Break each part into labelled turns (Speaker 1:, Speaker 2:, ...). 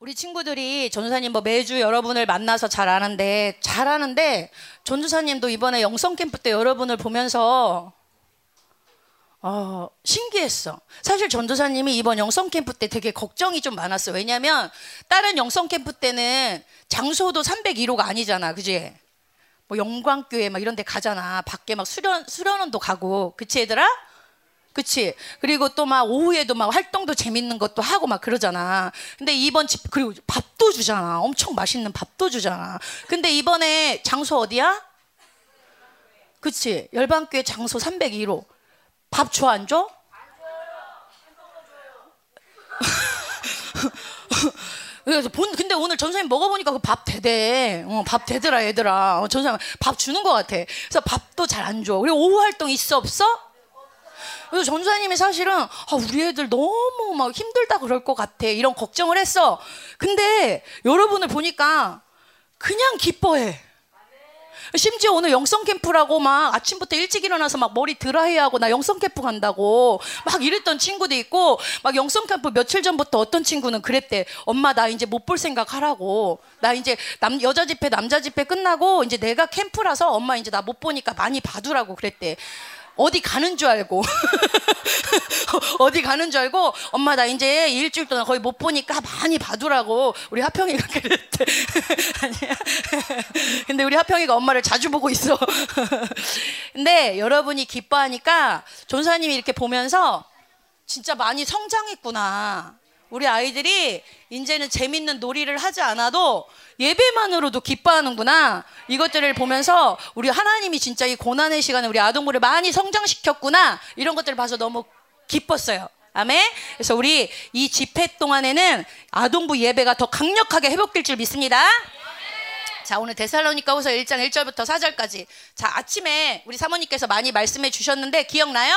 Speaker 1: 우리 친구들이 전도사님 뭐 매주 여러분을 만나서 잘 아는데 잘 아는데 전도사님도 이번에 영성 캠프 때 여러분을 보면서 어, 신기했어. 사실 전도사님이 이번 영성 캠프 때 되게 걱정이 좀 많았어. 왜냐면 다른 영성 캠프 때는 장소도 301호가 아니잖아. 그지? 뭐 영광교회 막 이런 데 가잖아. 밖에 막 수련 수련원도 가고. 그치 얘들아? 그치? 그리고 또 막 오후에도 막 활동도 재밌는 것도 하고 막 그러잖아. 근데 이번 집, 그리고 밥도 주잖아. 엄청 맛있는 밥도 주잖아. 근데 이번에 장소 어디야? 그치? 열방교회 장소 302로. 밥 줘, 안 줘? 그래서 본 근데 오늘 전사님 먹어보니까 그밥 되대. 어, 밥 되더라 얘들아. 어, 전사님 밥 주는 것 같아. 그래서 밥도 잘 안 줘. 그리고 오후 활동 있어 없어? 그래서 전사님이 사실은 아, 우리 애들 너무 막 힘들다 그럴 것 같아 이런 걱정을 했어. 근데 여러분을 보니까 그냥 기뻐해. 심지어 오늘 영성 캠프라고 막 아침부터 일찍 일어나서 막 머리 드라이하고 나 영성 캠프 간다고 막 이랬던 친구도 있고 막 영성 캠프 며칠 전부터 어떤 친구는 그랬대. 엄마 나 이제 못 볼 생각 하라고. 나 이제 남 여자 집회 남자 집회 끝나고 이제 내가 캠프라서 엄마 이제 나 못 보니까 많이 봐두라고 그랬대. 어디 가는 줄 알고. 어디 가는 줄 알고 엄마 나 이제 일주일 동안 거의 못 보니까 많이 봐두라고 우리 하평이가 그랬대. 아니야. 근데 우리 하평이가 엄마를 자주 보고 있어. 근데 여러분이 기뻐하니까 전사님이 이렇게 보면서 진짜 많이 성장했구나 우리 아이들이 이제는 재밌는 놀이를 하지 않아도 예배만으로도 기뻐하는구나. 이것들을 보면서 우리 하나님이 진짜 이 고난의 시간에 우리 아동부를 많이 성장시켰구나. 이런 것들을 봐서 너무 기뻤어요. 아멘. 그래서 우리 이 집회 동안에는 아동부 예배가 더 강력하게 회복될 줄 믿습니다. 자, 오늘 데살로니가 후서 1장 1절부터 4절까지. 자, 아침에 우리 사모님께서 많이 말씀해 주셨는데 기억나요?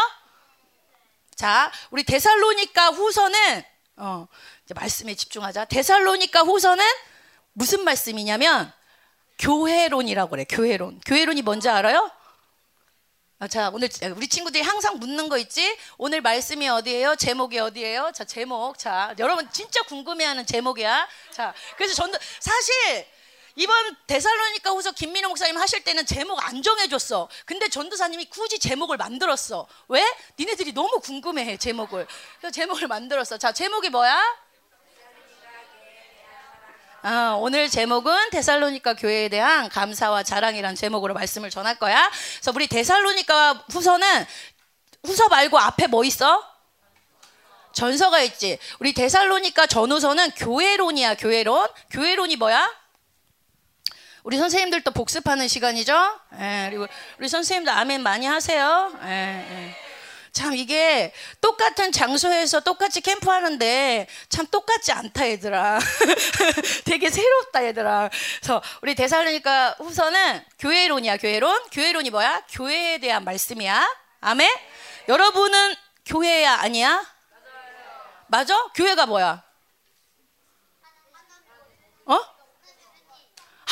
Speaker 1: 자, 우리 데살로니가 후서는 어, 이제 말씀에 집중하자. 데살로니가 후서는 무슨 말씀이냐면 교회론이라고 그래. 교회론. 교회론이 뭔지 알아요? 아, 자, 오늘 우리 친구들이 항상 묻는 거 있지? 오늘 말씀이 어디예요? 제목이 어디예요? 자, 제목. 자, 여러분 진짜 궁금해하는 제목이야. 자, 그래서 전도 사실 이번 데살로니가 후서 김민호 목사님 하실 때는 제목 안 정해줬어. 근데 전도사님이 굳이 제목을 만들었어. 왜? 니네들이 너무 궁금해해 제목을. 그래서 제목을 만들었어. 자 제목이 뭐야? 아, 오늘 제목은 데살로니가 교회에 대한 감사와 자랑이란 제목으로 말씀을 전할 거야. 그래서 우리 데살로니가 후서는 후서 말고 앞에 뭐 있어? 전서가 있지. 우리 데살로니가 전후서는 교회론이야, 교회론. 교회론이 뭐야? 우리 선생님들도 복습하는 시간이죠. 예, 그리고 우리 선생님도 아멘 많이 하세요. 예, 예. 참 이게 똑같은 장소에서 똑같이 캠프하는데 참 똑같지 않다 얘들아. 되게 새롭다 얘들아. 그래서 우리 대살로니까 후서는 교회론이야 교회론. 교회론이 뭐야? 교회에 대한 말씀이야. 아멘. 여러분은 교회야 아니야? 맞아? 교회가 뭐야? 어?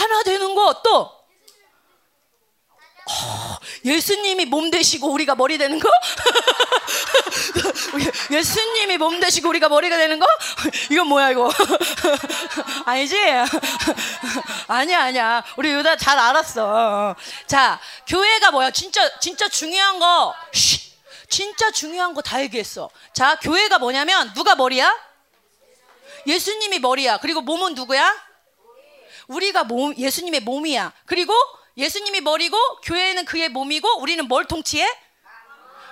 Speaker 1: 하나 되는 거 또. 어, 예수님이 몸 되시고 우리가 머리 되는 거? 예수님이 몸 되시고 우리가 머리가 되는 거? 이건 뭐야 이거? 아니지? 아니야 아니야. 우리 유다 잘 알았어. 자, 교회가 뭐야? 진짜 진짜 중요한 거. 쉬, 진짜 중요한 거 다 얘기했어. 자, 교회가 뭐냐면 누가 머리야? 예수님이 머리야. 그리고 몸은 누구야? 우리가 몸, 예수님의 몸이야. 그리고 예수님이 머리고 교회는 그의 몸이고 우리는 뭘 통치해?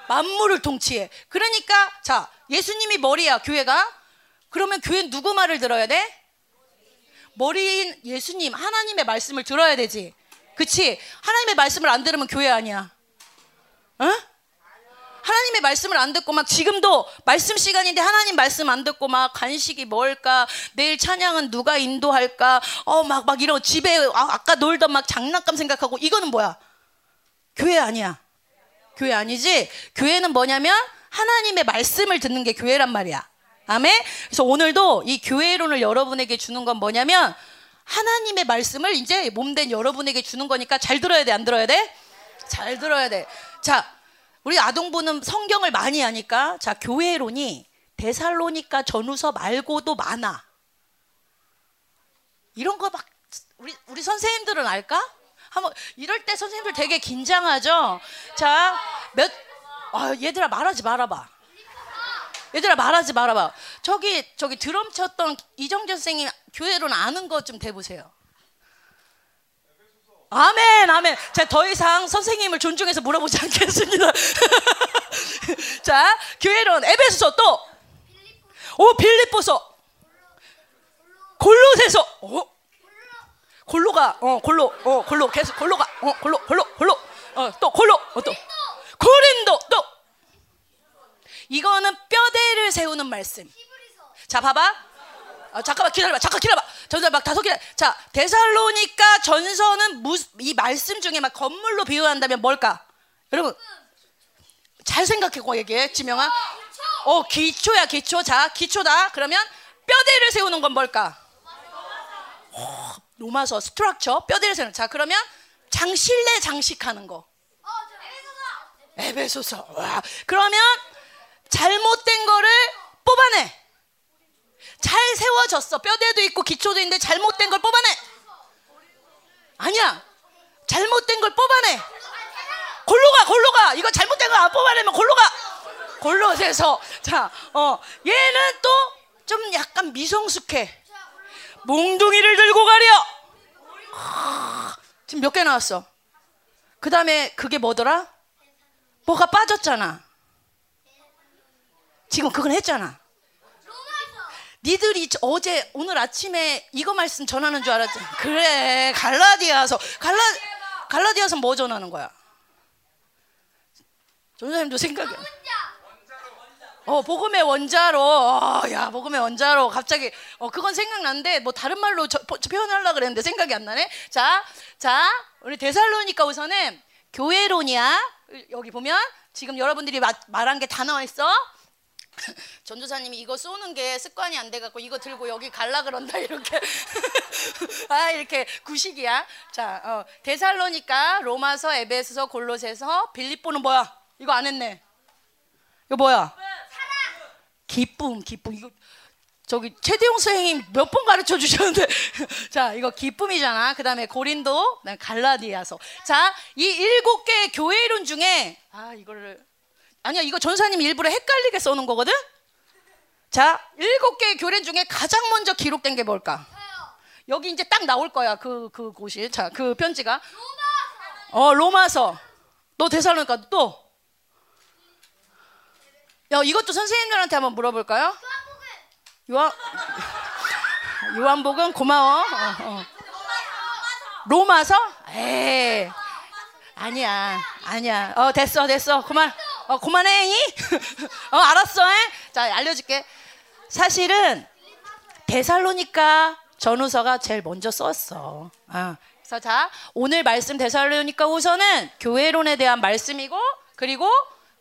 Speaker 1: 만물을 통치해. 그러니까 자 예수님이 머리야 교회가. 그러면 교회 누구 말을 들어야 돼? 머리인 예수님 하나님의 말씀을 들어야 되지. 그치? 하나님의 말씀을 안 들으면 교회 아니야. 어? 하나님의 말씀을 안 듣고 막 지금도 말씀 시간인데 하나님 말씀 안 듣고 막 간식이 뭘까 내일 찬양은 누가 인도할까 어 막 막 이런 집에 아, 까 놀던 막 장난감 생각하고 이거는 뭐야? 교회 아니야. 교회 아니지? 교회는 뭐냐면 하나님의 말씀을 듣는 게 교회란 말이야. 아멘? 그래서 오늘도 이 교회론을 여러분에게 주는 건 뭐냐면 하나님의 말씀을 이제 몸된 여러분에게 주는 거니까 잘 들어야 돼 안 들어야 돼? 잘 들어야 돼 자 우리 아동부는 성경을 많이 하니까 자 교회론이 데살로니까 전후서 말고도 많아. 이런 거 막 우리 우리 선생님들은 알까? 한번 이럴 때 선생님들 되게 긴장하죠. 자, 몇 아, 얘들아 말하지 말아 봐. 얘들아 말하지 말아 봐. 저기 저기 드럼 쳤던 이정재 선생님 교회로는 아는 거 좀 대 보세요. 아멘, 아멘. 자, 더 이상 선생님을 존중해서 물어보지 않겠습니다. 자, 교회론 에베소서 또, 오 빌립보서, 골로새서, 어, 골로가, 어, 골로, 어, 골로 계속 골로가, 어, 골로, 골로, 골로, 어, 또 골로, 어, 또 고린도 또. 이거는 뼈대를 세우는 말씀. 자, 봐봐. 아, 잠깐만 기다려봐. 잠깐 기다려봐. 전서 막 다섯 개. 자, 데살로니까 전서는 무, 이 말씀 중에 막 건물로 비유한다면 뭘까? 여러분 잘 생각해 고 얘기해, 지명아. 어, 기초야, 기초. 자, 기초다. 그러면 뼈대를 세우는 건 뭘까? 어, 로마서 스트럭처 뼈대를 세우는. 자, 그러면 장실내 장식하는 거. 에베소서. 와. 그러면 잘못된 거를 뽑아내. 잘 세워졌어. 뼈대도 있고 기초도 있는데 잘못된 걸 뽑아내. 아니야. 잘못된 걸 뽑아내. 골로 가, 골로 가. 이거 잘못된 거 안 뽑아내면 골로 가. 골로새서. 자, 어, 얘는 또 좀 약간 미성숙해. 몽둥이를 들고 가려. 지금 몇 개 나왔어? 그 다음에 그게 뭐더라? 뭐가 빠졌잖아. 지금 그건 했잖아. 니들이 어제 오늘 아침에 이거 말씀 전하는 줄 알았지? 그래 갈라디아서 갈라 갈라디아서 뭐 전하는 거야? 전사님도 생각이 어 복음의 원자로 어, 야 복음의 원자로 갑자기 어 그건 생각난데 뭐 다른 말로 저, 표현하려 그랬는데 생각이 안 나네. 자, 자 우리 데살로니까 우선은 교회론이야. 여기 보면 지금 여러분들이 마, 말한 게 다 나와 있어. 전도사님이 이거 쏘는 게 습관이 안 돼갖고 이거 들고 여기 갈라 그런다 이렇게 아 이렇게 구식이야. 자 어, 데살로니까 로마서 에베소서 골로새서 빌립보는 뭐야? 이거 안 했네. 이거 뭐야? 기쁨 기쁨 이거 저기 최대용 선생님 몇 번 가르쳐 주셨는데 자 이거 기쁨이잖아 그 다음에 고린도 갈라디아서 자 이 일곱 개의 교회 이론 중에 아 이거를 아니야 이거 전사님 일부러 헷갈리게 써놓은 거거든. 자 일곱 개의 교련 중에 가장 먼저 기록된 게 뭘까? 여기 이제 딱 나올 거야 그그 그 곳이 자 그 편지가 어 로마서 또 데살로니가 또 야, 이것도 선생님들한테 한번 물어볼까요? 요한 요한복음 고마워. 어, 어. 로마서? 에이. 아니야. 아니야. 어, 됐어. 됐어. 그만. 어, 그만해. 어, 알았어. 에? 자, 알려줄게. 사실은 데살로니까 전후서가 제일 먼저 썼어. 아, 그래서 자, 오늘 말씀 데살로니까 후서는 교회론에 대한 말씀이고 그리고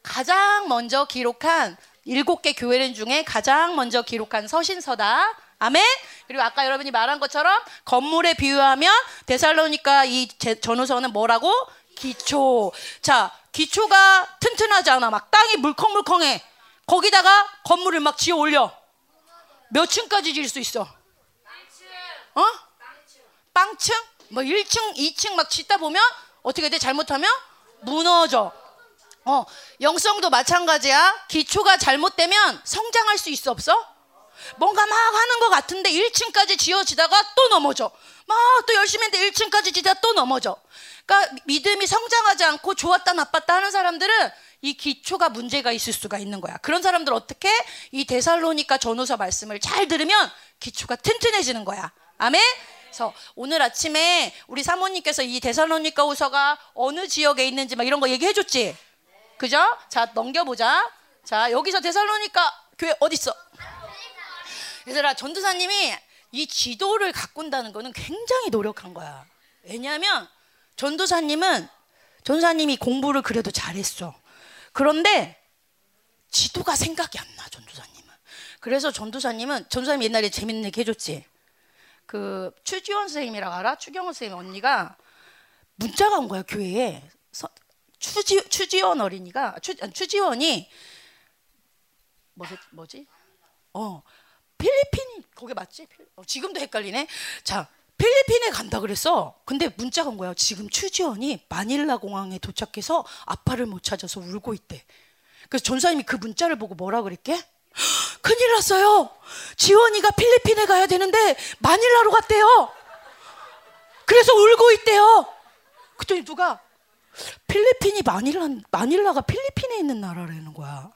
Speaker 1: 가장 먼저 기록한 일곱 개 교회론 중에 가장 먼저 기록한 서신서다. 아멘. 그리고 아까 여러분이 말한 것처럼 건물에 비유하면 데살로니까 이 전후서는 뭐라고? 기초. 자, 기초가 튼튼하지 않아. 막 땅이 물컹물컹해. 거기다가 건물을 막 지어 올려. 몇 층까지 지을 수 있어? 어? 빵층? 뭐 1층, 2층 막 짓다 보면 어떻게 돼? 잘못하면 무너져. 어, 영성도 마찬가지야. 기초가 잘못되면 성장할 수 있어 없어? 뭔가 막 하는 것 같은데 1층까지 지어지다가 또 넘어져. 막 또 열심히 했는데 1층까지 지다 또 넘어져. 그러니까 믿음이 성장하지 않고 좋았다 나빴다 하는 사람들은 이 기초가 문제가 있을 수가 있는 거야. 그런 사람들 어떻게 이 데살로니까 전후서 말씀을 잘 들으면 기초가 튼튼해지는 거야. 아멘. 그래서 오늘 아침에 우리 사모님께서 이 데살로니까 후서가 어느 지역에 있는지 막 이런 거 얘기해 줬지. 그죠? 자, 넘겨 보자. 자, 여기서 데살로니까 교회 어디 있어? 얘들아, 전도사님이 이 지도를 가꾼다는 거는 굉장히 노력한 거야. 왜냐하면 전도사님은 전도사님이 공부를 그래도 잘했어. 그런데 지도가 생각이 안 나, 전도사님은. 그래서 전도사님은 전도사님 옛날에 재밌는 얘기 해줬지. 그 추지원 선생님이라고 알아? 추경원 선생님 언니가 문자가 온 거야 교회에. 추지 추지원 어린이가 추, 추지원이 뭐지 뭐지? 어 필리핀이 거기 맞지? 어, 지금도 헷갈리네. 자 필리핀에 간다 그랬어. 근데 문자가 온 거야. 지금 추지원이 마닐라 공항에 도착해서 아빠를 못 찾아서 울고 있대. 그래서 전사님이 그 문자를 보고 뭐라 그랬게? 큰일 났어요. 지원이가 필리핀에 가야 되는데 마닐라로 갔대요. 그래서 울고 있대요. 그랬더니 누가 필리핀이 마닐라 마닐라가 필리핀에 있는 나라라는 거야.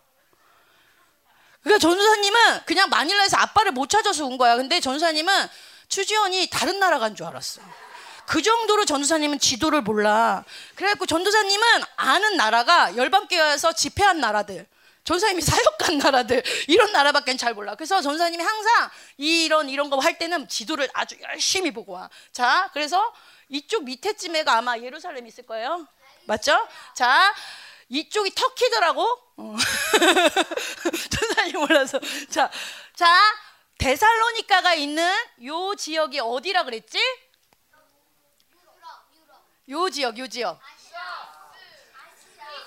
Speaker 1: 그러니까 전사님은 그냥 마닐라에서 아빠를 못 찾아서 온 거야. 근데 전사님은 추지원이 다른 나라 간 줄 알았어. 그 정도로 전도사님은 지도를 몰라. 그래갖고 전도사님은 아는 나라가 열방교회에서 집회한 나라들. 전사님이 사역한 나라들 이런 나라밖에 잘 몰라. 그래서 전사님이 항상 이런 이런 거 할 때는 지도를 아주 열심히 보고 와. 자, 그래서 이쪽 밑에쯤에가 아마 예루살렘 있을 거예요. 맞죠? 자, 이쪽이 터키더라고. 어. 전사님 몰라서. 자, 자, 데살로니카가 있는 요 지역이 어디라 그랬지? 요 지역, 요 지역.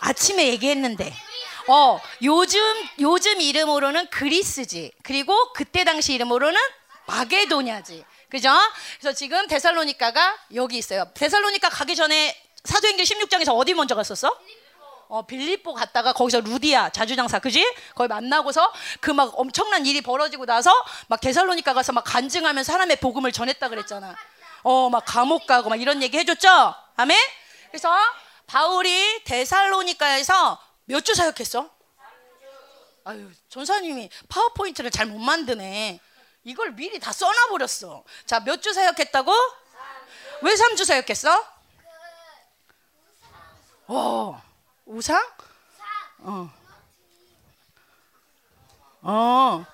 Speaker 1: 아침에 얘기했는데. 어, 요즘 요즘 이름으로는 그리스지. 그리고 그때 당시 이름으로는 마게도냐지. 그죠? 그래서 지금 데살로니카가 여기 있어요. 데살로니카 가기 전에 사도행전 16장에서 어디 먼저 갔었어? 어, 빌립보 갔다가 거기서 루디아 자주장사 그지? 거기 만나고서 그 막 엄청난 일이 벌어지고 나서 막 데살로니카 가서 막 간증하면 사람의 복음을 전했다 그랬잖아. 어, 막 감옥 가고 막 이런 얘기 해줬죠? 아멘? 그래서 바울이 데살로니카에서 몇 주 사역했어? 아유, 전사님이 파워포인트를 잘 못 만드네. 이걸 미리 다 써놔 버렸어. 자, 몇 주 사역했다고? 왜 3주 사역했어? 어, 우상? 어. 어.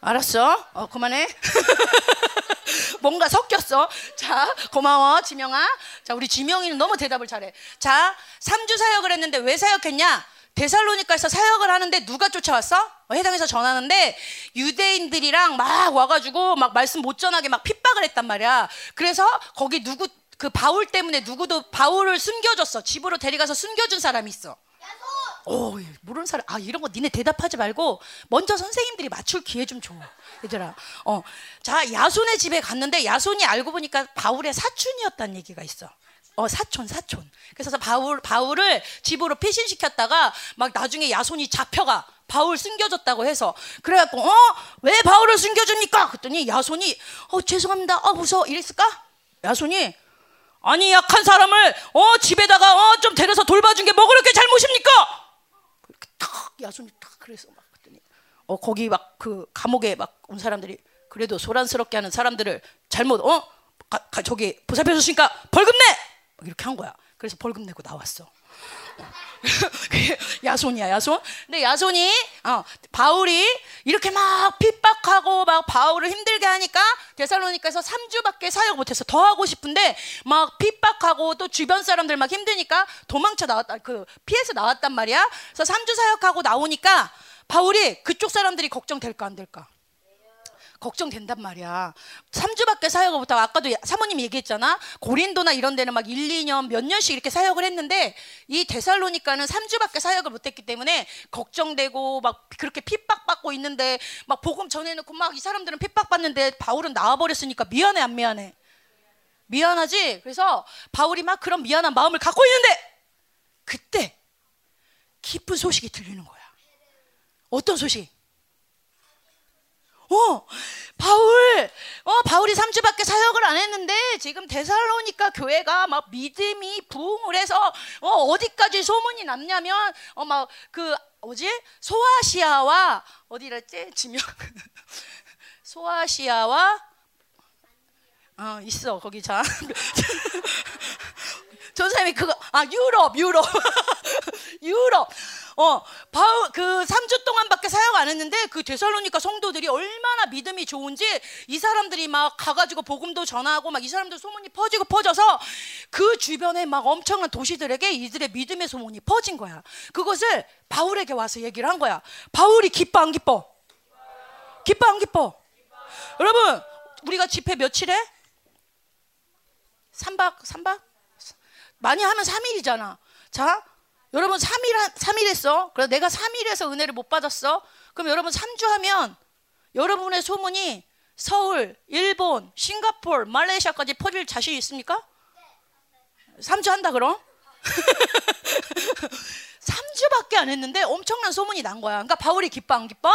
Speaker 1: 알았어. 어, 그만해. 뭔가 섞였어. 자, 고마워, 지명아. 자, 우리 지명이는 너무 대답을 잘해. 자, 3주 사역을 했는데 왜 사역했냐? 데살로니카에서 사역을 하는데 누가 쫓아왔어? 어, 해당에서 전하는데 유대인들이랑 막 와가지고 막 말씀 못 전하게 막 핍박을 했단 말이야. 그래서 거기 누구 그 바울 때문에 누구도 바울을 숨겨줬어. 집으로 데려가서 숨겨준 사람이 있어. 오, 모르는 사람. 아, 이런 거 니네 대답하지 말고 먼저 선생님들이 맞출 기회 좀 줘. 얘들아. 어. 자, 야손의 집에 갔는데 야손이 알고 보니까 바울의 사촌이었다는 얘기가 있어. 어, 사촌, 사촌. 그래서 바울, 바울을 집으로 피신시켰다가 막 나중에 야손이 잡혀가. 바울 숨겨줬다고 해서 그래갖고 어 왜 바울을 숨겨줍니까? 그랬더니 야손이 어 죄송합니다. 어 무서워 이랬을까? 야손이 아니 약한 사람을 어 집에다가 어 좀 데려서 돌봐준 게 뭐 그렇게 잘못입니까? 탁 야손이 탁 그래서 막 그랬더니 어 거기 막 그 감옥에 막 온 사람들이 그래도 소란스럽게 하는 사람들을 잘못 어 가, 가, 저기 보살펴 줬으니까 벌금 내 이렇게 한 거야. 그래서 벌금 내고 나왔어. 야손이야 야손. 근데 야손이 어, 바울이 이렇게 막 핍박하고 막 바울을 힘들게 하니까 데살로니카에서 3주밖에 사역 못했어. 더 하고 싶은데 막 핍박하고 또 주변 사람들 막 힘드니까 도망쳐 나왔다. 그 피해서 나왔단 말이야. 그래서 3주 사역하고 나오니까 바울이 그쪽 사람들이 걱정될까 안 될까? 걱정된단 말이야. 3주밖에 사역을 못하고 아까도 사모님이 얘기했잖아. 고린도나 이런 데는 막 1, 2년 몇 년씩 이렇게 사역을 했는데 이 데살로니카는 3주밖에 사역을 못했기 때문에 걱정되고 막 그렇게 핍박받고 있는데 막 복음 전해놓고 막 이 사람들은 핍박받는데 바울은 나와버렸으니까 미안해 안 미안해? 미안하지? 그래서 바울이 막 그런 미안한 마음을 갖고 있는데 그때 기쁜 소식이 들리는 거야. 어떤 소식? 어, 바울, 어, 바울이 3주밖에 사역을 안 했는데 지금 데살로니카 교회가 막 믿음이 부흥을 해서 어, 어디까지 소문이 났냐면 어, 막 그 뭐지? 소아시아와 어디랬지? 지명 소아시아와 어, 있어 거기 자 전사님이 그거 아 유럽 유럽 유럽 어 바울 그 3주 동안밖에 사역 안 했는데 그 데살로니카 성도들이 얼마나 믿음이 좋은지 이 사람들이 막 가가지고 복음도 전하고 막 이 사람들 소문이 퍼지고 퍼져서 그 주변에 막 엄청난 도시들에게 이들의 믿음의 소문이 퍼진 거야. 그것을 바울에게 와서 얘기를 한 거야. 바울이 기뻐 안 기뻐? 기뻐 안 기뻐? 여러분 우리가 집회 며칠에? 3박 3박? 많이 하면 3일이잖아. 자, 여러분 3일 3일 했어. 그래서 내가 3일에서 은혜를 못 받았어. 그럼 여러분 3주 하면 여러분의 소문이 서울, 일본, 싱가폴, 말레이시아까지 퍼질 자신 있습니까? 3주 한다 그럼? 3주밖에 안 했는데 엄청난 소문이 난 거야. 그러니까 바울이 기뻐 안 기뻐?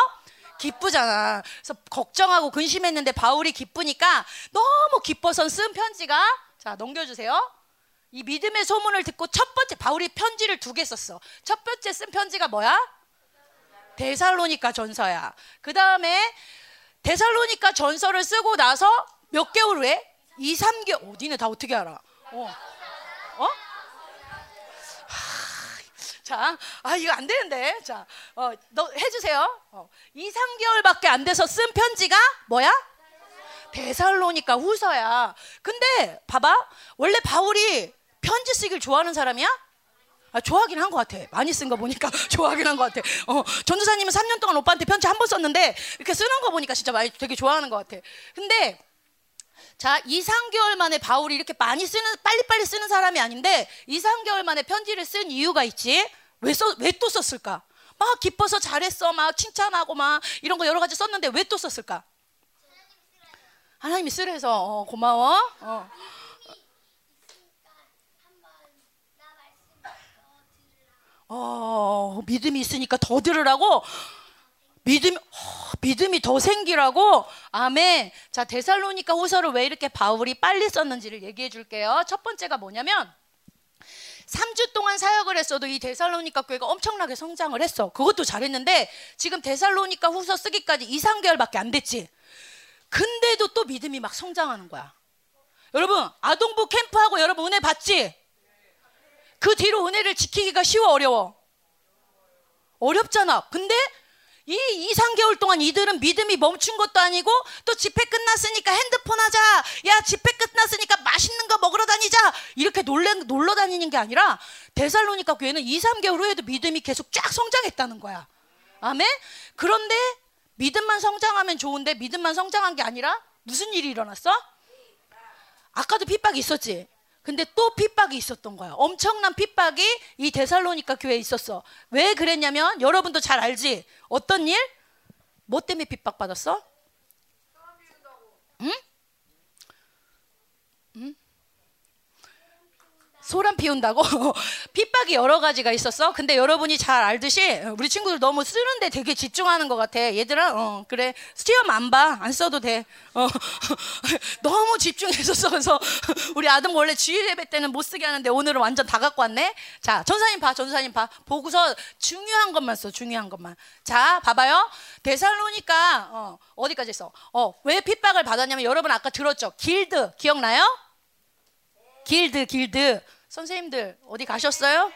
Speaker 1: 기쁘잖아. 그래서 걱정하고 근심했는데 바울이 기쁘니까 너무 기뻐서 쓴 편지가 자 넘겨주세요. 이 믿음의 소문을 듣고 첫 번째 바울이 편지를 두 개 썼어. 첫 번째 쓴 편지가 뭐야? 데살로니카 전서야. 그 다음에 데살로니카 전서를 쓰고 나서 몇 개월 후에 2, 3개월 어디네 다 어떻게 알아? 어? 어? 자, 아 이거 안 되는데. 자, 어, 너 해주세요. 어, 2, 3개월밖에 안 돼서 쓴 편지가 뭐야? 데살로니까 후서야. 근데 봐봐, 원래 바울이 편지 쓰기를 좋아하는 사람이야? 아, 좋아하긴 한 것 같아. 많이 쓴 거 보니까 좋아하긴 한 것 같아. 어, 전도사님은 3년 동안 오빠한테 편지 한 번 썼는데 이렇게 쓰는 거 보니까 진짜 많이 되게 좋아하는 것 같아. 근데 자, 2, 3개월 만에 바울이 이렇게 많이 쓰는, 빨리빨리 쓰는 사람이 아닌데, 2, 3개월 만에 편지를 쓴 이유가 있지? 왜, 써, 왜 또 썼을까? 막 기뻐서 잘했어, 막 칭찬하고 막 이런 거 여러 가지 썼는데 왜 또 썼을까? 하나님이 쓰래서, 어, 고마워. 어. 어, 믿음이 있으니까 더 들으라고? 믿음, 어, 믿음이 더 생기라고? 아멘. 자, 데살로니카 후서를 왜 이렇게 바울이 빨리 썼는지를 얘기해 줄게요. 첫 번째가 뭐냐면, 3주 동안 사역을 했어도 이 데살로니카 교회가 엄청나게 성장을 했어. 그것도 잘했는데, 지금 데살로니카 후서 쓰기까지 2, 3개월밖에 안 됐지. 근데도 또 믿음이 막 성장하는 거야. 여러분, 아동부 캠프하고 여러분 은혜 받지? 그 뒤로 은혜를 지키기가 쉬워, 어려워? 어렵잖아. 근데 이 2, 3개월 동안 이들은 믿음이 멈춘 것도 아니고 또 집회 끝났으니까 핸드폰 하자. 야, 집회 끝났으니까 맛있는 거 먹으러 다니자. 이렇게 놀래, 놀러 다니는 게 아니라 데살로니카 교회는 2, 3개월 후에도 믿음이 계속 쫙 성장했다는 거야. 아멘? 그런데 믿음만 성장하면 좋은데 믿음만 성장한 게 아니라 무슨 일이 일어났어? 아까도 핍박이 있었지. 근데 또 핍박이 있었던 거야. 엄청난 핍박이 이 데살로니카 교회에 있었어. 왜 그랬냐면 여러분도 잘 알지. 어떤 일? 뭐 때문에 핍박 받았어? 응? 응? 소란 피운다고 핍박이 여러 가지가 있었어. 근데 여러분이 잘 알듯이 우리 친구들 너무 쓰는데 되게 집중하는 것 같아. 얘들아, 어, 그래 시험 안 봐, 안 써도 돼. 어, 너무 집중해서 써서 우리 아들 원래 주일 예배 때는 못 쓰게 하는데 오늘은 완전 다 갖고 왔네. 자, 전사님 봐, 전사님 봐. 보고서 중요한 것만 써, 중요한 것만. 자, 봐봐요. 데살로니까 어, 어디까지 있어? 어, 왜 핍박을 받았냐면 여러분 아까 들었죠? 길드 기억나요? 길드, 길드. 선생님들, 어디 가셨어요?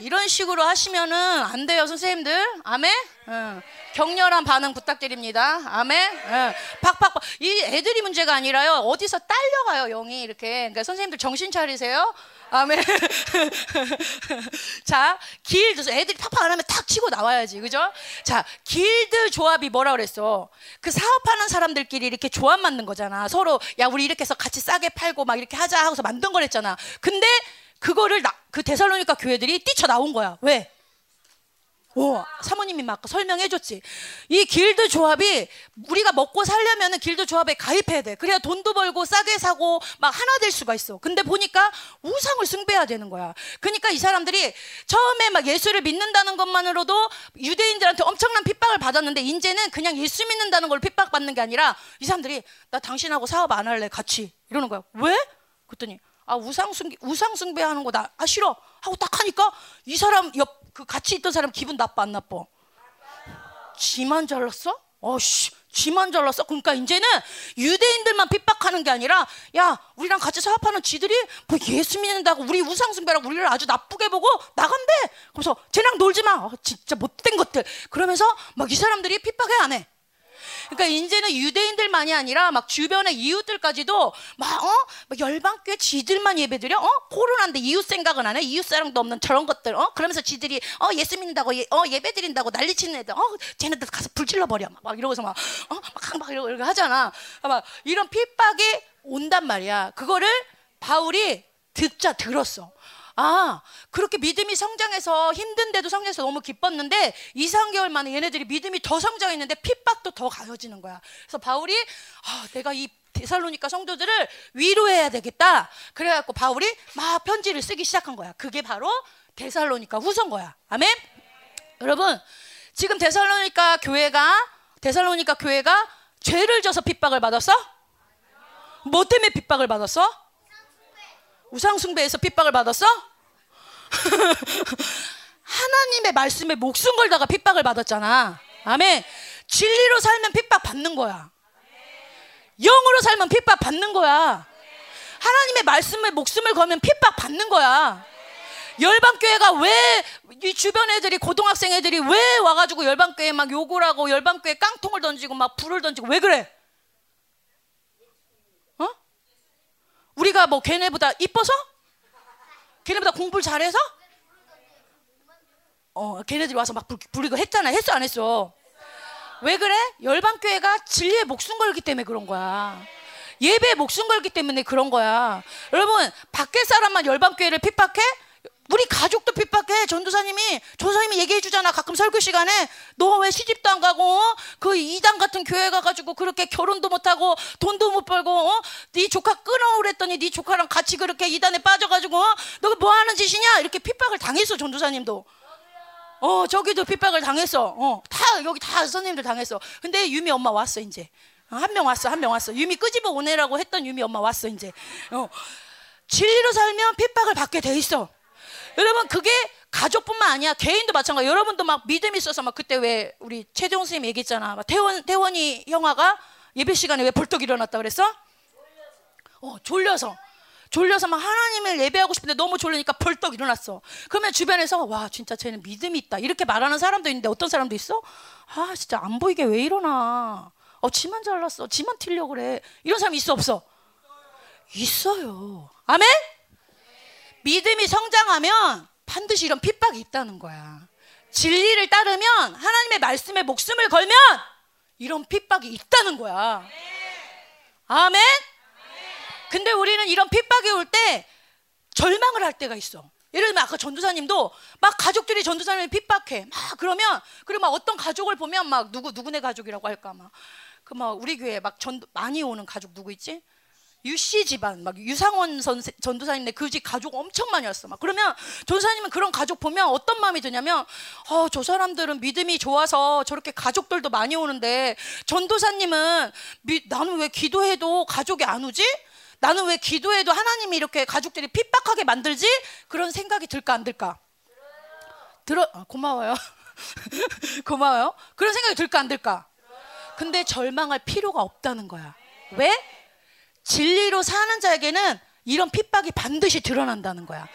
Speaker 1: 이런 식으로 하시면은 안 돼요, 선생님들. 아멘? 응. 격렬한 반응 부탁드립니다. 아멘? 응. 팍팍팍. 이 애들이 문제가 아니라요. 어디서 딸려가요, 영이 이렇게. 그러니까 선생님들 정신 차리세요. 아멘. 자, 길드, 애들이 팍팍 안 하면 탁 치고 나와야지. 그죠? 자, 길드 조합이 뭐라 그랬어? 그 사업하는 사람들끼리 이렇게 조합 만든 거잖아. 서로, 야, 우리 이렇게 해서 같이 싸게 팔고 막 이렇게 하자 하고서 만든 거랬잖아. 근데 그거를 나, 그 데살로니카 교회들이 뛰쳐 나온 거야. 왜? 오, 사모님이 막 설명해 줬지. 이 길드 조합이 우리가 먹고 살려면은 길드 조합에 가입해야 돼. 그래야 돈도 벌고 싸게 사고 막 하나 될 수가 있어. 근데 보니까 우상을 숭배해야 되는 거야. 그러니까 이 사람들이 처음에 막 예수를 믿는다는 것만으로도 유대인들한테 엄청난 핍박을 받았는데 이제는 그냥 예수 믿는다는 걸 핍박받는 게 아니라 이 사람들이 나 당신하고 사업 안 할래 같이 이러는 거야. 왜? 그랬더니 아 우상 숭 우상 숭배하는 거나 아 싫어 하고 딱 하니까 이 사람 옆 그 같이 있던 사람 기분 나빠 안 나빠? 지만 잘랐어? 어씨 지만 잘랐어? 그러니까 이제는 유대인들만 핍박하는 게 아니라 야 우리랑 같이 사업하는 지들이 뭐 예수 믿는다고 우리 우상 숭배라고 우리를 아주 나쁘게 보고 나간대. 그래서 쟤랑 놀지 마. 어, 진짜 못된 것들. 그러면서 막 이 사람들이 핍박해 안 해. 그러니까 이제는 유대인들만이 아니라 막 주변의 이웃들까지도 막 어? 막 열방교회 지들만 예배드려? 어? 코로나인데 이웃 생각은 안 해? 이웃 사랑도 없는 저런 것들 어? 그러면서 지들이 어 예수 믿는다고 예, 어 예배드린다고 난리치는 애들 어 쟤네들 가서 불질러 버려 막, 막 이러고서 막 어? 막, 막 이러고, 이러고 하잖아 막 이런 핍박이 온단 말이야 그거를 바울이 듣자 들었어 아, 그렇게 믿음이 성장해서 힘든데도 성장해서 너무 기뻤는데 2, 3개월 만에 얘네들이 믿음이 더 성장했는데 핍박도 더 가해지는 거야. 그래서 바울이 아, 내가 이 데살로니카 성도들을 위로해야 되겠다. 그래갖고 바울이 막 편지를 쓰기 시작한 거야. 그게 바로 데살로니카 후서인 거야. 아멘. 여러분, 지금 데살로니카 교회가 데살로니카 교회가 죄를 져서 핍박을 받았어? 뭐 때문에 핍박을 받았어? 우상숭배에서 핍박을 받았어? 하나님의 말씀에 목숨 걸다가 핍박을 받았잖아. 아멘. 진리로 살면 핍박 받는 거야. 영으로 살면 핍박 받는 거야. 하나님의 말씀에 목숨을 걸면 핍박 받는 거야. 열방교회가 왜 이 주변 애들이 고등학생 애들이 왜 와가지고 열방교회 막 욕을 하고 열방교회 깡통을 던지고 막 불을 던지고 왜 그래? 우리가 뭐 걔네보다 이뻐서? 걔네보다 공부를 잘해서? 어, 걔네들이 와서 막 부리고 했잖아. 했어 안 했어? 왜 그래? 열방교회가 진리에 목숨 걸기 때문에 그런 거야. 예배에 목숨 걸기 때문에 그런 거야. 여러분, 밖에 사람만 열방교회를 핍박해? 우리 가족도 핍박해. 전도사님이 전도사님이 얘기해 주잖아. 가끔 설교 시간에 너 왜 시집도 안 가고 어? 그 이단 같은 교회 가가지고 그렇게 결혼도 못 하고 돈도 못 벌고 어? 네 조카 끊어 오랬더니 네 조카랑 같이 그렇게 이단에 빠져가지고 어? 너가 뭐 하는 짓이냐 이렇게 핍박을 당했어 전도사님도. 어 저기도 핍박을 당했어. 어다 여기 다 선생님들 당했어. 근데 유미 엄마 왔어 이제. 어, 한명 왔어 한 명 왔어. 유미 끄집어 오내라고 했던 유미 엄마 왔어 이제. 어 진리로 살면 핍박을 받게 돼 있어. 여러분 그게 가족뿐만 아니야 개인도 마찬가지. 여러분도 막 믿음 있어서 막 그때 왜 우리 최종 선생님 얘기했잖아. 태원 태원이 형아가 예배 시간에 왜 벌떡 일어났다 그랬어? 어 졸려서. 졸려서 막 하나님을 예배하고 싶은데 너무 졸리니까 벌떡 일어났어. 그러면 주변에서 와 진짜 쟤는 믿음이 있다 이렇게 말하는 사람도 있는데 어떤 사람도 있어? 아 진짜 안 보이게 왜 일어나? 어 지만 잘났어. 지만 튀려 그래. 이런 사람 있어 없어? 있어요. 아멘? 믿음이 성장하면 반드시 이런 핍박이 있다는 거야. 진리를 따르면 하나님의 말씀에 목숨을 걸면 이런 핍박이 있다는 거야. 아멘? 근데 우리는 이런 핍박이 올 때 절망을 할 때가 있어. 예를 들면 아까 전도사님도 막 가족들이 전도사님을 핍박해. 막 그러면 그리고 막 어떤 가족을 보면 막 누구 누구네 가족이라고 할까 막. 그 막 우리 교회 막 전 많이 오는 가족 누구 있지? 유씨 집안 막 유상원 선생 전도사님네 그 집 가족 엄청 많이 왔어 막 그러면 전도사님은 그런 가족 보면 어떤 마음이 드냐면 어 저 사람들은 믿음이 좋아서 저렇게 가족들도 많이 오는데 전도사님은 미, 나는 왜 기도해도 가족이 안 오지? 나는 왜 기도해도 하나님이 이렇게 가족들이 핍박하게 만들지? 그런 생각이 들까 안 들까? 들어 아, 고마워요. 고마워요. 그런 생각이 들까 안 들까? 근데 절망할 필요가 없다는 거야. 왜? 진리로 사는 자에게는 이런 핍박이 반드시 드러난다는 거야.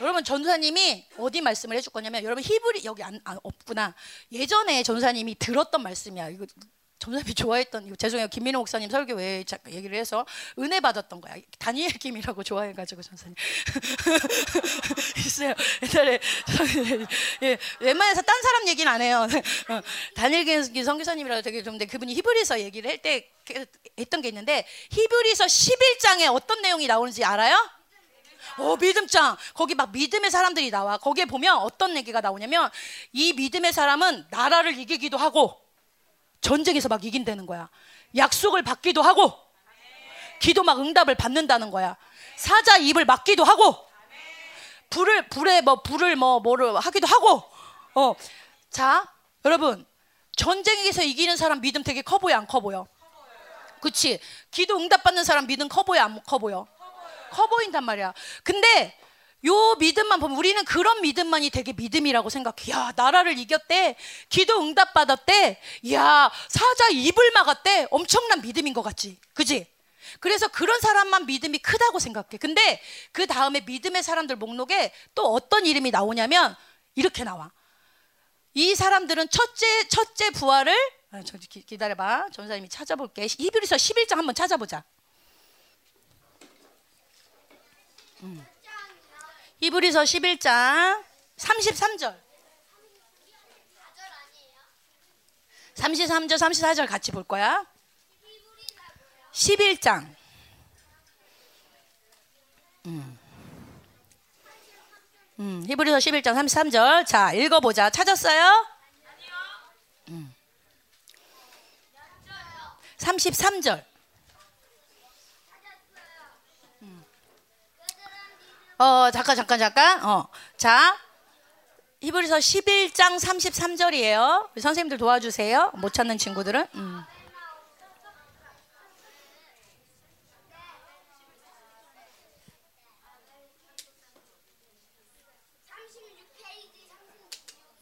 Speaker 1: 여러분 전사님이 어디 말씀을 해줄 거냐면 여러분 히브리 여기 안, 안 없구나. 예전에 전사님이 들었던 말씀이야. 이거 전사님이 좋아했던 죄송해요 김민호 목사님 설교 외에 얘기를 해서 은혜 받았던 거야. 다니엘 김이라고 좋아해가지고 전사님 있어요. 옛날에 예, 웬만해서 딴 사람 얘기는 안 해요. 어, 다니엘 김 선교사님이라고 되게 좋은데 그분이 히브리서 얘기를 할 때 했던 게 있는데 히브리서 11장에 어떤 내용이 나오는지 알아요? 어, 믿음장. 거기 막 믿음의 사람들이 나와. 거기에 보면 어떤 얘기가 나오냐면 이 믿음의 사람은 나라를 이기기도 하고 전쟁에서 막 이긴다는 거야. 약속을 받기도 하고 기도 막 응답을 받는다는 거야. 사자 입을 막기도 하고 불을 불에 뭐 불을 뭐 뭐를 하기도 하고 어. 자, 여러분. 전쟁에서 이기는 사람 믿음 되게 커 보여 안 커 보여? 그치? 기도 응답 받는 사람 믿음 커 보여, 안 커 보여? 커 보인단 말이야. 근데 요 믿음만 보면 우리는 그런 믿음만이 되게 믿음이라고 생각해. 야, 나라를 이겼대. 기도 응답 받았대. 야, 사자 입을 막았대. 엄청난 믿음인 것 같지? 그지? 그래서 그런 사람만 믿음이 크다고 생각해. 근데 그 다음에 믿음의 사람들 목록에 또 어떤 이름이 나오냐면 이렇게 나와. 이 사람들은 첫째, 첫째 부활을 아, 기다려봐. 전사님이 찾아볼게. 히브리서 11장 한번 찾아보자. 음. 히브리서 11장 33절. 33절, 34절 같이 볼 거야. 11장. 음. 음, 히브리서 11장 33절. 자, 읽어 보자. 찾았어요? 음. 33절. 어, 잠깐, 잠깐, 잠깐. 어, 자, 히브리서 11장 33절이에요. 선생님들 도와주세요. 못 찾는 친구들은. 음.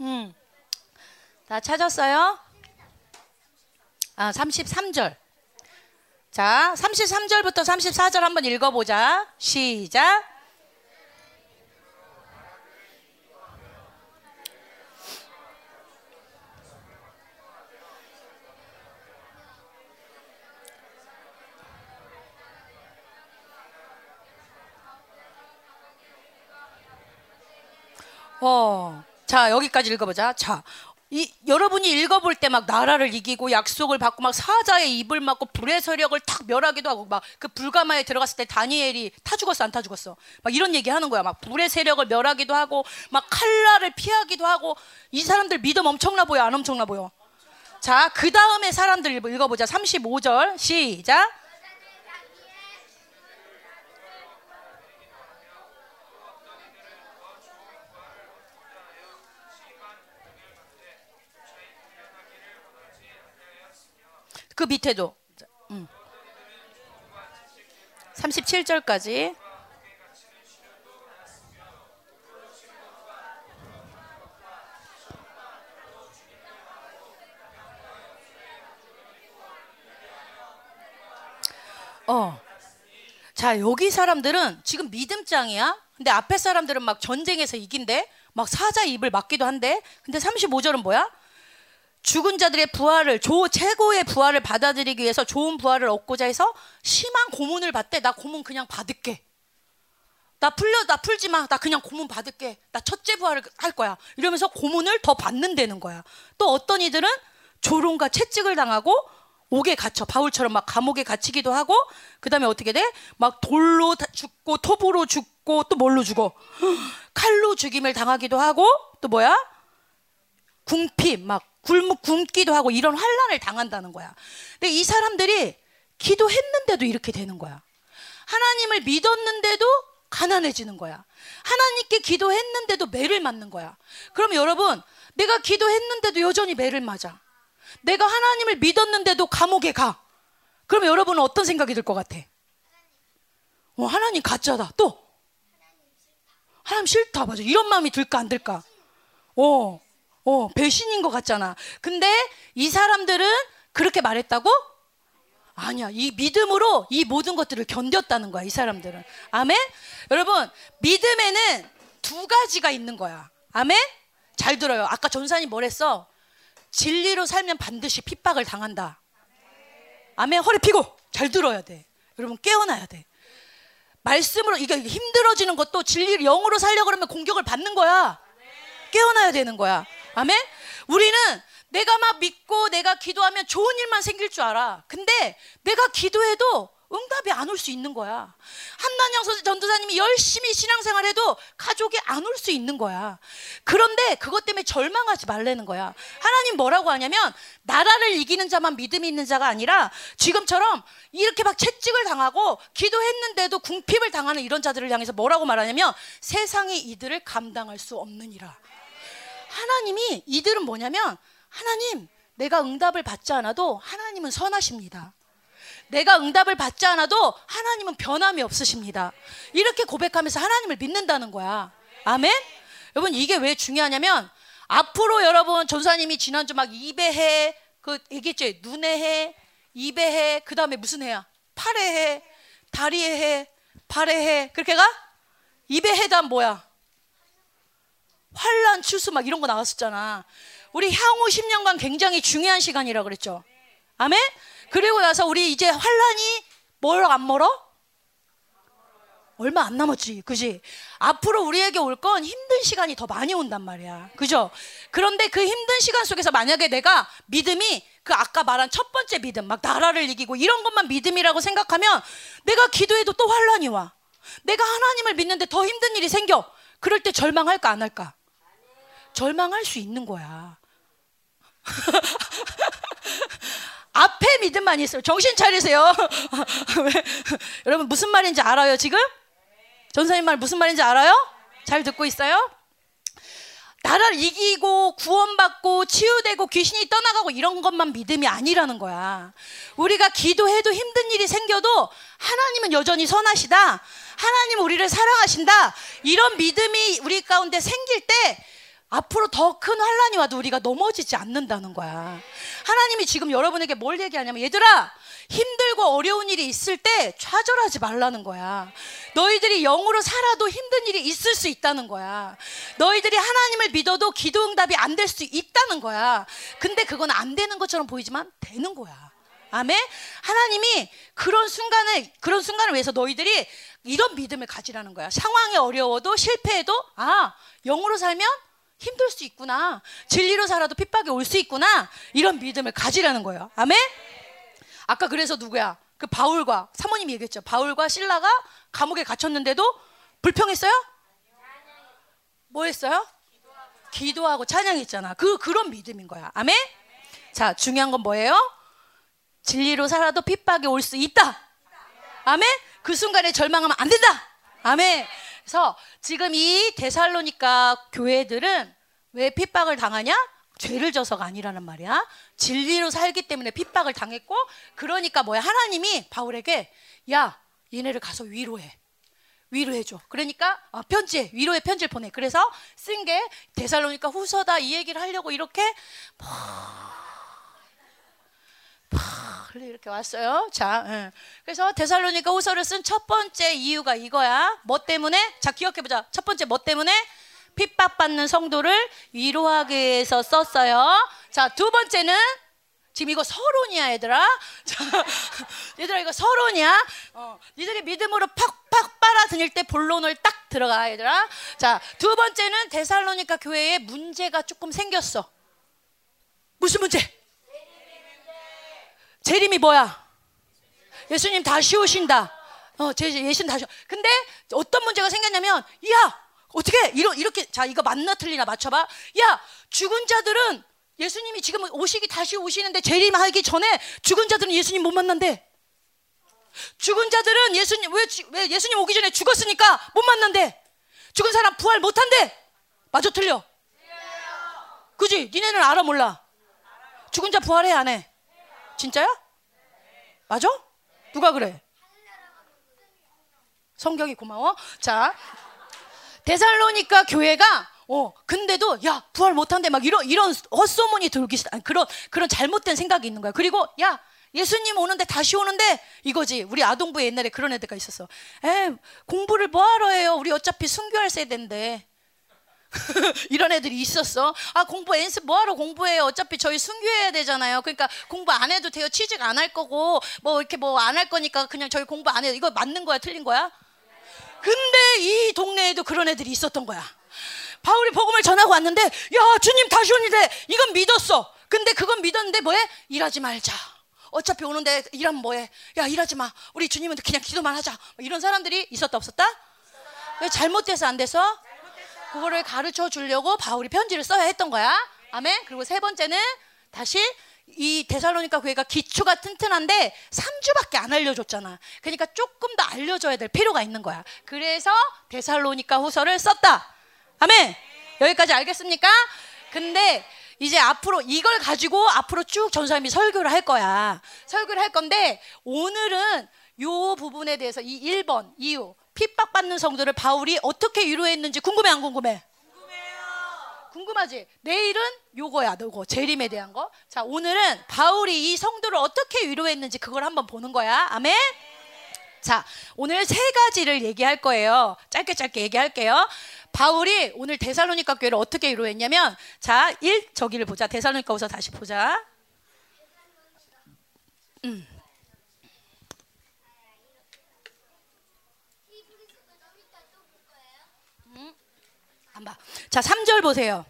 Speaker 1: 음. 다 찾았어요? 아, 33절. 자, 33절부터 34절 한번 읽어보자. 시작. 어. 자, 여기까지 읽어보자. 자, 이, 여러분이 읽어볼 때 막 나라를 이기고 약속을 받고 막 사자의 입을 막고 불의 세력을 탁 멸하기도 하고 막 그 불가마에 들어갔을 때 다니엘이 타 죽었어 안 타 죽었어? 막 이런 얘기 하는 거야. 막 불의 세력을 멸하기도 하고 막 칼날을 피하기도 하고 이 사람들 믿음 엄청나 보여? 안 엄청나 보여? 자 그 다음에 사람들 읽어보자. 35절. 시작 그 밑에도 음. 37절까지 어. 자, 여기 사람들은 지금 믿음장이야. 근데 앞에 사람들은 막 전쟁에서 이긴대. 막 사자 입을 맞기도 한데. 근데 35절은 뭐야? 죽은 자들의 부활을 조 최고의 부활을 받아들이기 위해서 좋은 부활을 얻고자 해서 심한 고문을 받대. 나 고문 그냥 받을게. 나 풀려 나 풀지 마. 나 그냥 고문 받을게. 나 첫째 부활을 할 거야. 이러면서 고문을 더 받는다는 거야. 또 어떤 이들은 조롱과 채찍을 당하고 옥에 갇혀 바울처럼 막 감옥에 갇히기도 하고 그다음에 어떻게 돼? 막 돌로 죽고 톱으로 죽고 또 뭘로 죽어? 칼로 죽임을 당하기도 하고 또 뭐야? 궁핍 막 굶, 굶기도 하고 이런 환란을 당한다는 거야. 근데 이 사람들이 기도했는데도 이렇게 되는 거야. 하나님을 믿었는데도 가난해지는 거야. 하나님께 기도했는데도 매를 맞는 거야. 그럼 여러분, 내가 기도했는데도 여전히 매를 맞아. 내가 하나님을 믿었는데도 감옥에 가. 그럼 여러분은 어떤 생각이 들 것 같아? 어, 하나님 가짜다. 또 하나님 싫다. 맞아. 이런 마음이 들까 안 들까? 어. 어, 배신인 것 같잖아. 근데 이 사람들은 그렇게 말했다고? 아니야. 이 믿음으로 이 모든 것들을 견뎠다는 거야, 이 사람들은. 아멘? 여러분, 믿음에는 두 가지가 있는 거야. 아멘? 잘 들어요. 아까 전사님 뭐랬어? 진리로 살면 반드시 핍박을 당한다. 아멘? 허리 피고! 잘 들어야 돼. 여러분, 깨어나야 돼. 말씀으로, 이게 힘들어지는 것도 진리를 영으로 살려고 그러면 공격을 받는 거야. 깨어나야 되는 거야. 아멘? 우리는 내가 막 믿고 내가 기도하면 좋은 일만 생길 줄 알아. 근데 내가 기도해도 응답이 안 올 수 있는 거야. 한난영 전도사님이 열심히 신앙생활해도 가족이 안 올 수 있는 거야. 그런데 그것 때문에 절망하지 말라는 거야. 하나님 뭐라고 하냐면 나라를 이기는 자만 믿음이 있는 자가 아니라 지금처럼 이렇게 막 채찍을 당하고 기도했는데도 궁핍을 당하는 이런 자들을 향해서 뭐라고 말하냐면 세상이 이들을 감당할 수 없느니라. 하나님이 이들은 뭐냐면 하나님 내가 응답을 받지 않아도 하나님은 선하십니다. 내가 응답을 받지 않아도 하나님은 변함이 없으십니다. 이렇게 고백하면서 하나님을 믿는다는 거야. 아멘? 여러분 이게 왜 중요하냐면 앞으로 여러분 전사님이 지난주 막 입에 해, 그 얘기했죠. 눈에 해, 입에 해, 그 다음에 무슨 해야? 팔에 해, 다리에 해, 발에 해. 그렇게 가? 입에 해다 뭐야? 환란, 추수 막 이런 거 나왔었잖아. 우리 향후 10년간 굉장히 중요한 시간이라 그랬죠. 아멘? 그리고 나서 우리 이제 환란이 멀어 안 멀어? 얼마 안 남았지, 그지? 앞으로 우리에게 올 건 힘든 시간이 더 많이 온단 말이야, 그죠? 그런데 그 힘든 시간 속에서 만약에 내가 믿음이 그 아까 말한 첫 번째 믿음, 막 나라를 이기고 이런 것만 믿음이라고 생각하면 내가 기도해도 또 환란이 와. 내가 하나님을 믿는데 더 힘든 일이 생겨. 그럴 때 절망할까 안 할까? 절망할 수 있는 거야. 앞에 믿음만 있어요. 정신 차리세요. 여러분 무슨 말인지 알아요 지금? 전사님 말 무슨 말인지 알아요? 잘 듣고 있어요? 나라를 이기고 구원받고 치유되고 귀신이 떠나가고 이런 것만 믿음이 아니라는 거야. 우리가 기도해도 힘든 일이 생겨도 하나님은 여전히 선하시다. 하나님은 우리를 사랑하신다. 이런 믿음이 우리 가운데 생길 때 앞으로 더 큰 환란이 와도 우리가 넘어지지 않는다는 거야. 하나님이 지금 여러분에게 뭘 얘기하냐면 얘들아 힘들고 어려운 일이 있을 때 좌절하지 말라는 거야. 너희들이 영으로 살아도 힘든 일이 있을 수 있다는 거야. 너희들이 하나님을 믿어도 기도 응답이 안 될 수 있다는 거야. 근데 그건 안 되는 것처럼 보이지만 되는 거야. 아멘. 하나님이 그런 순간을 그런 순간을 위해서 너희들이 이런 믿음을 가지라는 거야. 상황이 어려워도 실패해도 아 영으로 살면 힘들 수 있구나. 진리로 살아도 핍박이 올 수 있구나. 이런 믿음을 가지라는 거예요. 아멘? 아까 그래서 누구야? 그 바울과 사모님이 얘기했죠. 바울과 신라가 감옥에 갇혔는데도 불평했어요? 뭐 했어요? 기도하고 찬양했잖아. 그 그런 믿음인 거야. 아멘? 자, 중요한 건 뭐예요? 진리로 살아도 핍박이 올 수 있다. 아멘? 그 순간에 절망하면 안 된다. 아멘. 그래서 지금 이 데살로니까 교회들은 왜 핍박을 당하냐? 죄를 져서가 아니라는 말이야. 진리로 살기 때문에 핍박을 당했고, 그러니까 뭐야? 하나님이 바울에게, 야, 얘네를 가서 위로해. 위로해줘. 그러니까 어, 편지, 위로의 편지를 보내. 그래서 쓴 게 데살로니까 후서다 이 얘기를 하려고 이렇게 이렇게 왔어요. 자, 예. 그래서 데살로니가 후서를 쓴 첫 번째 이유가 이거야. 뭐 때문에? 자, 기억해 보자. 첫 번째 뭐 때문에? 핍박받는 성도를 위로하기 위해서 썼어요. 자, 두 번째는 지금 이거 서론이야, 얘들아. 자, 얘들아, 이거 서론이야. 어, 니들이 믿음으로 팍팍 빨아들일 때 본론을 딱 들어가, 얘들아. 자, 두 번째는 데살로니카 교회에 문제가 조금 생겼어. 무슨 문제? 재림이 뭐야? 예수님 다시 오신다. 어, 예수님 다시. 근데 어떤 문제가 생겼냐면, 야, 어떻게 이러, 이렇게 자 이거 맞나 틀리나 맞춰봐. 야, 죽은 자들은 예수님이 지금 오시기 다시 오시는데 재림하기 전에 죽은 자들은 예수님 못 만난대. 죽은 자들은 예수님 왜, 왜 예수님 오기 전에 죽었으니까 못 만난대. 죽은 사람 부활 못 한대. 맞아 틀려. 그지? 니네는 알아 몰라. 죽은 자 부활해 안 해? 진짜야? 맞아? 누가 그래? 성경이 고마워. 자, 데살로니까 교회가 어 근데도 야 부활 못한대 막 이런 이런 헛소문이 돌기 시작. 그런 그런 잘못된 생각이 있는 거야. 그리고 야 예수님 오는데 다시 오는데 이거지. 우리 아동부에 옛날에 그런 애들가 있었어. 에 공부를 뭐하러 해요? 우리 어차피 순교할 세대인데. 이런 애들이 있었어. 아, 공부 연습 뭐하러 공부해요? 어차피 저희 순교해야 되잖아요. 그러니까 공부 안 해도 돼요. 취직 안 할 거고, 뭐 이렇게 뭐 안 할 거니까 그냥 저희 공부 안 해요. 이거 맞는 거야? 틀린 거야? 근데 이 동네에도 그런 애들이 있었던 거야. 바울이 복음을 전하고 왔는데, 야, 주님 다시 오는데, 이건 믿었어. 근데 그건 믿었는데 뭐해? 일하지 말자. 어차피 오는데 일하면 뭐해? 야, 일하지 마. 우리 주님은 그냥 기도만 하자. 이런 사람들이 있었다, 없었다? 왜 잘못돼서 안 돼서? 그거를 가르쳐 주려고 바울이 편지를 써야 했던 거야. 아멘. 그리고 세 번째는 다시 이 데살로니카 교회가 기초가 튼튼한데 3주밖에 안 알려줬잖아. 그러니까 조금 더 알려줘야 될 필요가 있는 거야. 그래서 데살로니카 후서를 썼다. 아멘. 여기까지 알겠습니까? 근데 이제 앞으로 이걸 가지고 앞으로 쭉 전사님이 설교를 할 거야. 설교를 할 건데 오늘은 요 부분에 대해서 이 1번 이유 핍박받는 성도를 바울이 어떻게 위로했는지 궁금해 안 궁금해? 궁금해요. 궁금하지? 내일은 요거야, 요거 재림에 대한 거. 자, 오늘은 바울이 이 성도를 어떻게 위로했는지 그걸 한번 보는 거야. 아멘. 자, 오늘 세 가지를 얘기할 거예요. 짧게 짧게 얘기할게요. 바울이 오늘 데살로니가 교회를 어떻게 위로했냐면 자, 1 저기를 보자. 데살로니가우서 다시 보자. 음. 봐. 자, 3절 보세요.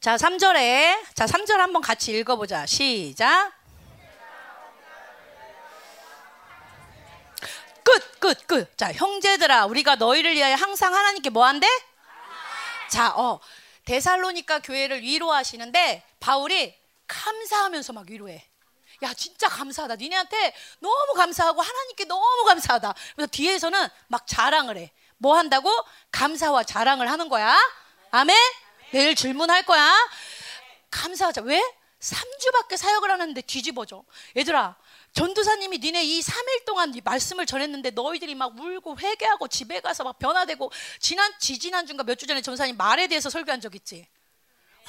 Speaker 1: 자, 3절에 자, 3절 한번 같이 읽어 보자. 시작. 끝, 끝. 끝, 끝. 자, 형제들아, 우리가 너희를 위하여 항상 하나님께 뭐 한대? 자, 어. 데살로니까 교회를 위로하시는데 바울이 감사하면서 막 위로해. 야, 진짜 감사하다. 니네한테 너무 감사하고 하나님께 너무 감사하다. 그래서 뒤에서는 막 자랑을 해. 뭐 한다고? 감사와 자랑을 하는 거야. 아멘? 내일 질문할 거야. 감사하자. 왜? 3주밖에 사역을 하는데 뒤집어져. 얘들아, 전도사님이 니네 이 3일 동안 말씀을 전했는데 너희들이 막 울고 회개하고 집에 가서 막 변화되고 지난 지지난 주인가 몇 주 전에 전사님 말에 대해서 설교한 적 있지.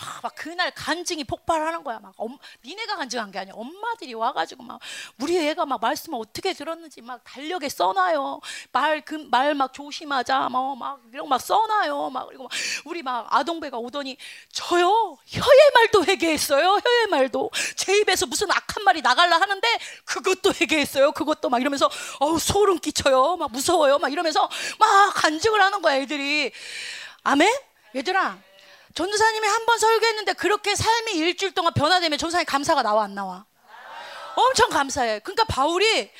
Speaker 1: 와, 막 그날 간증이 폭발하는 거야. 막 엄, 니네가 간증한 게 아니야. 엄마들이 와가지고 막 우리 애가 막 말씀을 어떻게 들었는지 막 달력에 써놔요. 말그말 막 조심하자. 뭐 막 이런 막 써놔요. 막 그리고 막 우리 막 아동배가 오더니 저요 혀의 말도 회개했어요. 혀의 말도 제 입에서 무슨 악한 말이 나갈라 하는데 그것도 회개했어요. 그것도 막 이러면서 어우 소름 끼쳐요. 막 무서워요. 막 이러면서 막 간증을 하는 거야 애들이. 아멘. 얘들아 전도사님이 한 번 설교했는데 그렇게 삶이 일주일 동안 변화되면 전도사님 감사가 나와 안 나와? 엄청 감사해. 그러니까 바울이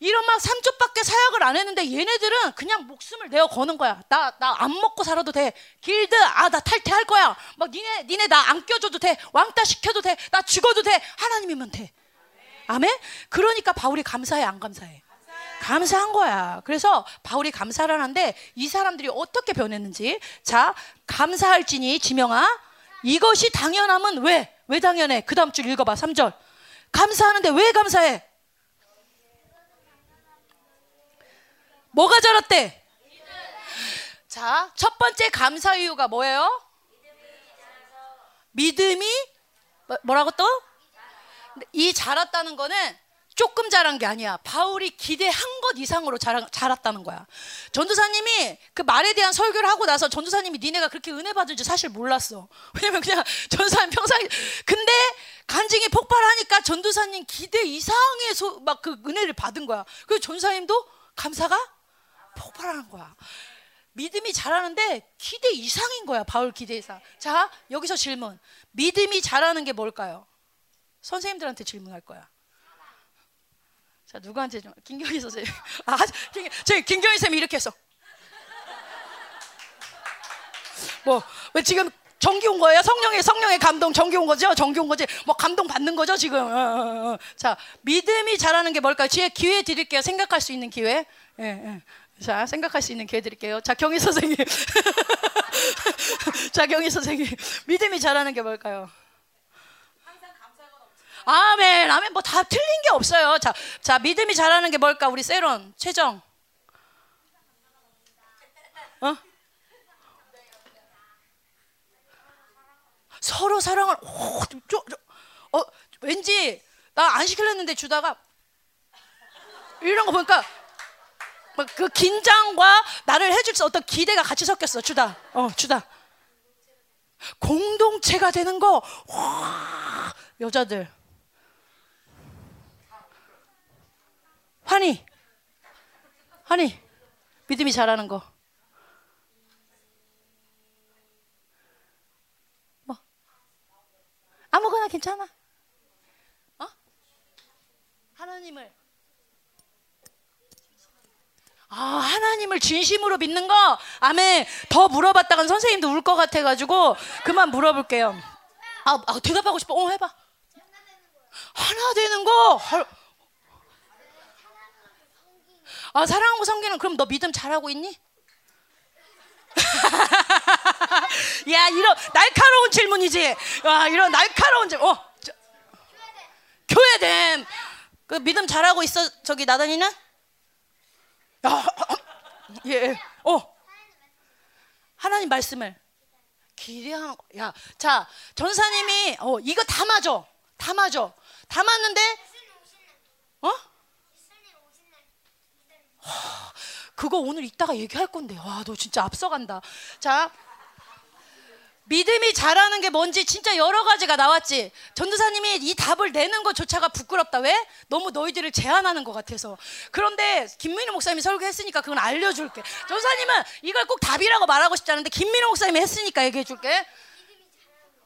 Speaker 1: 이런 막 3주밖에 사역을 안 했는데 얘네들은 그냥 목숨을 내어 거는 거야. 나 나 안 먹고 살아도 돼. 길드 아 나 탈퇴할 거야. 막 니네 니네 나 안 껴줘도 돼. 왕따 시켜도 돼. 나 죽어도 돼. 하나님이면 돼. 아멘. 그러니까 바울이 감사해 안 감사해? 감사한 거야. 그래서 바울이 감사를 하는데 이 사람들이 어떻게 변했는지 자 감사할지니 지명아 이것이 당연함은 왜? 왜 당연해? 그 다음 줄 읽어봐 3절 감사하는데 왜 감사해? 뭐가 자랐대? 자, 첫 번째 감사 이유가 뭐예요? 믿음이 뭐- 뭐라고 또? 이 자랐다는 거는 조금 자란 게 아니야. 바울이 기대한 것 이상으로 자라, 자랐다는 거야. 전도사님이 그 말에 대한 설교를 하고 나서 전도사님이 니네가 그렇게 은혜 받은 줄 사실 몰랐어. 왜냐면 그냥 전도사님 평상시 근데 간증이 폭발하니까 전도사님 기대 이상의 소, 막그 은혜를 받은 거야. 그래서 전도사님도 감사가 폭발하는 거야. 믿음이 자라는데 기대 이상인 거야. 바울 기대 이상. 자, 여기서 질문. 믿음이 자라는 게 뭘까요? 선생님들한테 질문할 거야. 자 누구한테 좀 김경희 선생님. 아 김, 저 김경희 쌤이 이렇게 했어 뭐 왜 지금 전기 온 거예요? 성령의 성령의 감동 전기 온 거죠? 전기 온 거지? 뭐 감동 받는 거죠 지금? 어, 어, 어. 자 믿음이 자라는 게 뭘까요? 지혜 기회 드릴게요. 생각할 수 있는 기회. 예, 예. 자 생각할 수 있는 기회 드릴게요. 자 경희 선생님. 자 경희 선생님. 믿음이 자라는 게 뭘까요 아멘, 아멘. 뭐 다 틀린 게 없어요. 자, 자 믿음이 자라는 게 뭘까? 우리 세론, 최정. 어? 서로 사랑을. 오, 저, 저, 어, 왠지 나 안 시킬랬는데 주다가 이런 거 보니까 그 긴장과 나를 해줄 수 어떤 기대가 같이 섞였어. 주다. 어, 주다. 공동체가 되는 거. 와, 여자들. 환희, 환희, 믿음이 잘하는 거. 뭐? 아무거나 괜찮아. 어? 하나님을. 아, 하나님을 진심으로 믿는 거? 아멘. 더 물어봤다간 선생님도 울 것 같아 가지고, 그만 물어볼게요. 아, 아, 대답하고 싶어. 어, 해 봐. 하나 되는 거. 아, 사랑하고 섬기는 그럼 너 믿음 잘하고 있니? 야, 이런 날카로운 질문이지. 아, 이런 날카로운 질문. 어, 저, 교회됨. 그 믿음 잘하고 있어, 저기 나단이는? 아, 예, 어. 하나님 말씀을 기대하는 거. 야, 자, 전사님이 어, 이거 다 맞아. 다 맞아. 다 맞는데 어? 그거 오늘 이따가 얘기할 건데 와 너 진짜 앞서간다 자 믿음이 잘하는 게 뭔지 진짜 여러 가지가 나왔지 전도사님이 이 답을 내는 것조차가 부끄럽다 왜? 너무 너희들을 제한하는 것 같아서 그런데 김민우 목사님이 설교했으니까 그건 알려줄게 전도사님은 이걸 꼭 답이라고 말하고 싶지 않은데 김민우 목사님이 했으니까 얘기해줄게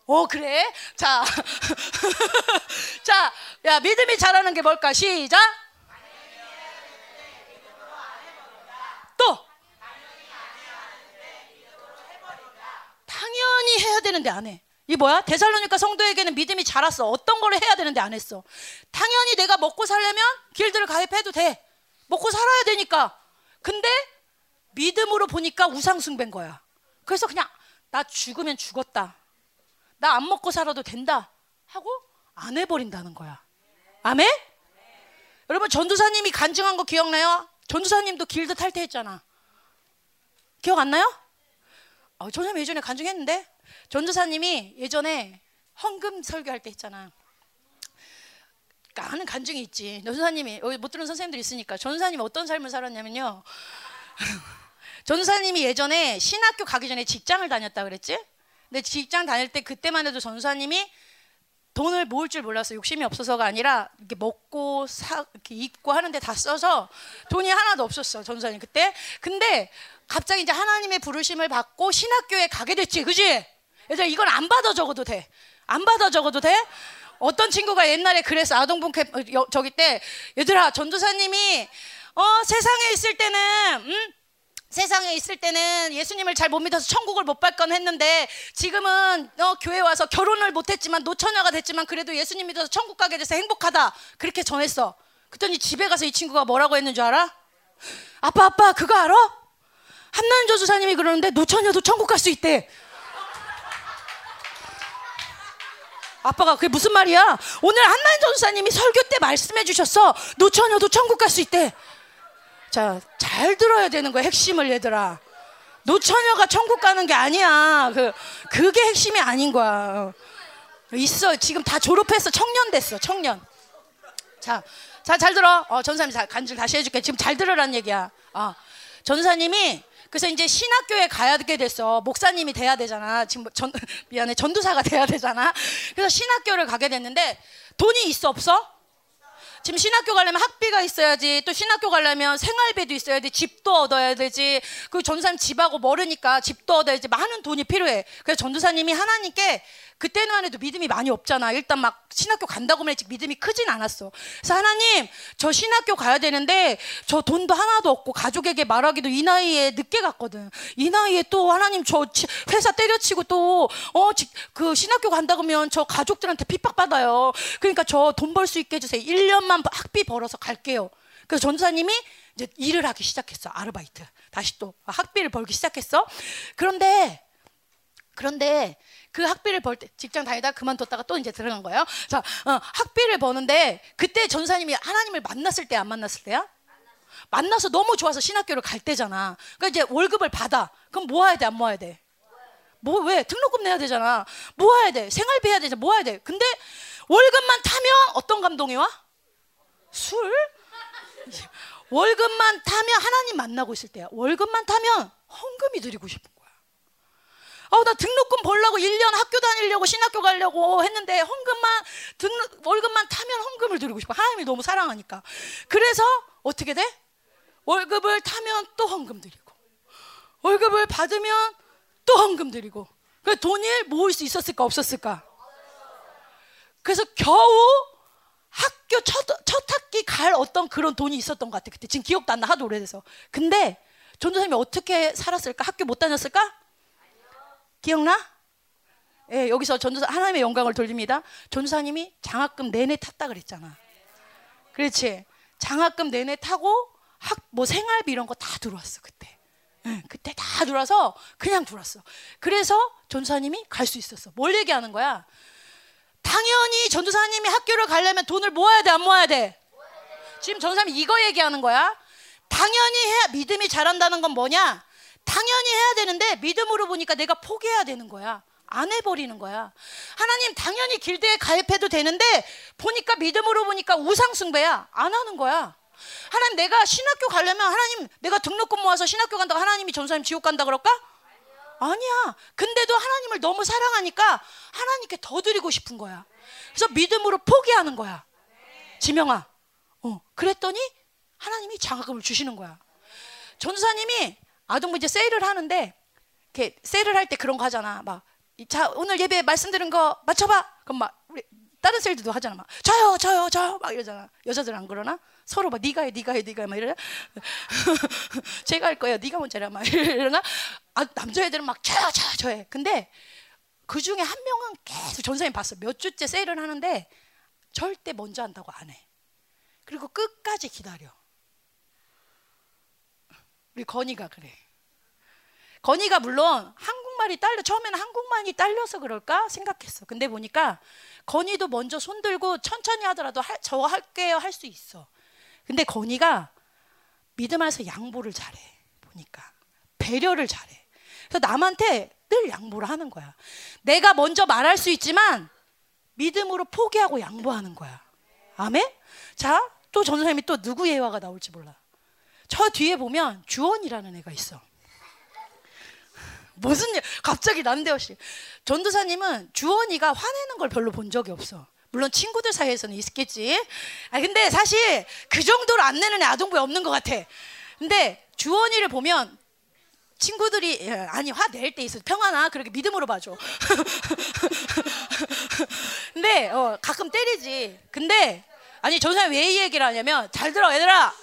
Speaker 1: 어 그래? 자, 자, 야 믿음이 잘하는 게 뭘까? 시작. 또 당연히 해야 되는데 안 해. 이 뭐야? 대살로니까 성도에게는 믿음이 자랐어. 어떤 걸 해야 되는데 안 했어. 당연히 내가 먹고 살려면 길드를 가입해도 돼. 먹고 살아야 되니까. 근데 믿음으로 보니까 우상숭배인 거야. 그래서 그냥 나 죽으면 죽었다. 나 안 먹고 살아도 된다. 하고 안 해버린다는 거야. 아멘? 여러분 전두사님이 간증한 거 기억나요? 전도사님도 길드 탈퇴했잖아. 기억 안 나요? 어, 전도사님 예전에 간증했는데 전도사님이 예전에 헌금 설교할 때 했잖아. 그러니까 하는 간증이 있지. 전도사님이 여기 못 들은 선생님들 있으니까 전도사님이 어떤 삶을 살았냐면요. 전도사님이 예전에 신학교 가기 전에 직장을 다녔다 그랬지? 근데 직장 다닐 때 그때만 해도 전도사님이 돈을 모을 줄 몰라서 욕심이 없어서가 아니라 이렇게 먹고 사 이렇게 입고 하는데 다 써서 돈이 하나도 없었어 전도사님 그때. 근데 갑자기 이제 하나님의 부르심을 받고 신학교에 가게 됐지, 그지? 얘들아 이건 안 받아 적어도 돼. 안 받아 적어도 돼? 어떤 친구가 옛날에 그래서 아동분 캠 어, 저기 때 얘들아 전도사님이 어 세상에 있을 때는 음? 세상에 있을 때는 예수님을 잘 못 믿어서 천국을 못 발건 했는데 지금은 어, 교회 와서 결혼을 못했지만 노처녀가 됐지만 그래도 예수님 믿어서 천국 가게 돼서 행복하다 그렇게 전했어. 그랬더니 집에 가서 이 친구가 뭐라고 했는 줄 알아? 아빠 아빠 그거 알아? 한나연 조수사님이 그러는데 노처녀도 천국 갈 수 있대. 아빠가 그게 무슨 말이야? 오늘 한나연 전사님이 설교 때 말씀해 주셨어. 노처녀도 천국 갈 수 있대. 자, 잘 들어야 되는 거야, 핵심을 얘들아. 노처녀가 천국 가는 게 아니야. 그, 그게 핵심이 아닌 거야. 있어. 지금 다 졸업했어. 청년 됐어. 청년. 자, 자, 잘 들어. 어, 전사님 간증 다시 해줄게. 지금 잘 들으란 얘기야. 어, 전사님이 그래서 이제 신학교에 가야게 됐어. 목사님이 돼야 되잖아. 지금 뭐 전, 미안해. 전도사가 돼야 되잖아. 그래서 신학교를 가게 됐는데 돈이 있어 없어? 지금 신학교 가려면 학비가 있어야지 또 신학교 가려면 생활비도 있어야 돼 집도 얻어야 되지. 그 전도사님 집하고 멀으니까 집도 얻어야지. 많은 돈이 필요해. 그래서 전도사님이 하나님께 그때만 해도 믿음이 많이 없잖아. 일단 막 신학교 간다고 하면 믿음이 크진 않았어. 그래서 하나님, 저 신학교 가야 되는데 저 돈도 하나도 없고 가족에게 말하기도 이 나이에 늦게 갔거든. 이 나이에 또 하나님 저 회사 때려치고 또, 어, 그 신학교 간다고 하면 저 가족들한테 핍박받아요. 그러니까 저 돈 벌 수 있게 해 주세요. 1년만 학비 벌어서 갈게요. 그래서 전사님이 이제 일을 하기 시작했어. 아르바이트. 다시 또 학비를 벌기 시작했어. 그런데, 그런데 그 학비를 벌 때 직장 다니다 그만뒀다가 또 이제 들어간 거예요. 자, 어, 학비를 버는데 그때 전사님이 하나님을 만났을 때 안 만났을 때야? 만나서 너무 좋아서 신학교를 갈 때잖아. 그러니까 이제 월급을 받아. 그럼 모아야 돼, 안 모아야 돼? 뭐 왜? 등록금 내야 되잖아. 모아야 돼. 생활비 해야 되잖아. 모아야 돼. 근데 월급만 타면 어떤 감동이 와? 술? 월급만 타면 하나님 만나고 있을 때야. 월급만 타면 헌금이 드리고 싶은 아, 나 등록금 벌라고 1년 학교 다니려고 신학교 가려고 했는데 헌금만 등록 월급만 타면 헌금을 드리고 싶어. 하나님이 너무 사랑하니까. 그래서 어떻게 돼? 월급을 타면 또 헌금 드리고. 월급을 받으면 또 헌금 드리고. 그 돈을 모을 수 있었을까 없었을까? 그래서 겨우 학교 첫, 첫 학기 갈 어떤 그런 돈이 있었던 것 같아. 그때 지금 기억도 안 나. 하도 오래돼서. 근데 전도사님이 어떻게 살았을까? 학교 못 다녔을까? 기억나? 예, 여기서 전도사 하나님의 영광을 돌립니다. 전도사님이 장학금 내내 탔다 그랬잖아. 그렇지? 장학금 내내 타고 학 뭐 생활비 이런 거 다 들어왔어 그때. 예, 그때 다 들어와서 그냥 들어왔어. 그래서 전도사님이 갈 수 있었어. 뭘 얘기하는 거야? 당연히 전도사님이 학교를 가려면 돈을 모아야 돼, 안 모아야 돼? 지금 전도사님이 이거 얘기하는 거야. 당연히 해야 믿음이 자란다는 건 뭐냐? 당연히 해야 되는데 믿음으로 보니까 내가 포기해야 되는 거야. 안 해버리는 거야. 하나님 당연히 길드에 가입해도 되는데 보니까 믿음으로 보니까 우상숭배야. 안 하는 거야. 하나님 내가 신학교 가려면 하나님 내가 등록금 모아서 신학교 간다고 하나님이 전사님 지옥 간다 그럴까? 아니야. 근데도 하나님을 너무 사랑하니까 하나님께 더 드리고 싶은 거야. 그래서 믿음으로 포기하는 거야. 지명아. 어. 그랬더니 하나님이 장학금을 주시는 거야. 전사님이 아동부 이제 세일을 하는데 이렇게 세일을 할 때 그런 거 하잖아. 막 자 오늘 예배 말씀드린 거 맞춰봐. 그럼 막 우리 다른 셀들도 하잖아. 막 저요, 저요, 저요 막 이러잖아. 여자들 안 그러나? 서로 막 네가 해, 네가 해, 네가 해, 막 이러나? 제가 할 거예요. 네가 먼저 해라, 막 이러나? 아, 남자애들은 막 저요, 저요, 저요. 근데 그 중에 한 명은 계속 전사님 봤어. 몇 주째 세일을 하는데 절대 먼저 한다고 안 해. 그리고 끝까지 기다려. 우리 건이가 그래. 건이가 물론 한국말이 딸려 처음에는 한국말이 딸려서 그럴까 생각했어. 근데 보니까 건이도 먼저 손 들고 천천히 하더라도 할, 저 할게요 할 수 있어. 근데 건이가 믿음 안에서 양보를 잘해. 보니까 배려를 잘해. 그래서 남한테 늘 양보를 하는 거야. 내가 먼저 말할 수 있지만 믿음으로 포기하고 양보하는 거야. 아멘? 자, 또 전사님이 또 누구 예화가 나올지 몰라. 저 뒤에 보면 주원이라는 애가 있어. 무슨 일, 갑자기 난데없 전도사님은 주원이가 화내는 걸 별로 본 적이 없어. 물론 친구들 사이에서는 있겠지. 아 근데 사실 그 정도로 안 내는 애 아동부에 없는 것 같아. 근데 주원이를 보면 친구들이 예, 아니 화 낼 때 있어 평안아 그렇게 믿음으로 봐줘. 근데 어, 가끔 때리지. 근데 아니 저 사람 왜이 얘기를 하냐면 잘 들어 얘들아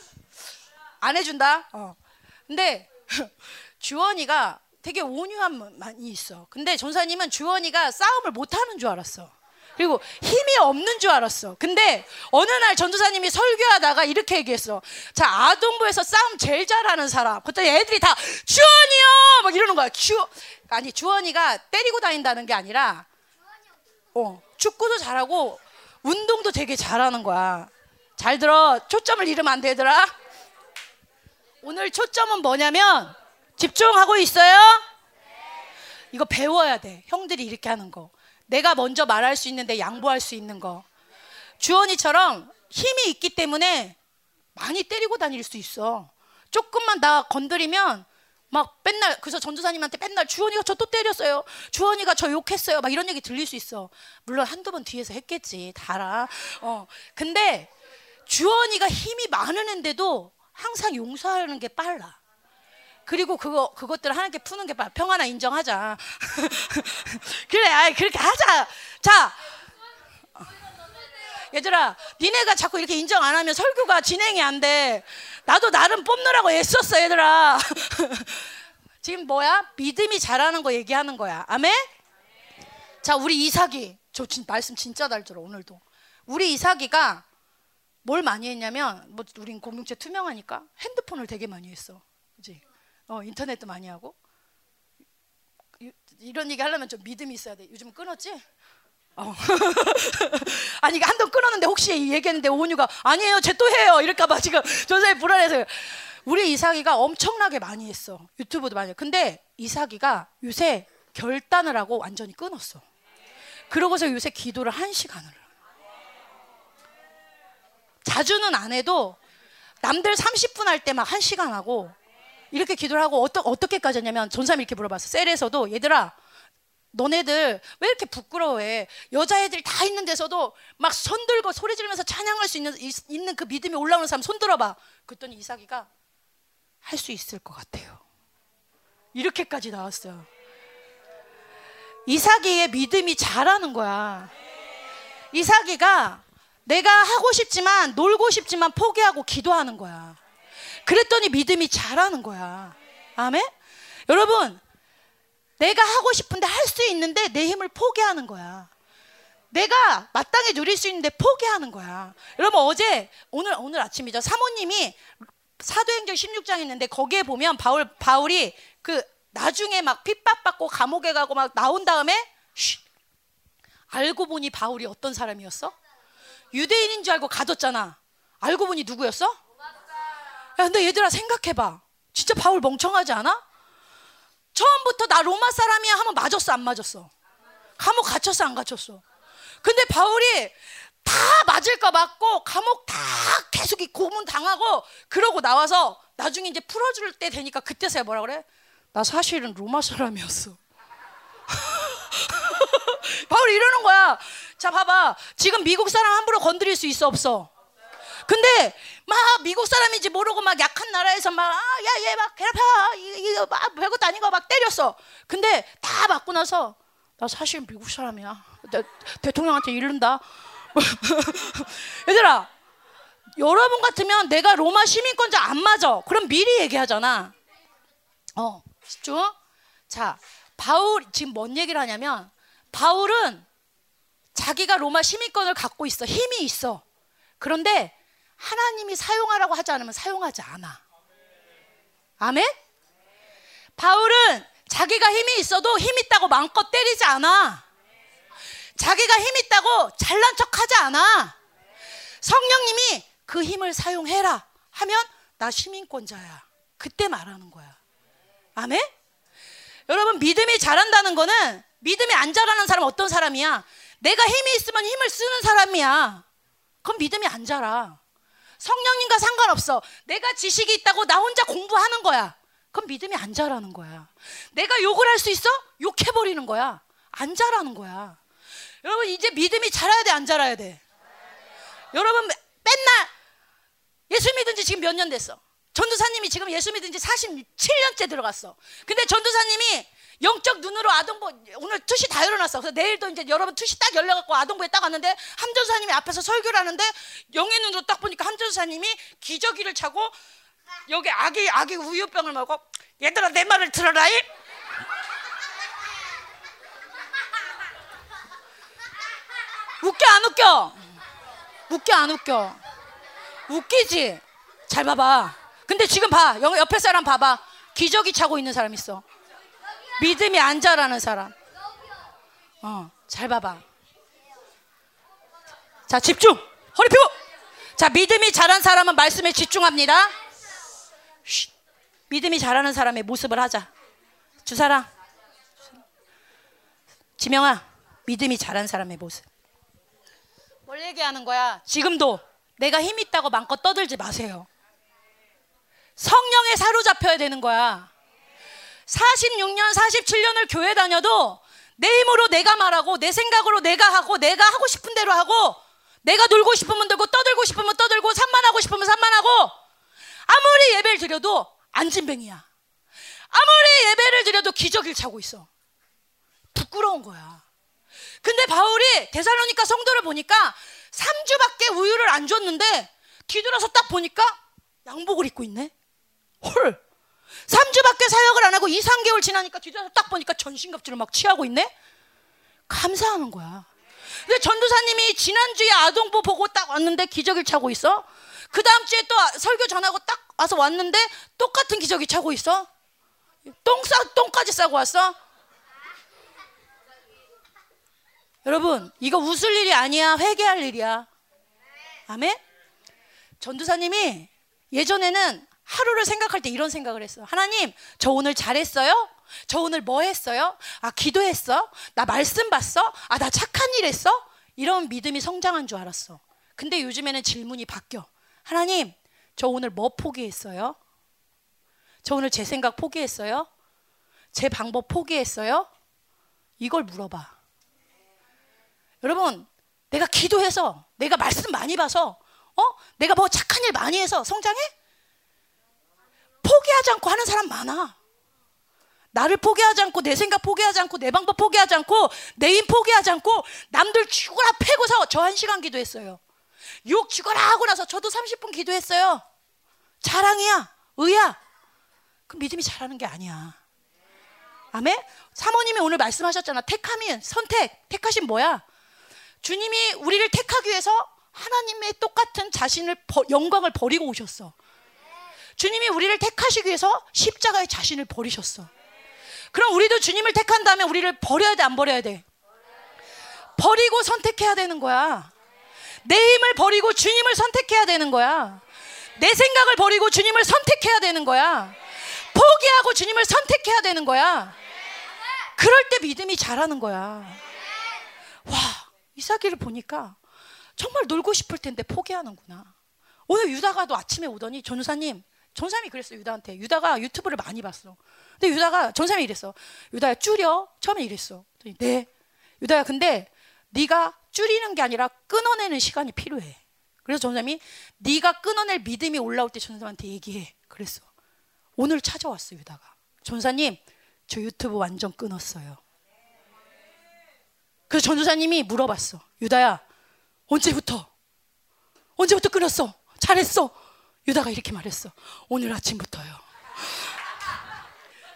Speaker 1: 안 해준다. 어. 근데 주원이가 되게 온유한 많이 있어. 근데 전사님은 주원이가 싸움을 못하는 줄 알았어. 그리고 힘이 없는 줄 알았어. 근데 어느 날 전도사님이 설교하다가 이렇게 얘기했어. 자, 아동부에서 싸움 제일 잘하는 사람. 그때 애들이 다 주원이요! 막 이러는 거야. 주, 아니, 주원이가 때리고 다닌다는 게 아니라, 어, 축구도 잘하고, 운동도 되게 잘하는 거야. 잘 들어. 초점을 잃으면 안 되더라. 오늘 초점은 뭐냐면, 집중하고 있어요? 이거 배워야 돼. 형들이 이렇게 하는 거. 내가 먼저 말할 수 있는데 양보할 수 있는 거. 주원이처럼 힘이 있기 때문에 많이 때리고 다닐 수 있어. 조금만 나 건드리면 막 맨날 그래서 전도사님한테 맨날 주원이가 저 또 때렸어요. 주원이가 저 욕했어요. 막 이런 얘기 들릴 수 있어. 물론 한두 번 뒤에서 했겠지. 달아. 어. 근데 주원이가 힘이 많은데도 항상 용서하는 게 빨라. 그리고 그거 그것들 하나님께 푸는 게 평안아 인정하자. 그래, 아이 그렇게 하자. 자, 얘들아, 니네가 자꾸 이렇게 인정 안 하면 설교가 진행이 안 돼. 나도 나름 뽑느라고 애썼어, 얘들아. 지금 뭐야? 믿음이 잘하는 거 얘기하는 거야. 아멘? 자, 우리 이삭이 저 진, 말씀 진짜 잘 들어 오늘도. 우리 이삭이가 뭘 많이 했냐면 뭐 우린 공동체 투명하니까 핸드폰을 되게 많이 했어. 그지? 어, 인터넷도 많이 하고. 이런 얘기 하려면 좀 믿음이 있어야 돼. 요즘 끊었지? 어. 아니 한동 끊었는데 혹시 얘기했는데 오은유가 아니에요, 제또 해요. 이럴까 봐 지금 전사님 불안해서 우리 이삭이가 엄청나게 많이 했어. 유튜브도 많이. 해. 근데 이삭이가 요새 결단을 하고 완전히 끊었어. 그러고서 요새 기도를 한 시간을. 자주는 안 해도 남들 30분 할 때막한 시간 하고 이렇게 기도를 하고 어떠, 어떻게까지 했냐면 전사님이 이렇게 물어봤어. 셀에서도 얘들아 너네들 왜 이렇게 부끄러워해? 여자애들 다 있는 데서도 막 손 들고 소리 지르면서 찬양할 수 있는, 있는 그 믿음이 올라오는 사람 손 들어봐. 그랬더니 이삭이가 할 수 있을 것 같아요. 이렇게까지 나왔어요. 이삭이의 믿음이 잘하는 거야. 이삭이가 내가 하고 싶지만 놀고 싶지만 포기하고 기도하는 거야. 그랬더니 믿음이 자라는 거야. 아멘? 여러분, 내가 하고 싶은데 할 수 있는데 내 힘을 포기하는 거야. 내가 마땅히 누릴 수 있는데 포기하는 거야. 여러분 어제 오늘 오늘 아침이죠. 사모님이 사도행전 16장 있는데 거기에 보면 바울 바울이 그 나중에 막 핍박받고 감옥에 가고 막 나온 다음에 쉬, 알고 보니 바울이 어떤 사람이었어? 유대인인 줄 알고 가뒀잖아. 알고 보니 누구였어? 야, 근데 얘들아 생각해봐. 진짜 바울 멍청하지 않아? 처음부터 나 로마 사람이야 하면 맞았어 안 맞았어? 감옥 갇혔어 안 갇혔어? 근데 바울이 다 맞을 거 맞고 감옥 다 계속 고문 당하고 그러고 나와서 나중에 이제 풀어줄 때 되니까 그때서야 뭐라 그래? 나 사실은 로마 사람이었어. 바울이 이러는 거야. 자 봐봐. 지금 미국 사람 함부로 건드릴 수 있어 없어? 근데 막 미국 사람인지 모르고 막 약한 나라에서 막야얘 막 괴롭혀 이거 막 별것도 아닌 거 막 때렸어. 근데 다 맞고 나서 나 사실 미국 사람이야. 대, 대통령한테 이른다. 얘들아, 여러분 같으면 내가 로마 시민권자 안 맞아. 그럼 미리 얘기하잖아. 어, 집중. 자, 바울 지금 뭔 얘기를 하냐면 바울은 자기가 로마 시민권을 갖고 있어. 힘이 있어. 그런데 하나님이 사용하라고 하지 않으면 사용하지 않아. 아멘? 바울은 자기가 힘이 있어도 힘 있다고 마음껏 때리지 않아. 자기가 힘 있다고 잘난 척 하지 않아. 성령님이 그 힘을 사용해라 하면 나 시민권자야. 그때 말하는 거야. 아멘? 여러분 믿음이 자란다는 거는 믿음이 안 자라는 사람 어떤 사람이야? 내가 힘이 있으면 힘을 쓰는 사람이야. 그럼 믿음이 안 자라. 성령님과 상관없어. 내가 지식이 있다고 나 혼자 공부하는 거야. 그럼 믿음이 안 자라는 거야. 내가 욕을 할 수 있어? 욕해버리는 거야. 안 자라는 거야. 여러분 이제 믿음이 자라야 돼, 안 자라야 돼? 여러분 맨날 예수 믿은 지 지금 몇 년 됐어? 전도사님이 지금 예수 믿은 지 47년째 들어갔어. 근데 전도사님이 영적 눈으로 아동부 오늘 투시 다 열어놨어. 그래서 내일도 이제 여러분 투시 딱 열려갖고 아동부에 딱 왔는데 함전사님이 앞에서 설교를 하는데 영의 눈으로 딱 보니까 함전사님이 기저귀를 차고 여기 아기 아기 우유병을 먹고 얘들아 내 말을 들어라 이. 웃겨 안 웃겨? 웃겨 안 웃겨? 웃기지? 잘 봐봐 근데 지금 봐. 옆에 사람 봐봐. 기저귀 차고 있는 사람 있어. 믿음이 안 자라는 사람. 어 잘 봐봐. 자 집중. 허리 펴고 자 믿음이 자란 사람은 말씀에 집중합니다. 쉿. 믿음이 자라는 사람의 모습을 하자. 주사랑 지명아 믿음이 자란 사람의 모습. 뭘 얘기하는 거야? 지금도 내가 힘 있다고 마음껏 떠들지 마세요 성령에 사로잡혀야 되는 거야 46년 47년을 교회 다녀도 내 힘으로 내가 말하고 내 생각으로 내가 하고 내가 하고 싶은 대로 하고 내가 놀고 싶으면 놀고 떠들고 싶으면 떠들고 산만하고 싶으면 산만하고 아무리 예배를 드려도 안진뱅이야. 아무리 예배를 드려도 기저귀를 차고 있어. 부끄러운 거야. 근데 바울이 데살로니카 성도를 보니까 3주밖에 우유를 안 줬는데 뒤돌아서 딱 보니까 양복을 입고 있네. 헐. 3주밖에 사역을 안 하고 2, 3개월 지나니까 뒤돌아서 딱 보니까 전신갑주를 막 취하고 있네. 감사하는 거야. 근데 전도사님이 지난주에 아동부 보고 딱 왔는데 기저귀를 차고 있어. 그 다음 주에 또 설교 전하고 딱 와서 왔는데 똑같은 기저귀 차고 있어. 똥 싸, 똥까지 싸고 왔어. 여러분, 이거 웃을 일이 아니야. 회개할 일이야. 아멘? 전도사님이 예전에는 하루를 생각할 때 이런 생각을 했어. 하나님, 저 오늘 잘했어요? 저 오늘 뭐 했어요? 아, 기도했어? 나 말씀 봤어? 아, 나 착한 일 했어? 이런 믿음이 성장한 줄 알았어. 근데 요즘에는 질문이 바뀌어. 하나님, 저 오늘 뭐 포기했어요? 저 오늘 제 생각 포기했어요? 제 방법 포기했어요? 이걸 물어봐. 여러분, 내가 기도해서, 내가 말씀 많이 봐서, 어? 내가 뭐 착한 일 많이 해서 성장해? 포기하지 않고 하는 사람 많아. 나를 포기하지 않고 내 생각 포기하지 않고 내 방법 포기하지 않고 내 힘 포기하지 않고 남들 죽어라 패고서 저 한 시간 기도했어요. 욕 죽어라 하고 나서 저도 30분 기도했어요. 자랑이야, 의야. 그 믿음이 잘하는 게 아니야. 아멘? 사모님이 오늘 말씀하셨잖아. 택함이 선택. 택하신 뭐야? 주님이 우리를 택하기 위해서 하나님의 똑같은 자신을 영광을 버리고 오셨어. 주님이 우리를 택하시기 위해서 십자가의 자신을 버리셨어. 그럼 우리도 주님을 택한 다음에 우리를 버려야 돼, 안 버려야 돼? 버리고 선택해야 되는 거야. 내 힘을 버리고 주님을 선택해야 되는 거야. 내 생각을 버리고 주님을 선택해야 되는 거야. 포기하고 주님을 선택해야 되는 거야. 그럴 때 믿음이 자라는 거야. 와, 이사기를 보니까 정말 놀고 싶을 텐데 포기하는구나. 오늘 유다가도 아침에 오더니 전사님 전사님이 그랬어 유다한테. 유다가 유튜브를 많이 봤어. 근데 유다가 전사님이 이랬어. 유다야 줄여. 처음에 이랬어. 네. 유다야 근데 네가 줄이는 게 아니라 끊어내는 시간이 필요해. 그래서 전사님이 네가 끊어낼 믿음이 올라올 때 전사님한테 얘기해. 그랬어. 오늘 찾아왔어 유다가. 전사님 저 유튜브 완전 끊었어요. 그래서 전도사님이 물어봤어. 유다야, 언제부터? 언제부터 끊었어? 잘했어. 유다가 이렇게 말했어. 오늘 아침부터요.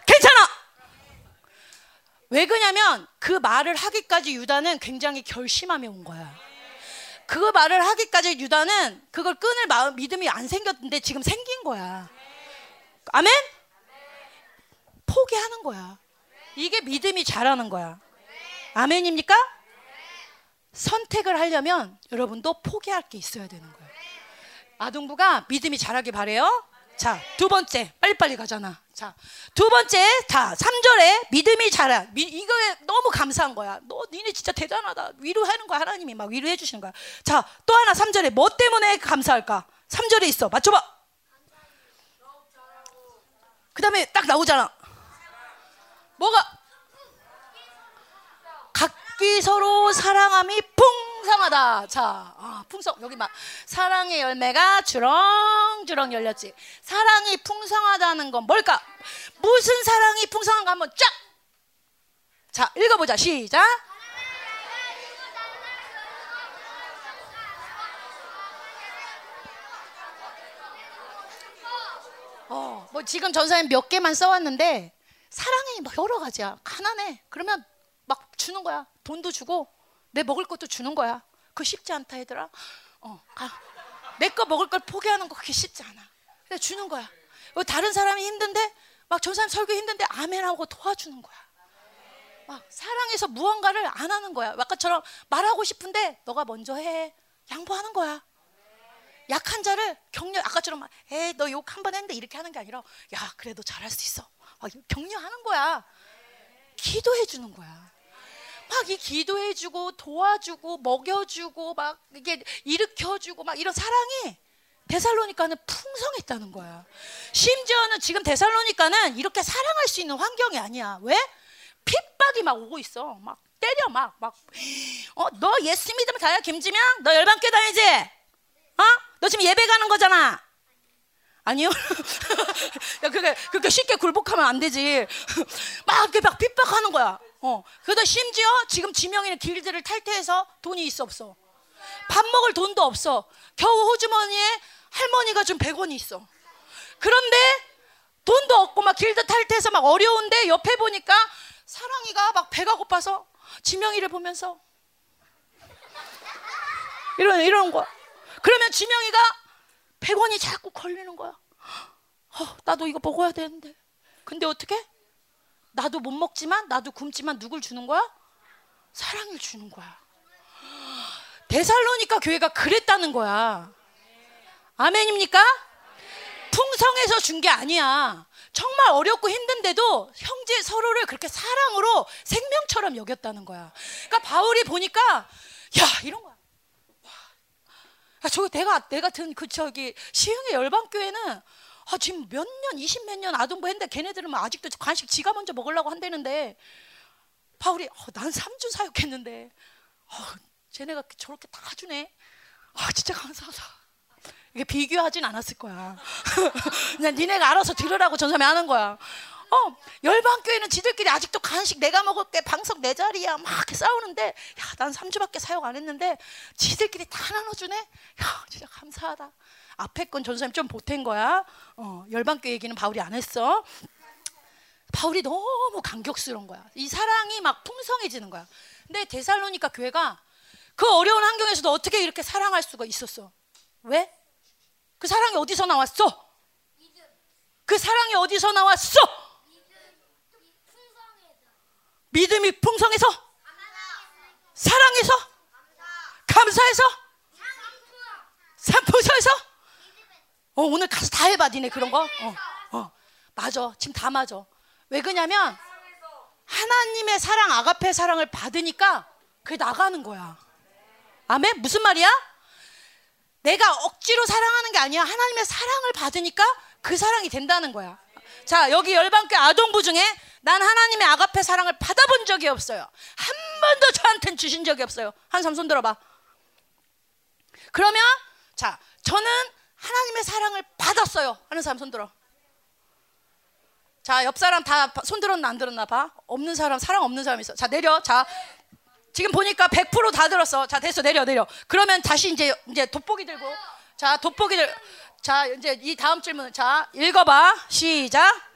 Speaker 1: 괜찮아. 왜 그냐면 그 말을 하기까지 유다는 굉장히 결심함에 온 거야. 그 말을 하기까지 유다는 그걸 끊을 마음 믿음이 안 생겼는데 지금 생긴 거야. 아멘? 포기하는 거야. 이게 믿음이 자라는 거야. 아멘입니까? 선택을 하려면 여러분도 포기할 게 있어야 되는 거예요. 아동부가 믿음이 자라길 바래요. 자, 두 번째. 빨리빨리 가잖아. 자, 두 번째. 자, 3절에 믿음이 자라. 미, 이거에 너무 감사한 거야. 너 니네 진짜 대단하다. 위로하는 거야. 하나님이 막 위로해 주시는 거야. 자, 또 하나 3절에 뭐 때문에 감사할까? 3절에 있어. 맞춰 봐. 그다음에 딱 나오잖아. 뭐가 각기 서로 사랑함이 풍성하다. 자, 아, 풍성 여기 막 사랑의 열매가 주렁주렁 열렸지. 사랑이 풍성하다는 건 뭘까? 무슨 사랑이 풍성한가 한번 쫙. 자, 읽어보자. 시작. 어, 뭐 지금 전사님 몇 개만 써왔는데 사랑이 막 여러 가지야. 가난해. 그러면 막 주는 거야. 돈도 주고 내 먹을 것도 주는 거야. 그 쉽지 않다 얘들아. 어, 내 거 먹을 걸 포기하는 거 그게 쉽지 않아. 근데 주는 거야. 뭐 다른 사람이 힘든데 막 전사님 설교 힘든데 아멘하고 도와주는 거야. 막 사랑해서 무언가를 안 하는 거야. 아까처럼 말하고 싶은데 너가 먼저 해. 양보하는 거야. 약한 자를 격려 아까처럼 에이 너욕 한 번 했는데 이렇게 하는 게 아니라 야 그래도 잘할 수 있어 격려하는 거야 기도해 주는 거야 막 이 기도해 주고 도와주고 먹여 주고 막 이게 일으켜 주고 막 이런 사랑이 데살로니카는 풍성했다는 거야. 심지어는 지금 데살로니카는 이렇게 사랑할 수 있는 환경이 아니야. 왜? 핍박이 막 오고 있어. 막 때려 막 막 어 너 예수 믿으면 다야 김지명? 너 열반교 다니지? 어? 너 지금 예배 가는 거잖아. 아니요. 야, 그게, 그렇게 쉽게 굴복하면 안 되지. 막 이렇게 막 핍박하는 거야. 어. 그러다 심지어 지금 지명이는 길드를 탈퇴해서 돈이 있어 없어. 밥 먹을 돈도 없어. 겨우 호주머니에 할머니가 준 100원이 있어. 그런데 돈도 없고 막 길드 탈퇴해서 막 어려운데 옆에 보니까 사랑이가 막 배가 고파서 지명이를 보면서 이런 이런 거야. 그러면 지명이가 100원이 자꾸 걸리는 거야. 어, 나도 이거 먹어야 되는데. 근데 어떻게? 나도 못 먹지만 나도 굶지만 누굴 주는 거야? 사랑을 주는 거야. 데살로니까 교회가 그랬다는 거야. 아멘입니까? 풍성해서 준 게 아니야. 정말 어렵고 힘든데도 형제 서로를 그렇게 사랑으로 생명처럼 여겼다는 거야. 그러니까 바울이 보니까 야 이런 거야. 아, 저거 내가 내가 든 그 저기 시흥의 열방교회는 아, 지금 몇 년, 이십 몇년 아동부 했는데 걔네들은 뭐 아직도 간식 지가 먼저 먹으려고 한다는데 바울이 어, 난 3주 사역했는데 어, 쟤네가 저렇게 다 주네. 아, 진짜 감사하다. 이게 비교하진 않았을 거야. 그냥 니네가 알아서 들으라고 전사이 하는 거야. 어, 열방교회는 지들끼리 아직도 간식 내가 먹을게 방석 내 자리야 막 싸우는데 야, 난 3주밖에 사역 안 했는데 지들끼리 다 나눠주네. 야, 진짜 감사하다. 앞에 건 전사님 좀 보탠 거야. 어, 열방교회 얘기는 바울이 안 했어. 바울이 너무 감격스러운 거야. 이 사랑이 막 풍성해지는 거야. 근데 데살로니카 교회가 그 어려운 환경에서도 어떻게 이렇게 사랑할 수가 있었어? 왜? 그 사랑이 어디서 나왔어? 그 사랑이 어디서 나왔어? 믿음이 풍성해서? 사랑해서? 감사해서? 산포서에서? 어, 오늘 가서 다 해봐 니네 그런 거? 어, 어. 맞아. 지금 다 맞아. 왜 그냐면 하나님의 사랑 아가페 사랑을 받으니까 그게 나가는 거야. 아멘? 무슨 말이야? 내가 억지로 사랑하는 게 아니야. 하나님의 사랑을 받으니까 그 사랑이 된다는 거야 자 여기 열방교 아동부 중에 난 하나님의 아가페 사랑을 받아본 적이 없어요. 한 번도 저한테는 주신 적이 없어요. 한삼 손 들어봐. 그러면 자 저는 하나님의 사랑을 받았어요. 하는 사람 손 들어. 자, 옆 사람 다 손 들었나 안 들었나 봐. 없는 사람, 사랑 없는 사람 있어. 자, 내려. 자, 지금 보니까 100%다 들었어. 자, 됐어. 내려, 내려. 그러면 다시 이제 이제 돋보기 들고. 자, 돋보기 들. 자, 이제 이 다음 질문. 자, 읽어봐. 시작.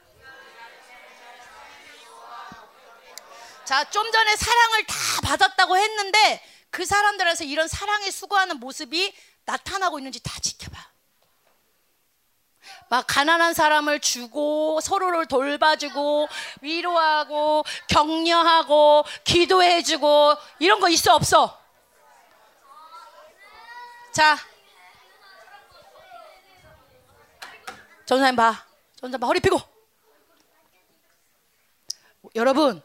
Speaker 1: 자, 좀 전에 사랑을 다 받았다고 했는데 그 사람들에서 이런 사랑에 수고하는 모습이 나타나고 있는지 다 지켜봐. 막 가난한 사람을 주고 서로를 돌봐주고 위로하고 격려하고 기도해주고 이런 거 있어 없어? 자, 전사님 봐, 전사 봐 허리 펴고. 여러분,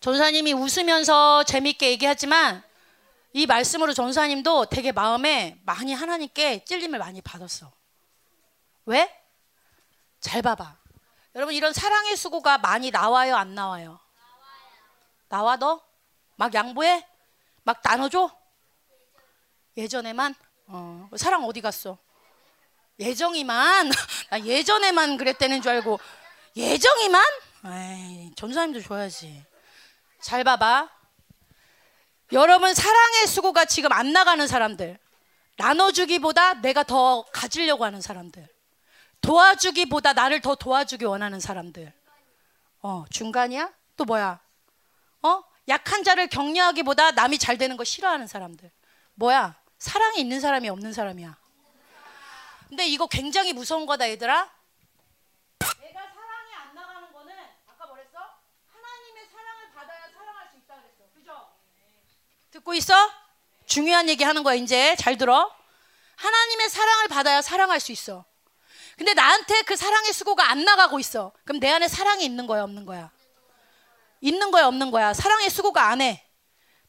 Speaker 1: 전사님이 웃으면서 재밌게 얘기하지만 이 말씀으로 전사님도 되게 마음에 많이 하나님께 찔림을 많이 받았어. 왜? 잘 봐봐. 여러분 이런 사랑의 수고가 많이 나와요, 안 나와요? 나와 너? 막 양보해? 막 나눠줘? 예전에만? 어, 사랑 어디 갔어? 예정이만? 나 예전에만 그랬다는 줄 알고 예정이만? 에이, 전사님도 줘야지. 잘 봐봐. 여러분 사랑의 수고가 지금 안 나가는 사람들 나눠주기보다 내가 더 가지려고 하는 사람들 도와주기보다 나를 더 도와주기 원하는 사람들 어 중간이야? 또 뭐야? 어 약한 자를 격려하기보다 남이 잘 되는 거 싫어하는 사람들 뭐야? 사랑이 있는 사람이 없는 사람이야 근데 이거 굉장히 무서운 거다 얘들아 내가 사랑이 안 나가는 거는 아까 뭐랬어? 하나님의 사랑을 받아야 사랑할 수 있다 그랬어 그죠? 듣고 있어? 중요한 얘기 하는 거야, 이제. 잘 들어. 하나님의 사랑을 받아야 사랑할 수 있어. 근데 나한테 그 사랑의 수고가 안 나가고 있어. 그럼 내 안에 사랑이 있는 거야, 없는 거야? 있는 거야, 없는 거야? 사랑의 수고가 안 해.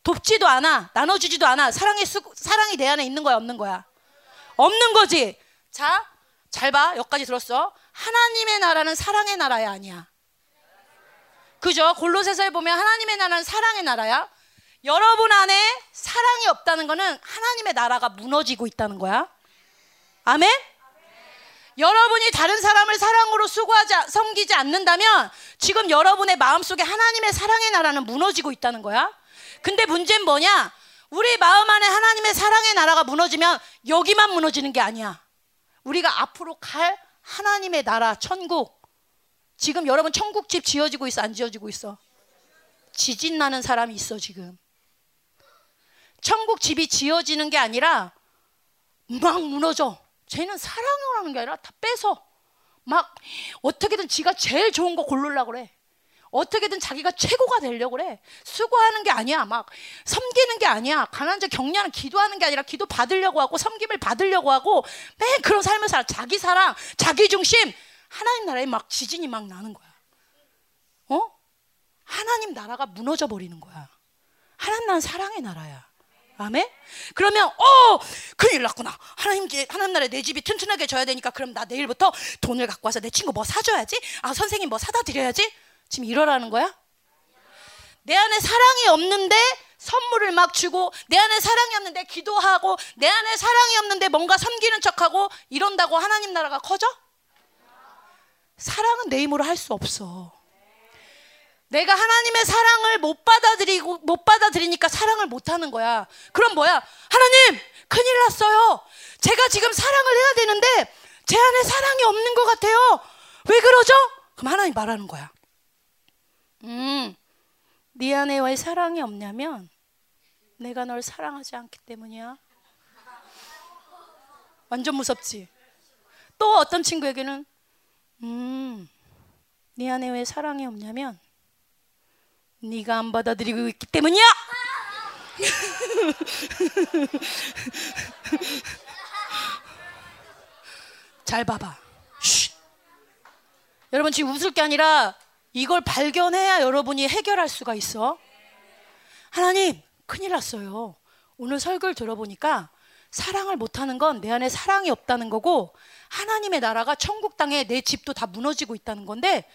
Speaker 1: 돕지도 않아. 나눠주지도 않아. 사랑의 수, 사랑이 내 안에 있는 거야, 없는 거야? 없는 거지. 자, 잘 봐. 여기까지 들었어. 하나님의 나라는 사랑의 나라야, 아니야. 그죠? 골로새서에 보면 하나님의 나라는 사랑의 나라야. 여러분 안에 사랑이 없다는 것은 하나님의 나라가 무너지고 있다는 거야. 아멘? 여러분이 다른 사람을 사랑으로 수고하지 섬기지 않는다면 지금 여러분의 마음속에 하나님의 사랑의 나라는 무너지고 있다는 거야. 근데 문제는 뭐냐? 우리 마음 안에 하나님의 사랑의 나라가 무너지면 여기만 무너지는 게 아니야. 우리가 앞으로 갈 하나님의 나라 천국 지금 여러분 천국집 지어지고 있어 안 지어지고 있어? 지진 나는 사람이 있어 지금. 천국 집이 지어지는 게 아니라 막 무너져. 쟤는 사랑을 하는 게 아니라 다 빼서 막 어떻게든 지가 제일 좋은 거 고르려고 그래. 어떻게든 자기가 최고가 되려고 그래. 수고하는 게 아니야. 막 섬기는 게 아니야. 가난자 격려하는 기도하는 게 아니라 기도 받으려고 하고 섬김을 받으려고 하고 맨 그런 삶을 살아. 자기 사랑, 자기 중심. 하나님 나라에 막 지진이 막 나는 거야. 어? 하나님 나라가 무너져 버리는 거야. 하나님 나라는 사랑의 나라야. 아멘? 그러면 어 큰일 났구나. 하나님 하나님 나라에 내 집이 튼튼하게 져야 되니까 그럼 나 내일부터 돈을 갖고 와서 내 친구 뭐 사줘야지. 아 선생님 뭐 사다 드려야지. 지금 이러라는 거야? 내 안에 사랑이 없는데 선물을 막 주고 내 안에 사랑이 없는데 기도하고 내 안에 사랑이 없는데 뭔가 섬기는 척하고 이런다고 하나님 나라가 커져? 사랑은 내 힘으로 할 수 없어. 내가 하나님의 사랑을 못 받아들이고 못 받아들이니까 사랑을 못 하는 거야. 그럼 뭐야? 하나님, 큰일 났어요. 제가 지금 사랑을 해야 되는데 제 안에 사랑이 없는 것 같아요. 왜 그러죠? 그럼 하나님 말하는 거야. 음, 네 안에 왜 사랑이 없냐면 내가 널 사랑하지 않기 때문이야. 완전 무섭지. 또 어떤 친구에게는 음, 네 안에 왜 사랑이 없냐면 네가 안 받아들이고 있기 때문이야. 잘 봐봐. 쉿. 여러분 지금 웃을 게 아니라 이걸 발견해야 여러분이 해결할 수가 있어. 하나님, 큰일 났어요. 오늘 설교를 들어보니까 사랑을 못하는 건 내 안에 사랑이 없다는 거고 하나님의 나라가 천국 땅에 내 집도 다 무너지고 있다는 건데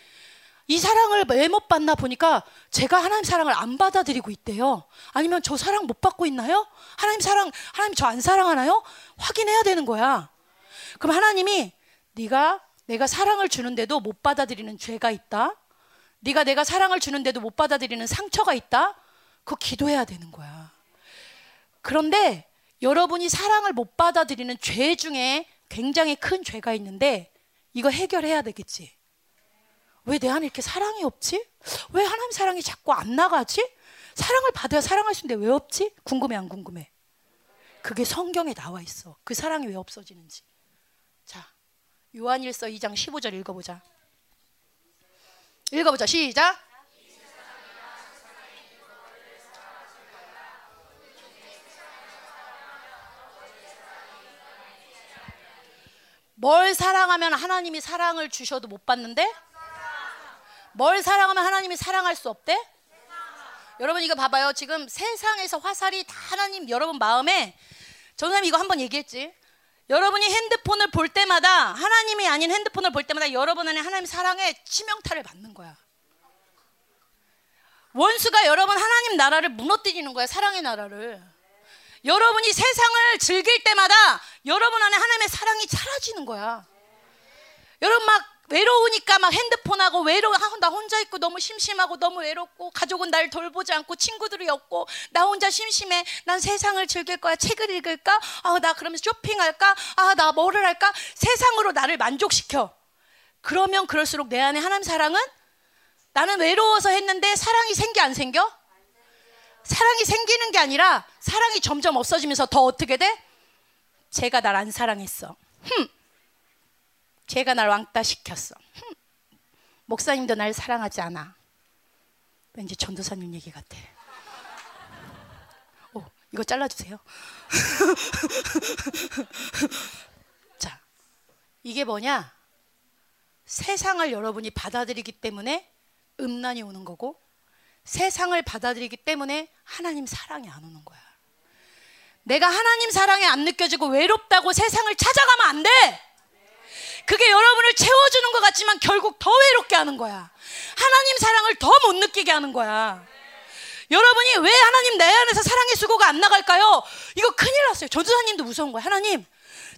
Speaker 1: 이 사랑을 왜 못 받나 보니까 제가 하나님 사랑을 안 받아들이고 있대요. 아니면 저 사랑 못 받고 있나요? 하나님 사랑 하나님 저 안 사랑하나요? 확인해야 되는 거야. 그럼 하나님이 네가 내가 사랑을 주는데도 못 받아들이는 죄가 있다. 네가 내가 사랑을 주는데도 못 받아들이는 상처가 있다. 그거 기도해야 되는 거야. 그런데 여러분이 사랑을 못 받아들이는 죄 중에 굉장히 큰 죄가 있는데 이거 해결해야 되겠지. 왜 내 안에 이렇게 사랑이 없지? 왜 하나님 사랑이 자꾸 안 나가지? 사랑을 받아야 사랑할 수 있는데 왜 없지? 궁금해 안 궁금해? 그게 성경에 나와 있어. 그 사랑이 왜 없어지는지. 자, 요한일서 2장 15절 읽어보자. 읽어보자. 시작. 뭘 사랑하면 하나님이 사랑을 주셔도 못 받는데? 뭘 사랑하면 하나님이 사랑할 수 없대? 여러분 이거 봐봐요. 지금 세상에서 화살이 다 하나님 여러분 마음에 전사님 이거 한번 얘기했지. 여러분이 핸드폰을 볼 때마다 하나님이 아닌 핸드폰을 볼 때마다 여러분 안에 하나님 사랑의 치명타를 받는 거야. 원수가 여러분 하나님 나라를 무너뜨리는 거야. 사랑의 나라를. 여러분이 세상을 즐길 때마다 여러분 안에 하나님의 사랑이 사라지는 거야. 여러분 막 외로우니까 막 핸드폰하고 외로워. 아, 나 혼자 있고 너무 심심하고 너무 외롭고 가족은 날 돌보지 않고 친구들이 없고 나 혼자 심심해. 난 세상을 즐길 거야. 책을 읽을까? 아 나 그러면 쇼핑할까? 아 나 뭐를 할까? 세상으로 나를 만족시켜. 그러면 그럴수록 내 안에 하나님 사랑은? 나는 외로워서 했는데 사랑이 생겨 안 생겨? 사랑이 생기는 게 아니라 사랑이 점점 없어지면서 더 어떻게 돼? 제가 날 안 사랑했어. 흠 제가 날 왕따 시켰어. 목사님도 날 사랑하지 않아. 왠지 전도사님 얘기 같아. 오, 이거 잘라주세요. 자, 이게 뭐냐? 세상을 여러분이 받아들이기 때문에 음란이 오는 거고, 세상을 받아들이기 때문에 하나님 사랑이 안 오는 거야. 내가 하나님 사랑이 안 느껴지고 외롭다고 세상을 찾아가면 안 돼! 그게 여러분을 채워주는 것 같지만 결국 더 외롭게 하는 거야. 하나님 사랑을 더 못 느끼게 하는 거야. 여러분이 왜 하나님 내 안에서 사랑의 수고가 안 나갈까요? 이거 큰일 났어요. 전도사님도 무서운 거야. 하나님,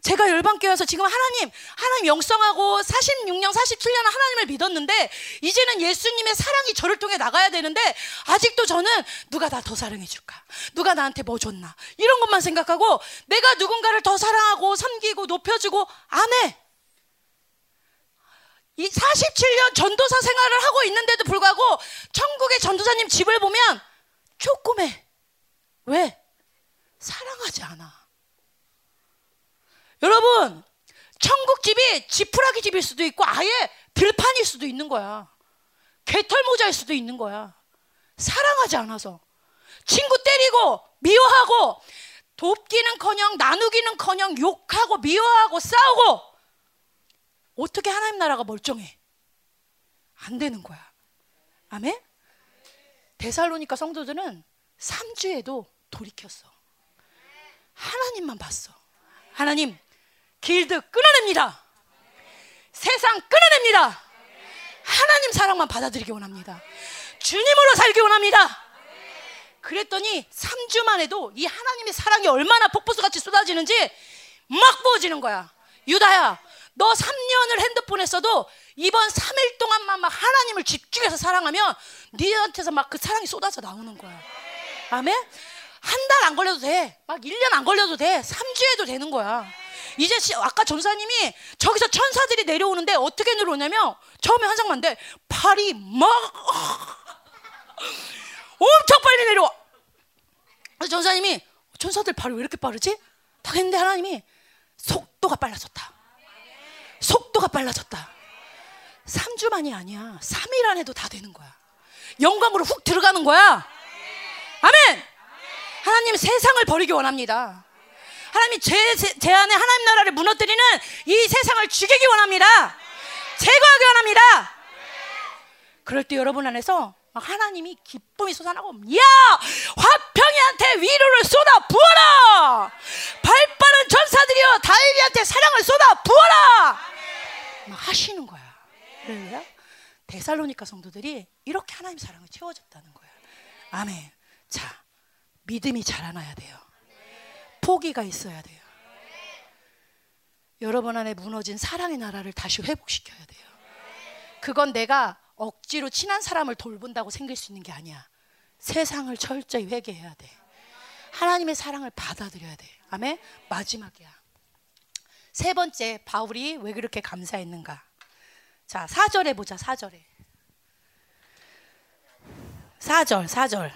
Speaker 1: 제가 열방교회 와서 지금 하나님, 하나님 영성하고 46년, 47년 하나님을 믿었는데, 이제는 예수님의 사랑이 저를 통해 나가야 되는데, 아직도 저는 누가 나 더 사랑해 줄까? 누가 나한테 뭐 줬나? 이런 것만 생각하고, 내가 누군가를 더 사랑하고, 섬기고, 높여주고, 안 해. 이 47년 전도사 생활을 하고 있는데도 불구하고 천국의 전도사님 집을 보면 조그매. 왜? 사랑하지 않아. 여러분, 천국 집이 지푸라기 집일 수도 있고 아예 들판일 수도 있는 거야. 개털 모자일 수도 있는 거야. 사랑하지 않아서. 친구 때리고 미워하고 돕기는커녕 나누기는커녕 욕하고 미워하고 싸우고 어떻게 하나님 나라가 멀쩡해? 안 되는 거야. 아멘? 데살로니까 성도들은 3주에도 돌이켰어. 하나님만 봤어. 하나님, 길드 끊어냅니다. 세상 끊어냅니다. 하나님 사랑만 받아들이기 원합니다. 주님으로 살기 원합니다. 그랬더니 3주만 해도 이 하나님의 사랑이 얼마나 폭포수 같이 쏟아지는지 막 부어지는 거야. 유다야, 너 3년을 핸드폰 했어도 이번 3일 동안만 막 하나님을 집중해서 사랑하면 네한테서 막 그 사랑이 쏟아져 나오는 거야. 아멘? 한 달 안 걸려도 돼. 막 1년 안 걸려도 돼. 3주에도 되는 거야. 이제 시, 아까 전사님이 저기서 천사들이 내려오는데 어떻게 내려오냐면 처음에 한상만데 팔이 막 엄청 빨리 내려와. 그래서 전사님이 천사들 발이 왜 이렇게 빠르지? 다 했는데 하나님이 속도가 빨라졌다. 속도가 빨라졌다. 3주만이 아니야. 3일 안에도 다 되는 거야. 영광으로 훅 들어가는 거야. 아멘! 하나님 세상을 버리기 원합니다. 하나님이 제, 제, 제 안에 하나님 나라를 무너뜨리는 이 세상을 죽이기 원합니다. 제거하기 원합니다. 그럴 때 여러분 안에서 하나님이 기쁨이 솟아나고 야 화평이한테 위로를 쏟아 부어라 발빠른 전사들이여 다윗이한테 사랑을 쏟아 부어라 막 하시는 거야 그래요? 데살로니카 성도들이 이렇게 하나님 사랑을 채워줬다는 거예요 아멘 자 믿음이 자라나야 돼요 포기가 있어야 돼요 여러분 안에 무너진 사랑의 나라를 다시 회복시켜야 돼요 그건 내가 억지로 친한 사람을 돌본다고 생길 수 있는 게 아니야. 세상을 철저히 회개해야 돼. 하나님의 사랑을 받아들여야 돼. 아멘. 마지막이야. 세 번째 바울이 왜 그렇게 감사했는가? 자, 4절에 보자. 4절에. 4절, 4절.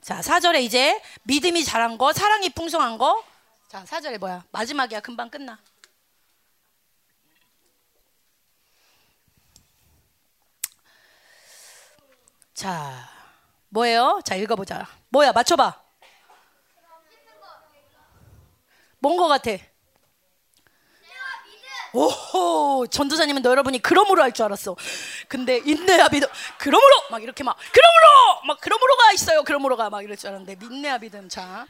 Speaker 1: 자, 4절에 이제 믿음이 자란 거, 사랑이 풍성한 거. 자, 4절에 뭐야? 마지막이야. 금방 끝나. 자, 뭐예요? 자, 읽어보자. 뭐야? 맞춰봐. 뭔 거 같아? 오호 전도사님은 너 여러분이 그러므로 할 줄 알았어. 근데 인내야 믿음 그러므로 막 이렇게 막 그러므로 막 그러므로가 있어요. 그러므로가 막 이럴 줄 알았는데 인내야 믿음 자.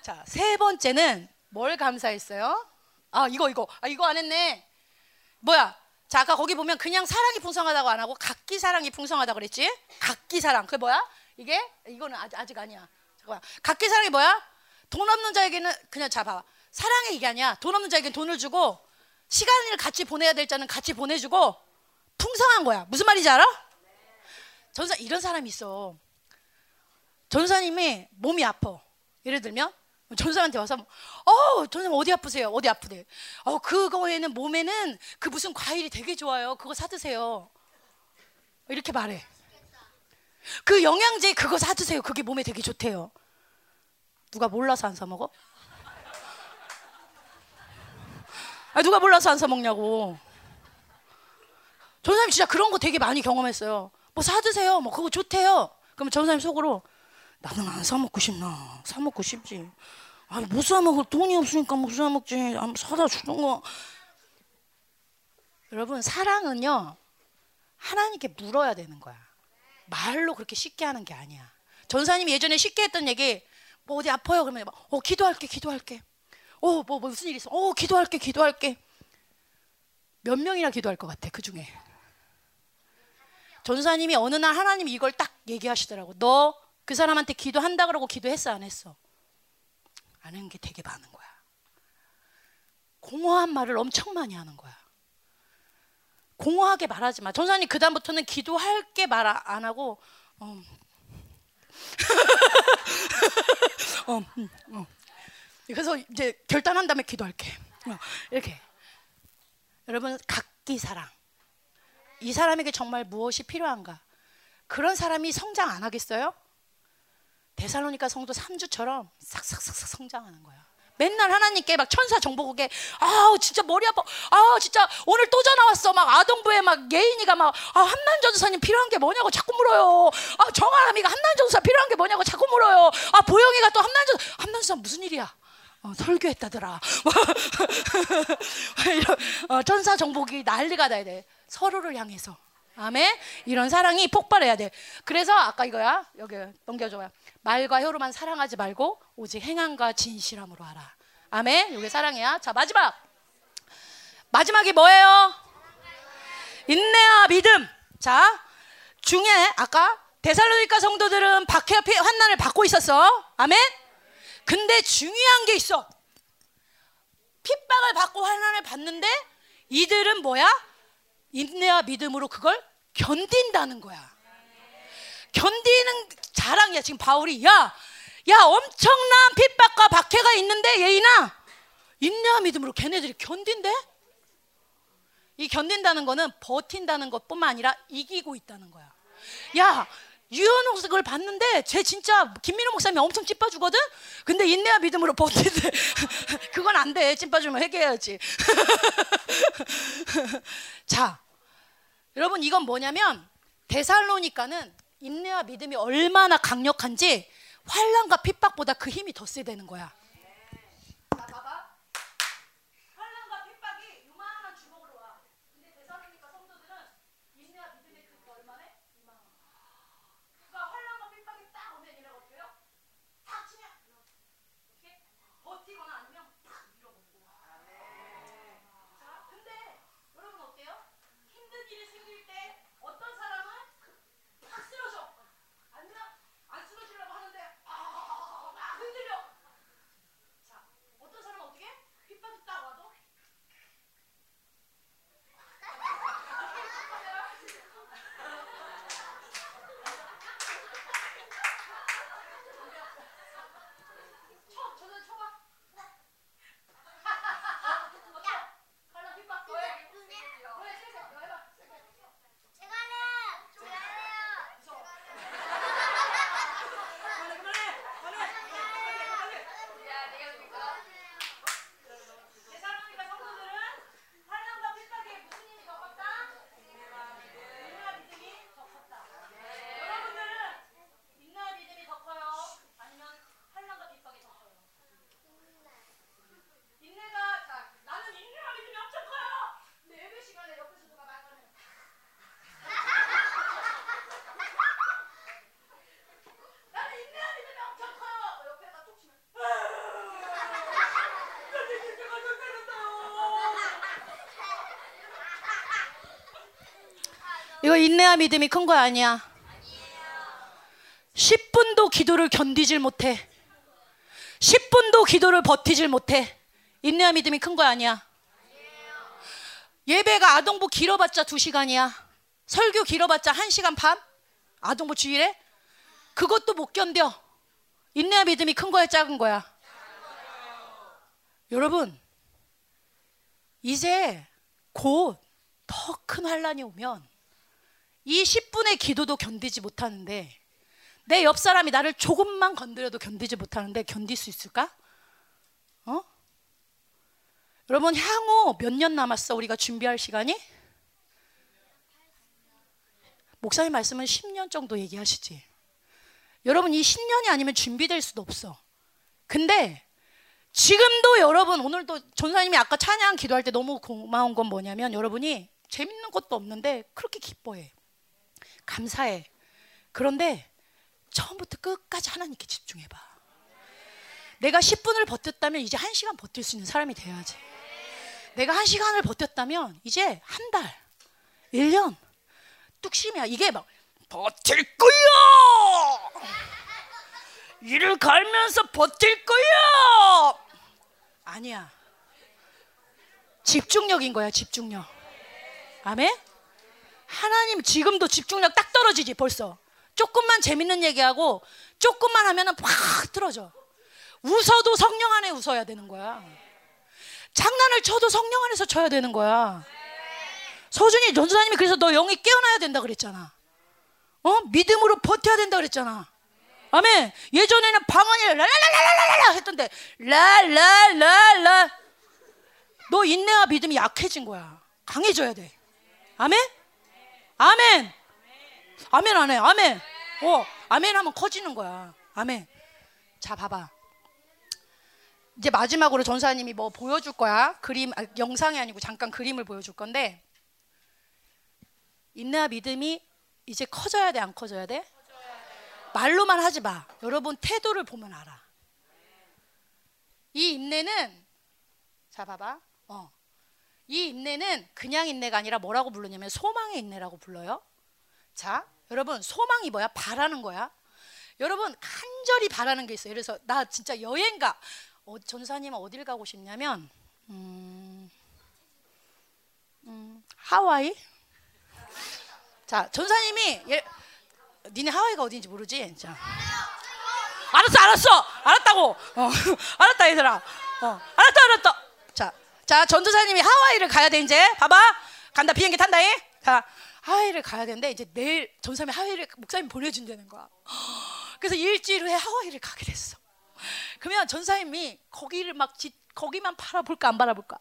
Speaker 1: 자, 세 번째는 뭘 감사했어요? 아, 이거 이거. 아, 이거 안 했네. 뭐야? 자, 아까 거기 보면 그냥 사랑이 풍성하다고 안 하고 각기 사랑이 풍성하다고 그랬지? 각기 사랑. 그게 뭐야? 이게 이거는 아직, 아직 아니야. 잠깐만. 각기 사랑이 뭐야? 돈 없는 자에게는 그냥 잡아. 사랑의 이게 아니야. 돈 없는 자에게 돈을 주고 시간을 같이 보내야 될 자는 같이 보내주고 풍성한 거야. 무슨 말인지 알아? 전사 이런 사람이 있어. 전사님이 몸이 아파. 예를 들면 전사한테 와서 어 전사님 어디 아프세요? 어디 아프대? 어 그거에는 몸에는 그 무슨 과일이 되게 좋아요. 그거 사 드세요. 이렇게 말해. 그 영양제 그거 사 드세요. 그게 몸에 되게 좋대요. 누가 몰라서 안 사 먹어? 아, 누가 몰라서 안 사 먹냐고. 전사님 진짜 그런 거 되게 많이 경험했어요. 뭐 사드세요. 뭐 그거 좋대요. 그러면 전사님 속으로 나는 안 사 먹고 싶나. 사 먹고 싶지. 아니 못 사 먹을 돈이 없으니까 못 사 먹지. 안 사다 주는 거. 여러분 사랑은요 하나님께 물어야 되는 거야. 말로 그렇게 쉽게 하는 게 아니야. 전사님이 예전에 쉽게 했던 얘기 뭐 어디 아파요 그러면 어 기도할게 기도할게. 어, 뭐, 뭐 무슨 일 있어? 어, 기도할게, 기도할게. 몇 명이나 기도할 것 같아, 그 중에. 전사님이 어느 날 하나님이 이걸 딱 얘기하시더라고. 너 그 사람한테 기도한다 그러고 기도했어, 안 했어? 안한게 되게 많은 거야. 공허한 말을 엄청 많이 하는 거야. 공허하게 말하지 마. 전사님 그다음부터는 기도할 게 말 안 하고, 어. 어, 음, 어. 그래서 이제 결단한 다음에 기도할게. 어, 이렇게. 여러분 각기 사랑. 이 사람에게 정말 무엇이 필요한가? 그런 사람이 성장 안 하겠어요? 데살로니가 성도 3주처럼 싹싹싹싹 성장하는 거야. 맨날 하나님께 막 천사 정보국에 아우 진짜 머리 아파 아 진짜 오늘 또 전화 왔어 막 아동부에 막 예인이가 막 아 한난 전도사님 필요한 게 뭐냐고 자꾸 물어요 아 정아람이가 한난 전도사 필요한 게 뭐냐고 자꾸 물어요 아 보영이가 또 한난 전 한난 전도사 무슨 일이야 어, 설교했다더라. 어, 천사 정복이 난리가 나야 돼. 서로를 향해서. 아멘. 이런 사랑이 폭발해야 돼. 그래서 아까 이거야. 여기 넘겨줘요. 말과 혀로만 사랑하지 말고 오직 행함과 진실함으로 하라. 아멘. 이게 사랑이야. 자 마지막. 마지막이 뭐예요? 인내와 믿음. 자 중에 아까 데살로니가 성도들은 박해 환난을 받고 있었어. 아멘. 근데 중요한 게 있어. 핍박을 받고 환난을 받는데 이들은 뭐야? 인내와 믿음으로 그걸 견딘다는 거야. 견디는 자랑이야. 지금 바울이 야, 야 엄청난 핍박과 박해가 있는데 예인아 인내와 믿음으로 걔네들이 견딘대? 이 견딘다는 거는 버틴다는 것뿐만 아니라 이기고 있다는 거야. 야, 유연옥을 봤는데 쟤 진짜 김민호 목사님 엄청 찐빠주거든? 근데 인내와 믿음으로 버티는데 그건 안 돼. 찐빠주면 회개해야지. 자, 여러분 이건 뭐냐면 데살로니까는 인내와 믿음이 얼마나 강력한지 환란과 핍박보다 그 힘이 더 세다는 거야. 이거 인내와 믿음이 큰 거 아니야. 10분도 기도를 견디질 못해. 10분도 기도를 버티질 못해. 인내와 믿음이 큰 거 아니야. 예배가 아동부 길어봤자 2시간이야. 설교 길어봤자 1시간 반? 아동부 주일에? 그것도 못 견뎌. 인내와 믿음이 큰 거야, 작은 거야? 여러분, 이제 곧 더 큰 환란이 오면 이 10분의 기도도 견디지 못하는데 내 옆 사람이 나를 조금만 건드려도 견디지 못하는데 견딜 수 있을까? 어? 여러분 향후 몇 년 남았어 우리가 준비할 시간이? 목사님 말씀은 10년 정도 얘기하시지. 여러분 이 10년이 아니면 준비될 수도 없어. 근데 지금도 여러분 오늘도 전사님이 아까 찬양 기도할 때 너무 고마운 건 뭐냐면 여러분이 재밌는 것도 없는데 그렇게 기뻐해. 감사해. 그런데 처음부터 끝까지 하나님께 집중해봐. 내가 10분을 버텼다면 이제 1시간 버틸 수 있는 사람이 돼야지. 내가 1시간을 버텼다면 이제 한 달, 1년, 뚝심이야. 이게 막 버틸 거야! 이를 갈면서 버틸 거야! 아니야. 집중력인 거야, 집중력. 아멘? 하나님 지금도 집중력 딱 떨어지지, 벌써. 조금만 재밌는 얘기하고 조금만 하면은 팍 틀어져. 웃어도 성령 안에 웃어야 되는 거야. 장난을 쳐도 성령 안에서 쳐야 되는 거야. 서준이 전도사님이 그래서 너 영이 깨어나야 된다 그랬잖아. 어? 믿음으로 버텨야 된다 그랬잖아. 아멘. 예전에는 방언이 랄랄랄랄랄라 했던데 랄랄랄라. 너 인내와 믿음이 약해진 거야. 강해져야 돼. 아멘. 아멘. 아멘 안 해. 아멘. 어, 아멘 하면 커지는 거야. 아멘. 자, 봐봐. 이제 마지막으로 전사님이 뭐 보여줄 거야. 그림, 아, 영상이 아니고 잠깐 그림을 보여줄 건데, 인내와 믿음이 이제 커져야 돼, 안 커져야 돼? 말로만 하지 마. 여러분 태도를 보면 알아. 이 인내는 자 봐봐. 어. 이 인내는 그냥 인내가 아니라 뭐라고 부르냐면 소망의 인내라고 불러요. 자, 여러분 소망이 뭐야? 바라는 거야. 여러분 간절히 바라는 게 있어요. 그래서 나 진짜 여행 가 어, 전사님은 어딜 가고 싶냐면 음, 음, 하와이. 자, 전사님이 예, 니네 하와이가 어딘지 모르지? 자. 알았어, 알았어, 알았다고. 어, 알았다, 얘들아. 어, 알았다, 알았다. 자, 자, 전도사님이 하와이를 가야 돼 이제. 봐봐, 간다 비행기 탄다잉. 자, 하와이를 가야 되는데 이제 내일 전도사님이 하와이를 목사님 보내준다는 거야. 그래서 일주일 후에 하와이를 가게 됐어. 그러면 전사님이 거기를 막 지, 거기만 바라볼까 안 바라볼까?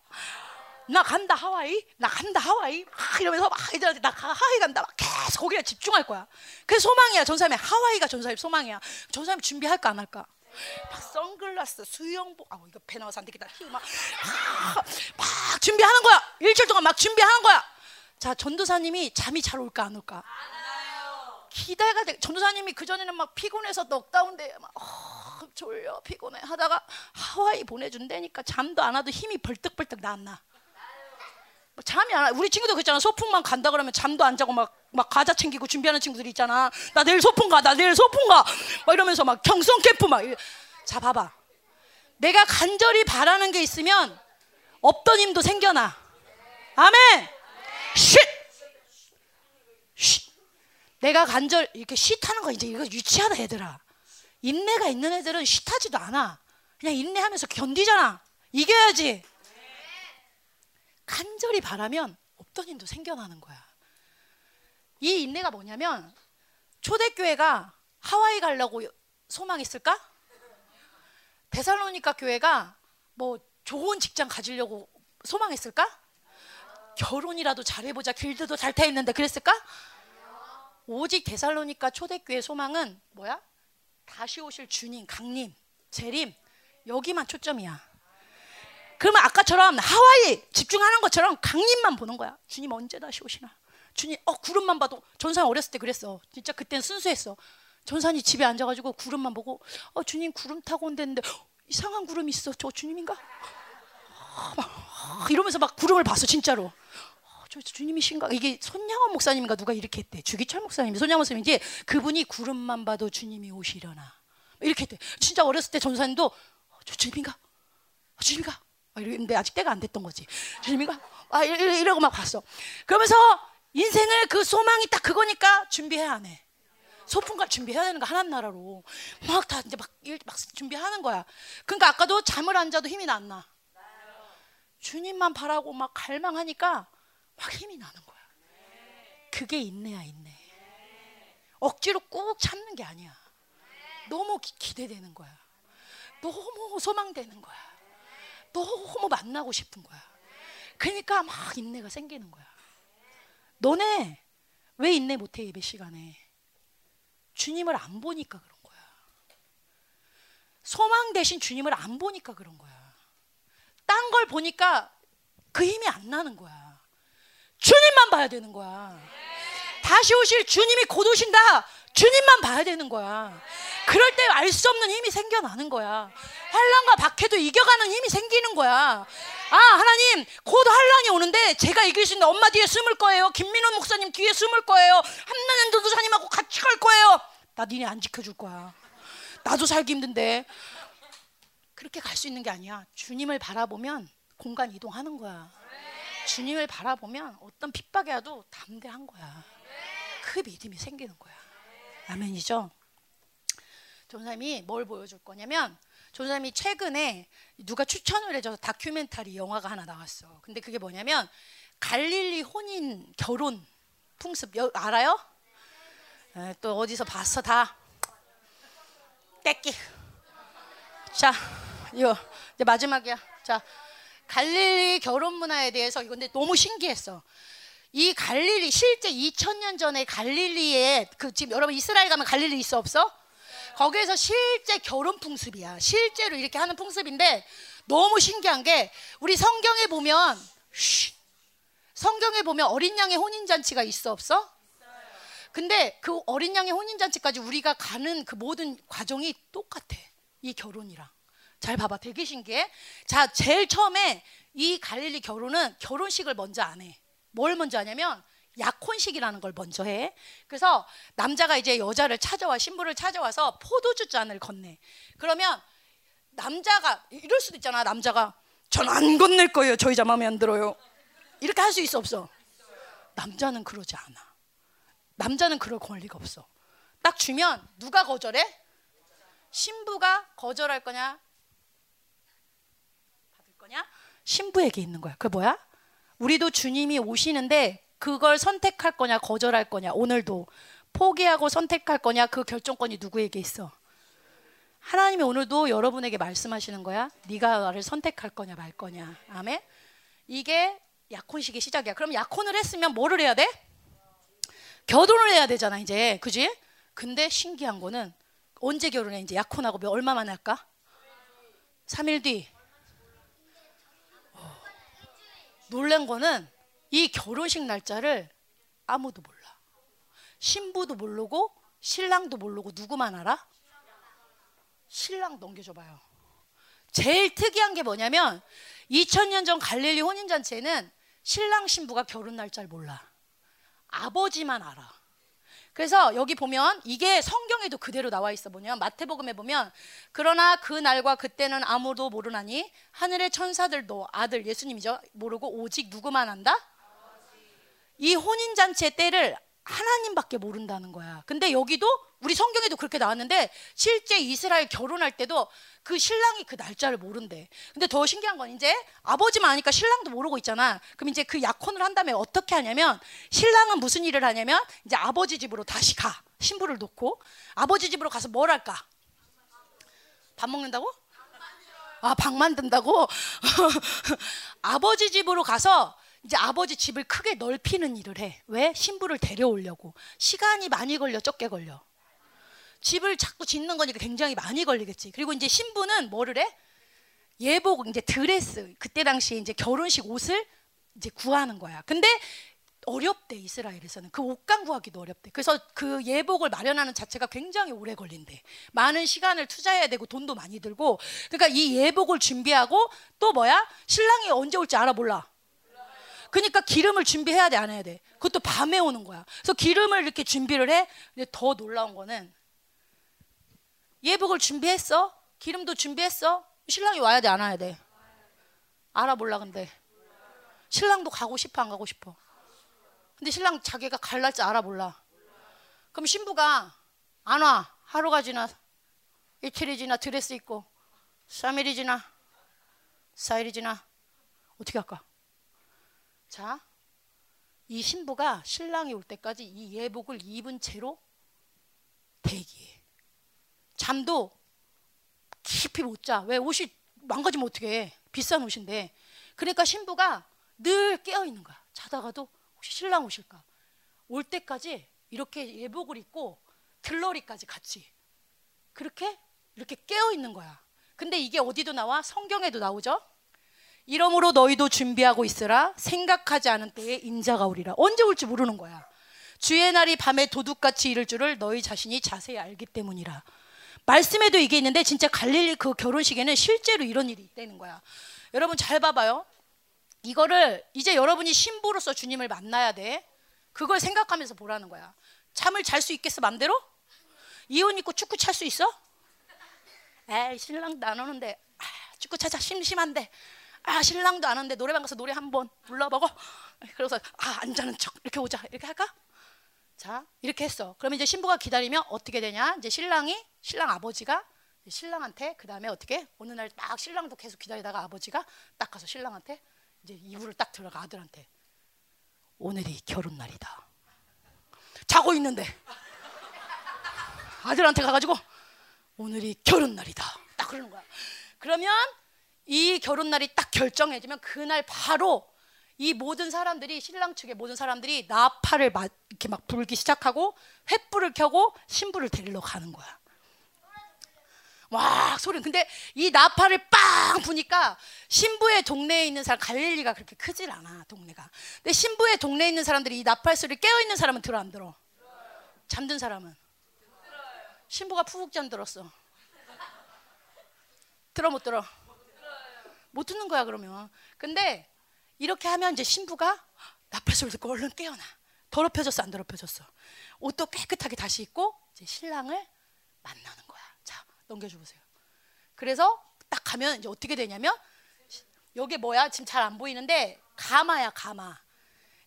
Speaker 1: 나 간다 하와이, 나 간다 하와이, 막 이러면서 막 애들한테 나 하와이 간다, 막 계속 거기에 집중할 거야. 그게 소망이야 전사님 하와이가 전사님 소망이야. 전사님 준비할까 안 할까? 막 선글라스, 수영복, 아 이거 배 나와서 안 되겠다. 막, 막 준비하는 거야. 일주일 동안 막 준비하는 거야. 자 전도사님이 잠이 잘 올까 안 올까? 기대가 돼. 전도사님이 그 전에는 막 피곤해서 넉다운돼 막 어, 졸려 피곤해 하다가 하와이 보내준다니까 잠도 안 와도 힘이 벌떡벌떡 나왔나. 뭐 잠이 안 와. 우리 친구도 그랬잖아. 소풍만 간다 그러면 잠도 안 자고 막, 막 과자 챙기고 준비하는 친구들이 있잖아. 나 내일 소풍 가, 나 내일 소풍 가. 막 이러면서 막 경성 캠프 막. 자, 봐봐. 내가 간절히 바라는 게 있으면 없던 힘도 생겨나. 아멘! 쉿! 쉿! 내가 간절, 이렇게 쉿 하는 거 이제 이거 유치하다, 얘들아. 인내가 있는 애들은 쉿 하지도 않아. 그냥 인내하면서 견디잖아. 이겨야지. 간절히 바라면 없던 힘도 생겨나는 거야. 이 인내가 뭐냐면 초대교회가 하와이 가려고 소망했을까? 데살로니카 교회가 뭐 좋은 직장 가지려고 소망했을까? 결혼이라도 잘해보자 길드도 잘타 있는데 그랬을까? 오직 데살로니카 초대교회 소망은 뭐야? 다시 오실 주님, 강림, 재림 여기만 초점이야. 그러면 아까처럼 하와이 집중하는 것처럼 강림만 보는 거야. 주님 언제 다시 오시나? 주님, 어 구름만 봐도 전사 어렸을 때 그랬어. 진짜 그땐 순수했어. 전사님 집에 앉아가지고 구름만 보고, 어 주님 구름 타고 온댔는데 어, 이상한 구름이 있어. 저 주님인가? 어, 막, 어, 이러면서 막 구름을 봤어 진짜로. 어, 저, 주님이신가? 이게 손양원 목사님인가 누가 이렇게 했대. 주기철 목사님이 손양원 목사님인지 그분이 구름만 봐도 주님이 오시려나. 이렇게 했대. 진짜 어렸을 때 전사님도 어, 저 주님인가? 어, 주님인가? 이랬는데 아직 때가 안 됐던 거지. 주님인가? 아 이러고 막 봤어. 그러면서 인생을 그 소망이 딱 그거니까 준비해야 하네. 소풍갈 준비해야 되는 거 하나님 나라로 막 다 이제 막, 막 준비하는 거야. 그러니까 아까도 잠을 안 자도 힘이 안 나. 주님만 바라고 막 갈망하니까 막 힘이 나는 거야. 그게 인내야 인내. 억지로 꾹 참는 게 아니야. 너무 기, 대되는 거야. 너무 소망되는 거야. 너무 만나고 싶은 거야. 그러니까 막 인내가 생기는 거야. 너네 왜 인내 못해 예배 시간에? 주님을 안 보니까 그런 거야. 소망 대신 주님을 안 보니까 그런 거야. 딴 걸 보니까 그 힘이 안 나는 거야. 주님만 봐야 되는 거야. 다시 오실 주님이 곧 오신다. 주님만 봐야 되는 거야. 그럴 때 알 수 없는 힘이 생겨나는 거야. 환란과 박해도 이겨가는 힘이 생기는 거야. 아 하나님 곧 환란이 오는데 제가 이길 수 있는 엄마 뒤에 숨을 거예요. 김민호 목사님 뒤에 숨을 거예요. 한나는 도도사님하고 같이 갈 거예요. 나 니네 안 지켜줄 거야. 나도 살기 힘든데 그렇게 갈 수 있는 게 아니야. 주님을 바라보면 공간 이동하는 거야. 주님을 바라보면 어떤 핍박이 와도 담대한 거야. 그 믿음이 생기는 거야. 아멘이죠? 전사님이 뭘 보여줄 거냐면 전사님이 최근에 누가 추천을 해줘서 다큐멘터리 영화가 하나 나왔어. 근데 그게 뭐냐면 갈릴리 혼인 결혼 풍습 여, 알아요? 에, 또 어디서 봤어 다 떼끼. 자, 이거 이제 마지막이야. 자, 갈릴리 결혼 문화에 대해서 이건데 너무 신기했어. 이 갈릴리 실제 2000년 전에 갈릴리에 그 지금 여러분 이스라엘 가면 갈릴리 있어 없어? 거기에서 실제 결혼 풍습이야. 실제로 이렇게 하는 풍습인데 너무 신기한 게 우리 성경에 보면 쉬, 성경에 보면 어린 양의 혼인 잔치가 있어 없어? 근데 그 어린 양의 혼인 잔치까지 우리가 가는 그 모든 과정이 똑같아. 이 결혼이랑. 잘 봐봐. 되게 신기해. 자, 제일 처음에 이 갈릴리 결혼은 결혼식을 먼저 안 해. 뭘 먼저 하냐면 약혼식이라는 걸 먼저 해. 그래서 남자가 이제 여자를 찾아와 신부를 찾아와서 포도주 잔을 건네. 그러면 남자가 이럴 수도 있잖아. 남자가 전 안 건넬 거예요. 저희 자 마음에 안 들어요. 이렇게 할 수 있어 없어? 남자는 그러지 않아. 남자는 그럴 권리가 없어. 딱 주면 누가 거절해? 신부가 거절할 거냐? 받을 거냐? 신부에게 있는 거야. 그 뭐야? 우리도 주님이 오시는데 그걸 선택할 거냐 거절할 거냐 오늘도 포기하고 선택할 거냐 그 결정권이 누구에게 있어? 하나님이 오늘도 여러분에게 말씀하시는 거야. 네가 나를 선택할 거냐 말 거냐. 아멘. 이게 약혼식의 시작이야. 그럼 약혼을 했으면 뭐를 해야 돼? 결혼을 해야 되잖아 이제. 그지? 근데 신기한 거는 언제 결혼해 이제 약혼하고 얼마 만에 할까? 3일 뒤. 놀란 거는 이 결혼식 날짜를 아무도 몰라. 신부도 모르고 신랑도 모르고 누구만 알아? 신랑 넘겨줘봐요. 제일 특이한 게 뭐냐면 2000년 전 갈릴리 혼인잔치에는 신랑 신부가 결혼 날짜를 몰라. 아버지만 알아. 그래서 여기 보면 이게 성경에도 그대로 나와 있어. 보면 마태복음에 보면 그러나 그 날과 그때는 아무도 모르나니 하늘의 천사들도 아들 예수님이죠. 모르고 오직 누구만 안다? 이 혼인 잔치의 때를 하나님밖에 모른다는 거야. 근데 여기도 우리 성경에도 그렇게 나왔는데 실제 이스라엘 결혼할 때도 그 신랑이 그 날짜를 모른대. 근데 더 신기한 건 이제 아버지만 아니까 신랑도 모르고 있잖아. 그럼 이제 그 약혼을 한 다음에 어떻게 하냐면 신랑은 무슨 일을 하냐면 이제 아버지 집으로 다시 가. 신부를 놓고 아버지 집으로 가서 뭘 할까? 밥 먹는다고? 아, 방 만든다고? 아버지 집으로 가서 이제 아버지 집을 크게 넓히는 일을 해. 왜? 신부를 데려오려고. 시간이 많이 걸려, 적게 걸려. 집을 자꾸 짓는 거니까 굉장히 많이 걸리겠지. 그리고 이제 신부는 뭐를 해? 예복 이제 드레스 그때 당시에 이제 결혼식 옷을 이제 구하는 거야. 근데 어렵대 이스라엘에서는 그 옷감 구하기도 어렵대. 그래서 그 예복을 마련하는 자체가 굉장히 오래 걸린대. 많은 시간을 투자해야 되고 돈도 많이 들고. 그러니까 이 예복을 준비하고 또 뭐야? 신랑이 언제 올지 알아 몰라. 그러니까 기름을 준비해야 돼, 안 해야 돼? 그것도 밤에 오는 거야. 그래서 기름을 이렇게 준비를 해. 근데 더 놀라운 거는 예복을 준비했어? 기름도 준비했어? 신랑이 와야 돼, 안 와야 돼? 알아 몰라 근데. 신랑도 가고 싶어, 안 가고 싶어? 근데 신랑 자기가 갈 날지 알아 몰라. 그럼 신부가 안 와. 하루가 지나 이틀이 지나 드레스 입고 3일이 지나 4일이 지나 어떻게 할까? 자, 이 신부가 신랑이 올 때까지 이 예복을 입은 채로 대기해. 잠도 깊이 못 자. 왜 옷이 망가지면 어떻게 비싼 옷인데. 그러니까 신부가 늘 깨어 있는 거야. 자다가도 혹시 신랑 오실까? 올 때까지 이렇게 예복을 입고 들러리까지 같이 그렇게 이렇게 깨어 있는 거야. 근데 이게 어디도 나와? 성경에도 나오죠? 이러므로 너희도 준비하고 있으라 생각하지 않은 때에 인자가 오리라. 언제 올지 모르는 거야. 주의 날이 밤에 도둑같이 이를 줄을 너희 자신이 자세히 알기 때문이라. 말씀에도 이게 있는데 진짜 갈릴리 그 결혼식에는 실제로 이런 일이 있다는 거야. 여러분 잘 봐봐요. 이거를 이제 여러분이 신부로서 주님을 만나야 돼. 그걸 생각하면서 보라는 거야. 잠을 잘 수 있겠어 맘대로? 이혼 있고 축구 찰 수 있어? 에이 신랑도 안 오는데 아, 축구 차자 심심한데 아 신랑도 안 오는데 노래방 가서 노래 한 번 불러보고 그래서 아안 자는 척 이렇게 오자 이렇게 할까? 자 이렇게 했어. 그러면 이제 신부가 기다리면 어떻게 되냐? 이제 신랑이 신랑 아버지가 신랑한테 그 다음에 어떻게 어느 날딱 신랑도 계속 기다리다가 아버지가 딱 가서 신랑한테 이제 이불을 딱 들어가 아들한테 오늘이 결혼 날이다. 자고 있는데 아들한테 가가지고 오늘이 결혼 날이다. 딱 그러는 거야. 그러면 이 결혼 날이 딱 결정해지면 그날 바로 이 모든 사람들이 신랑 측의 모든 사람들이 나팔을 막 이렇게 막 불기 시작하고 횃불을 켜고 신부를 데리러 가는 거야. 와 소리. 근데 이 나팔을 빵 부니까 신부의 동네에 있는 사람 갈릴리가 그렇게 크질 않아 동네가. 근데 신부의 동네에 있는 사람들이 이 나팔 소리 깨어 있는 사람은 들어 안 들어? 잠든 사람은 신부가 푹 잠들었어. 들어 못 들어? 못 듣는 거야 그러면. 근데 이렇게 하면 이제 신부가 나팔 소리 듣고 얼른 깨어나. 더럽혀졌어 안 더럽혀졌어? 옷도 깨끗하게 다시 입고 이제 신랑을 만나는 거야. 자 넘겨줘 보세요. 그래서 딱 가면 이제 어떻게 되냐면 여기 뭐야 지금 잘 안 보이는데 가마야 가마.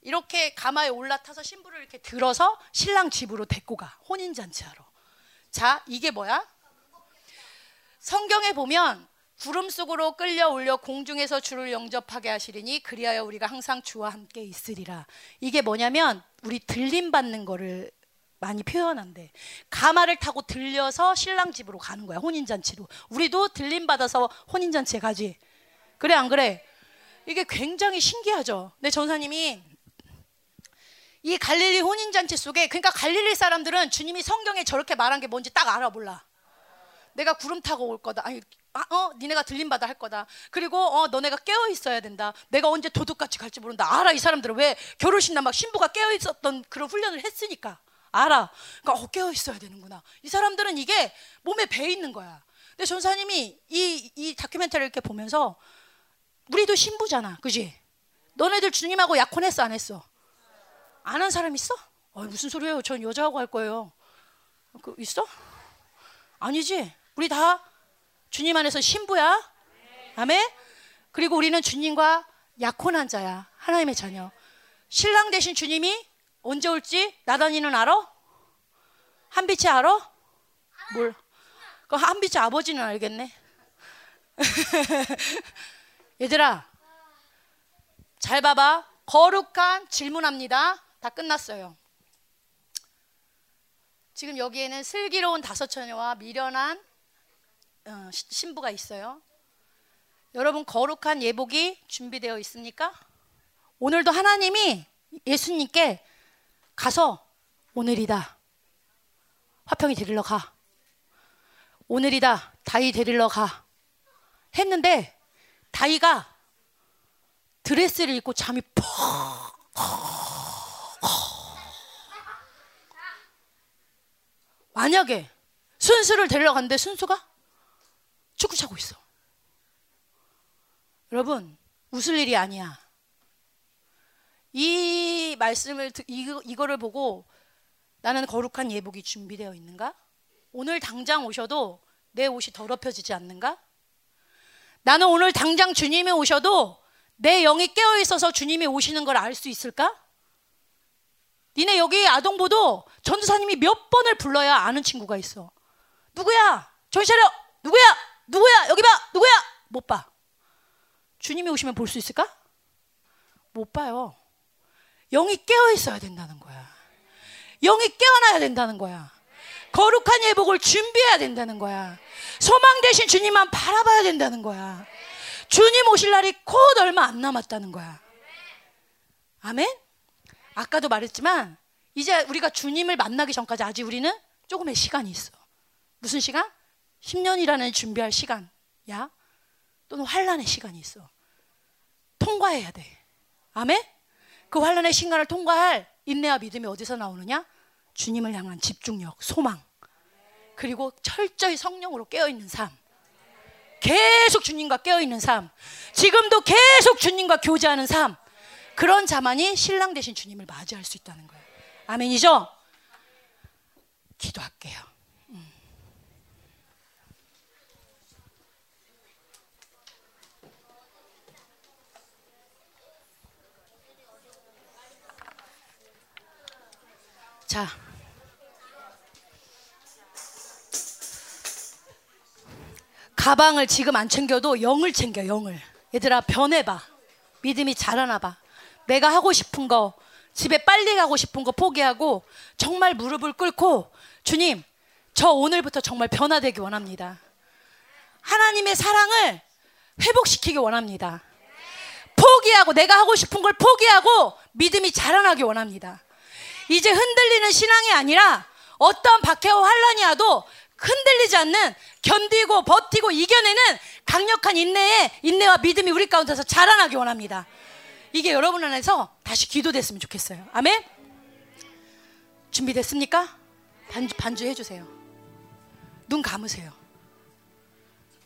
Speaker 1: 이렇게 가마에 올라타서 신부를 이렇게 들어서 신랑 집으로 데리고 가 혼인 잔치하러. 자 이게 뭐야? 성경에 보면 구름 속으로 끌려 올려 공중에서 주를 영접하게 하시리니 그리하여 우리가 항상 주와 함께 있으리라. 이게 뭐냐면 우리 들림 받는 거를 많이 표현한대. 가마를 타고 들려서 신랑 집으로 가는 거야. 혼인 잔치로. 우리도 들림 받아서 혼인 잔치에 가지. 그래 안 그래? 이게 굉장히 신기하죠. 내 전사님이 이 갈릴리 혼인 잔치 속에 그러니까 갈릴리 사람들은 주님이 성경에 저렇게 말한 게 뭔지 딱 알아 몰라. 내가 구름 타고 올 거다. 아니, 아, 어, 니네가 들림 받아 할 거다. 그리고 어, 너네가 깨어 있어야 된다. 내가 언제 도둑같이 갈지 모른다. 알아 이 사람들은 왜 결혼식 날 막 신부가 깨어 있었던 그런 훈련을 했으니까 알아. 그러니까 어, 깨어 있어야 되는구나. 이 사람들은 이게 몸에 배 있는 거야. 근데 전사님이 이, 이 다큐멘터리를 이렇게 보면서 우리도 신부잖아, 그지? 너네들 주님하고 약혼했어, 안 했어? 안 한 사람 있어? 어, 무슨 소리예요? 전 여자하고 할 거예요. 그, 있어? 아니지. 우리 다 주님 안에서 신부야. 아멘. 그리고 우리는 주님과 약혼한 자야. 하나님의 자녀. 신랑 대신 주님이 언제 올지 나단이는 알아? 한빛이 알아? 뭘? 그 한빛이 아버지는 알겠네. 얘들아, 잘 봐봐. 거룩한 질문합니다. 다 끝났어요. 지금 여기에는 슬기로운 다섯 처녀와 미련한 어, 신부가 있어요. 여러분 거룩한 예복이 준비되어 있습니까? 오늘도 하나님이 예수님께 가서 오늘이다. 화평이 데리러 가. 오늘이다. 다이 데리러 가. 했는데 다이가 드레스를 입고 잠이 퍽 만약에 순수를 데리러 갔는데 순수가 축구 차고 있어. 여러분 웃을 일이 아니야. 이 말씀을 이거, 이거를 보고 나는 거룩한 예복이 준비되어 있는가? 오늘 당장 오셔도 내 옷이 더럽혀지지 않는가? 나는 오늘 당장 주님이 오셔도 내 영이 깨어 있어서 주님이 오시는 걸 알 수 있을까? 니네 여기 아동보도 전도사님이 몇 번을 불러야 아는 친구가 있어. 누구야? 정신 차려! 누구야? 누구야? 여기 봐! 누구야? 못 봐. 주님이 오시면 볼 수 있을까? 못 봐요. 영이 깨어 있어야 된다는 거야. 영이 깨어나야 된다는 거야. 거룩한 예복을 준비해야 된다는 거야. 소망 대신 주님만 바라봐야 된다는 거야. 주님 오실 날이 곧 얼마 안 남았다는 거야. 아멘? 아까도 말했지만 이제 우리가 주님을 만나기 전까지 아직 우리는 조금의 시간이 있어. 무슨 시간? 10년이라는 준비할 시간. 야. 또는 환란의 시간이 있어. 통과해야 돼. 아멘? 그 환란의 시간을 통과할 인내와 믿음이 어디서 나오느냐? 주님을 향한 집중력, 소망. 그리고 철저히 성령으로 깨어 있는 삶. 계속 주님과 깨어 있는 삶. 지금도 계속 주님과 교제하는 삶. 그런 자만이 신랑 대신 주님을 맞이할 수 있다는 거예요. 아멘이죠? 기도할게요. 음. 자. 가방을 지금 안 챙겨도 영을 챙겨, 영을. 얘들아, 변해봐. 믿음이 자라나 봐. 내가 하고 싶은 거, 집에 빨리 가고 싶은 거 포기하고 정말 무릎을 꿇고 주님, 저 오늘부터 정말 변화되기 원합니다. 하나님의 사랑을 회복시키기 원합니다. 포기하고 내가 하고 싶은 걸 포기하고 믿음이 자라나기 원합니다. 이제 흔들리는 신앙이 아니라 어떤 박해와 환란이 와도 흔들리지 않는 견디고 버티고 이겨내는 강력한 인내에 인내와 믿음이 우리 가운데서 자라나기 원합니다. 이게 여러분 안에서 다시 기도됐으면 좋겠어요. 아멘. 준비됐습니까? 반주, 반주 해주세요. 눈 감으세요.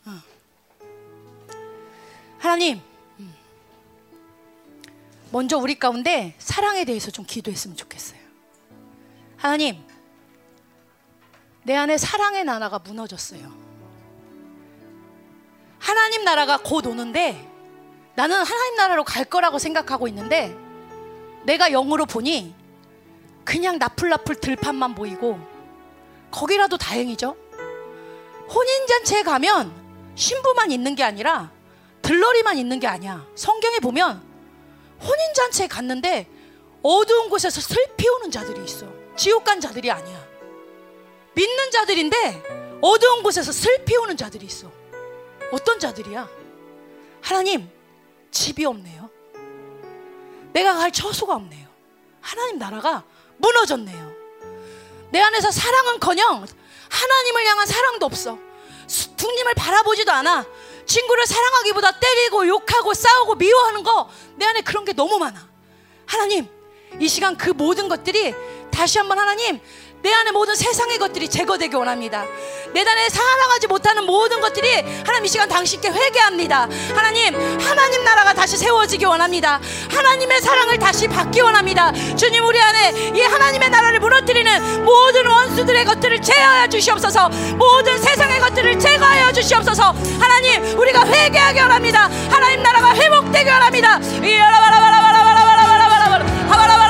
Speaker 1: 어. 하나님, 음. 먼저 우리 가운데 사랑에 대해서 좀 기도했으면 좋겠어요. 하나님, 내 안에 사랑의 나라가 무너졌어요. 하나님 나라가 곧 오는데 나는 하나님 나라로 갈 거라고 생각하고 있는데 내가 영으로 보니 그냥 나풀나풀 들판만 보이고 거기라도 다행이죠. 혼인잔치에 가면 신부만 있는 게 아니라 들러리만 있는 게 아니야. 성경에 보면 혼인잔치에 갔는데 어두운 곳에서 슬피 우는 자들이 있어. 지옥 간 자들이 아니야. 믿는 자들인데 어두운 곳에서 슬피 우는 자들이 있어. 어떤 자들이야? 하나님, 집이 없네요. 내가 갈 처소가 없네요. 하나님 나라가 무너졌네요. 내 안에서 사랑은 커녕 하나님을 향한 사랑도 없어. 주님을 바라보지도 않아. 친구를 사랑하기보다 때리고 욕하고 싸우고 미워하는 거 내 안에 그런 게 너무 많아. 하나님, 이 시간 그 모든 것들이 다시 한번 하나님 내 안에 모든 세상의 것들이 제거되기 원합니다. 내 안에 사랑하지 못하는 모든 것들이 하나님 이 시간 당신께 회개합니다. 하나님, 하나님 나라가 다시 세워지기 원합니다. 하나님의 사랑을 다시 받기 원합니다. 주님 우리 안에 이 하나님의 나라를 무너뜨리는 모든 원수들의 것들을 제하여 주시옵소서. 모든 세상의 것들을 제거하여 주시옵소서. 하나님, 우리가 회개하기 원합니다. 하나님 나라가 회복되기 원합니다. 이라바라바라바라바라바라바라바라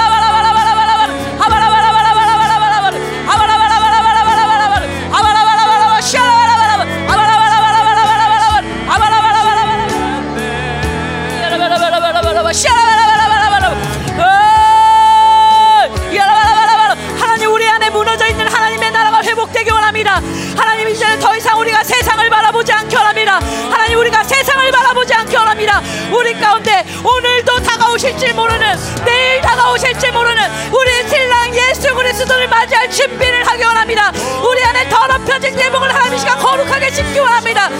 Speaker 1: 우리가 세상을 바라보지 않게 원합니다. 하나님 우리가 세상을 바라보지 않게 원합니다. 우리 가운데 오늘도 다가오실지 모르는 내일 다가오실지 모르는 우리 신랑 예수 그리스도를 맞이할 준비를 하기 원합니다. 우리 안에 더럽혀진 예복을 하나님 시간 거룩하게 짓기 원합니다.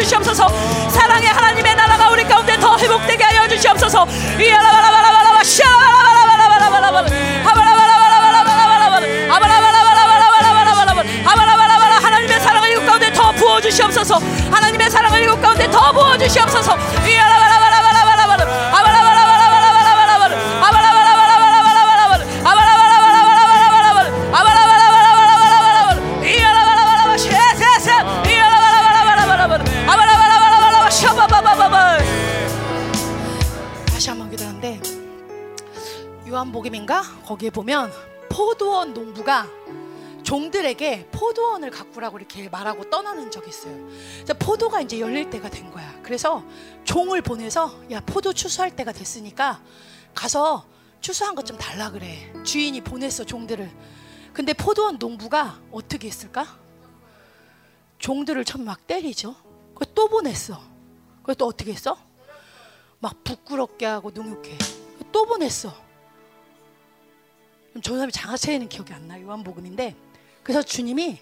Speaker 1: 주시옵소서 사랑의 하나님의 나라가 우리 가운데 더 회복되게 하여 주시옵소서 하나님의 사랑을 이곳 가운데 더 부어 주시옵소서 하나님의 사랑을 이곳 가운데 더 부어 주시옵소서 이라바라 요한복음인가 거기에 보면 포도원 농부가 종들에게 포도원을 가꾸라고 이렇게 말하고 떠나는 적이 있어요. 그래서 포도가 이제 열릴 때가 된 거야. 그래서 종을 보내서 야 포도 추수할 때가 됐으니까 가서 추수한 것 좀 달라 그래. 주인이 보냈어 종들을. 근데 포도원 농부가 어떻게 했을까? 종들을 처음 막 때리죠. 그또 보냈어. 그래 또 어떻게 했어? 막 부끄럽게 하고 능욕해. 또 보냈어. 저 사람이 장하체에는 기억이 안 나요. 요한복음인데 그래서 주님이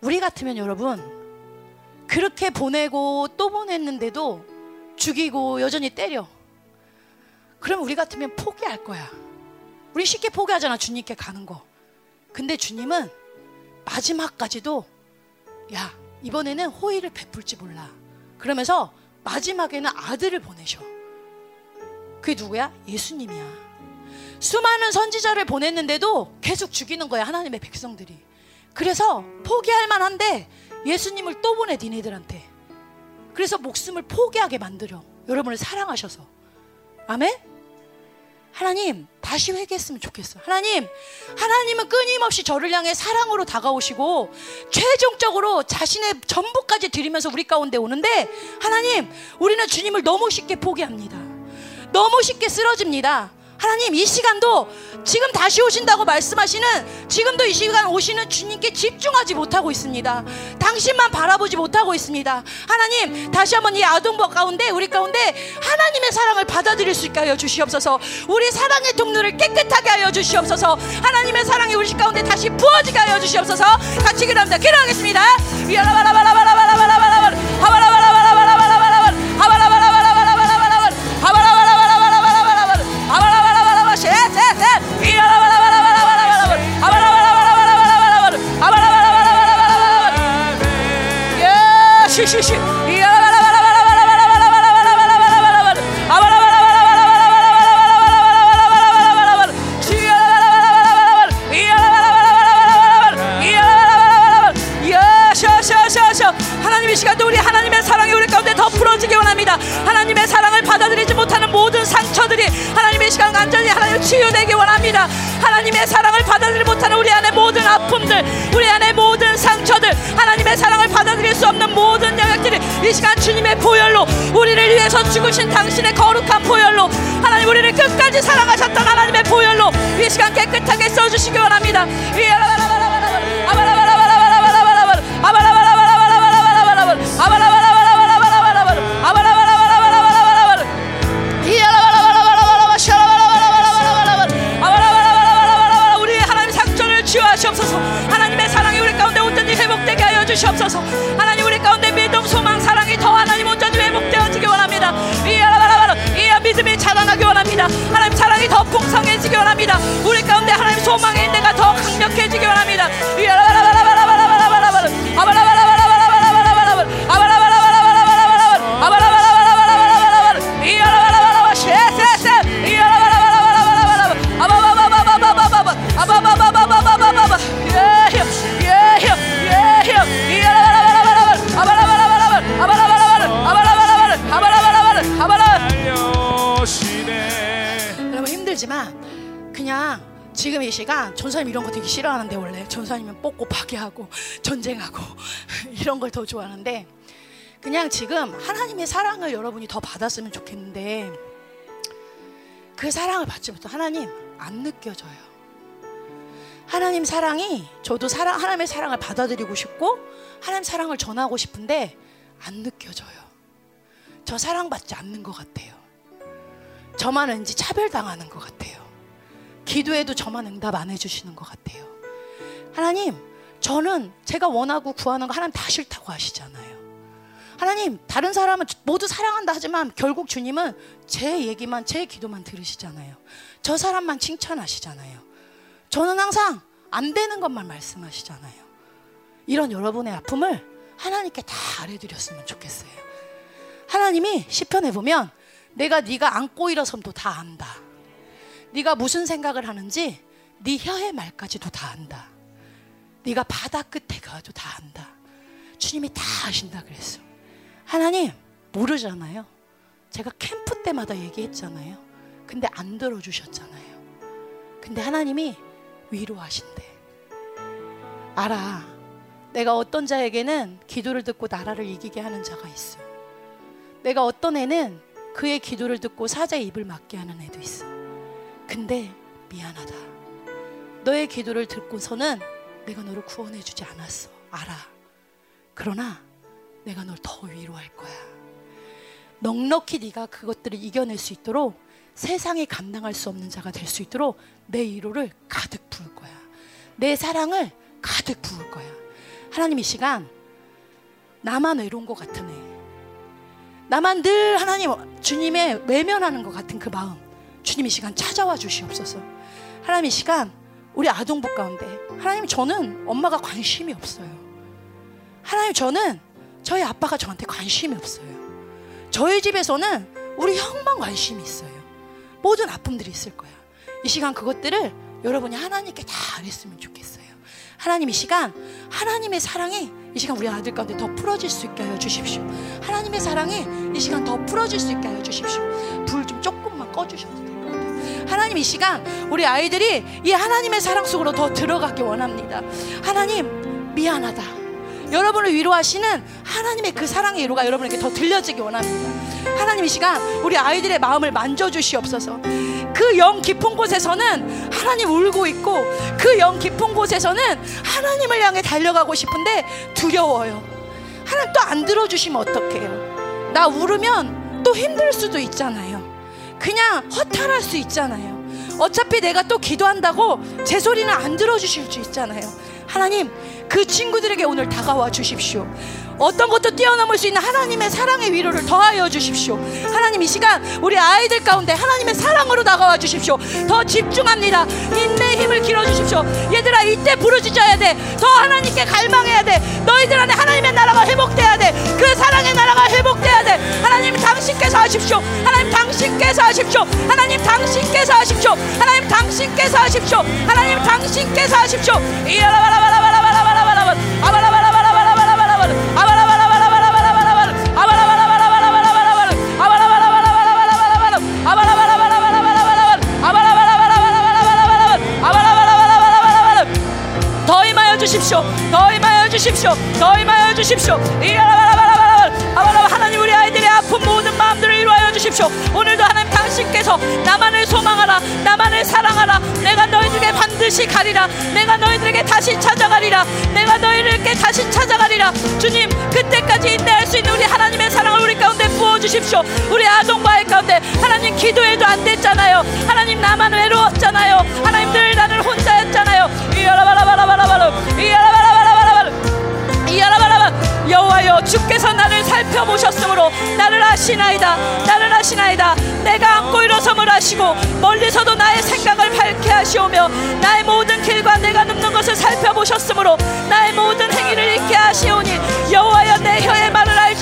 Speaker 1: 우리 같으면 여러분 그렇게 보내고 또 보냈는데도 죽이고 여전히 때려. 그럼 우리 같으면 포기할 거야. 우리 쉽게 포기하잖아 주님께 가는 거. 근데 주님은 마지막까지도 야 이번에는 호의를 베풀지 몰라. 그러면서 마지막에는 아들을 보내셔. 그게 누구야? 예수님이야. 수많은 선지자를 보냈는데도 계속 죽이는 거야 하나님의 백성들이. 그래서 포기할 만한데 예수님을 또 보내 니네들한테. 그래서 목숨을 포기하게 만들어. 여러분을 사랑하셔서. 아멘? 하나님 다시 회개했으면 좋겠어. 하나님, 하나님은 끊임없이 저를 향해 사랑으로 다가오시고 최종적으로 자신의 전부까지 드리면서 우리 가운데 오는데 하나님, 우리는 주님을 너무 쉽게 포기합니다. 너무 쉽게 쓰러집니다. 하나님 이 시간도 지금 다시 오신다고 말씀하시는 지금도 이 시간 오시는 주님께 집중하지 못하고 있습니다. 당신만 바라보지 못하고 있습니다. 하나님 다시 한번 이 아동부 가운데 우리 가운데 하나님의 사랑을 받아들일 수 있게 하여 주시옵소서. 우리 사랑의 통로를 깨끗하게 하여 주시옵소서. 하나님의 사랑이 우리 가운데 다시 부어지게 하여 주시옵소서. 같이 기도합니다. 기도하겠습니다. 위아라바라바라바라바라바라바라바라 하바라바라바라바라바라바라 쉬쉬쉬 원합니다. 하나님의 사랑을 받아들이지 못하는 모든 상처들이 하나님의 시간 완전히 하나님 치유되기 원합니다. 하나님의 사랑을 받아들이지 못하는 우리 안에 모든 아픔들, 우리 안에 모든 상처들, 하나님의 사랑을 받아들일 수 없는 모든 영역들이 이 시간 주님의 보혈로 우리를 위해서 죽으신 당신의 거룩한 보혈로 하나님 우리를 끝까지 사랑하셨던 하나님의 보혈로 이 시간 깨끗하게 써주시기 원합니다. 우리 주시옵소서. 하나님 우리 가운데 믿음 소망 사랑이 더 하나님 온전히 회복되어지기 원합니다. 이야라바라바라 이야 믿음이 자라나기 원합니다. 하나님 사랑이 더 풍성해지기 원합니다. 우리 가운데 하나님 소망의 인내가 더 강력해지기 원합니다. 이야라바라바라바라바라바라바라 지금 이 시간 전사님 이런 거 되게 싫어하는데 원래 전사님은 뽑고 파괴하고 전쟁하고 이런 걸 더 좋아하는데 그냥 지금 하나님의 사랑을 여러분이 더 받았으면 좋겠는데 그 사랑을 받지 못해 하나님 안 느껴져요. 하나님 사랑이 저도 사랑 하나님의 사랑을 받아들이고 싶고 하나님 사랑을 전하고 싶은데 안 느껴져요. 저 사랑받지 않는 것 같아요. 저만 왠지 차별당하는 것 같아요. 기도해도 저만 응답 안 해주시는 것 같아요. 하나님, 저는 제가 원하고 구하는 거 하나님 다 싫다고 하시잖아요. 하나님, 다른 사람은 모두 사랑한다 하지만 결국 주님은 제 얘기만, 제 기도만 들으시잖아요. 저 사람만 칭찬하시잖아요. 저는 항상 안 되는 것만 말씀하시잖아요. 이런 여러분의 아픔을 하나님께 다 알려드렸으면 좋겠어요. 하나님이 시편에 보면 내가 네가 안고 일어섬도 다 안다. 네가 무슨 생각을 하는지 네 혀의 말까지도 다 안다. 네가 바다 끝에 가도 다 안다. 주님이 다 아신다 그랬어. 하나님 모르잖아요. 제가 캠프 때마다 얘기했잖아요. 근데 안 들어주셨잖아요. 근데 하나님이 위로하신대. 알아. 내가 어떤 자에게는 기도를 듣고 나라를 이기게 하는 자가 있어. 내가 어떤 애는 그의 기도를 듣고 사자의 입을 막게 하는 애도 있어. 근데 미안하다. 너의 기도를 듣고서는 내가 너를 구원해 주지 않았어. 알아. 그러나 내가 널 더 위로할 거야. 넉넉히 네가 그것들을 이겨낼 수 있도록 세상에 감당할 수 없는 자가 될 수 있도록 내 위로를 가득 부을 거야. 내 사랑을 가득 부을 거야. 하나님 이 시간 나만 외로운 것 같은 애. 나만 늘 하나님 주님의 외면하는 것 같은 그 마음. 주님 이 시간 찾아와 주시옵소서. 하나님 이 시간 우리 아동부 가운데 하나님 저는 엄마가 관심이 없어요. 하나님 저는 저희 아빠가 저한테 관심이 없어요. 저희 집에서는 우리 형만 관심이 있어요. 모든 아픔들이 있을 거야. 이 시간 그것들을 여러분이 하나님께 다 알았으면 좋겠어요. 하나님 이 시간 하나님의 사랑이 이 시간 우리 아들 가운데 더 풀어질 수 있게 하여 주십시오. 하나님의 사랑이 이 시간 더 풀어질 수 있게 하여 주십시오. 불 좀 조금만 꺼주셔도 같아요. 하나님 이 시간 우리 아이들이 이 하나님의 사랑 속으로 더 들어가기 원합니다. 하나님 미안하다. 여러분을 위로하시는 하나님의 그 사랑의 위로가 여러분에게 더 들려지기 원합니다. 하나님 이 시간 우리 아이들의 마음을 만져주시옵소서. 그 영 깊은 곳에서는 하나님 울고 있고 그 영 깊은 곳에서는 하나님을 향해 달려가고 싶은데 두려워요. 하나님 또 안 들어주시면 어떡해요? 나 울으면 또 힘들 수도 있잖아요. 그냥 허탈할 수 있잖아요. 어차피 내가 또 기도한다고 제 소리는 안 들어주실 수 있잖아요. 하나님, 그 친구들에게 오늘 다가와 주십시오. 어떤 것도 뛰어넘을 수 있는 하나님의 사랑의 위로를 더하여 주십시오. 하나님 이 시간 우리 아이들 가운데 하나님의 사랑으로 다가와 주십시오. 더 집중합니다. 인내 힘을 길어 주십시오. 얘들아 이때 부르짖어야 돼. 더 하나님께 갈망해야 돼. 너희들 안에 하나님의 나라가 회복돼야 돼. 그 사랑의 나라가 회복돼야 돼. 하나님 당신께서 하십시오. 하나님 당신께서 하십시오. 하나님 당신께서 하십시오. 하나님 당신께서 하십시오. 하나님 당신께서 하십시오. 이라바라바라바라바라바라바라 주십시오. 더 임하여 주십시오. 더 임하여 주십시오. 하나님 우리 아이들의 아픈 모든 마음들을 이루하여 주십시오. 오늘도 하나님 당신께서 나만을 소망하라. 나만을 사랑하라. 내가 너희들에게 반드시 가리라. 내가 너희들에게 다시 찾아가리라. 내가 너희들에게 다시 찾아가리라. 주님 그때까지 인내할 수 있는 우리 하나님의 사랑을 우리 가운데 부어 주십시오. 우리 아동과의 가운데 하나님 기도해도 안 됐잖아요. 하나님 나만 외로웠잖아요. 하나님 늘 나를 혼자 여호와여 주께서 나를 살펴보셨으므로 나를 아시나이다. 나를 아시나이다. 내가 안고 일어섬을 하시고 멀리서도 나의 생각을 밝게 하시오며 나의 모든 길과 내가 눕는 것을 살펴보셨으므로 나의 모든 행위를 잊게 하시오니 여호와여 내 혀의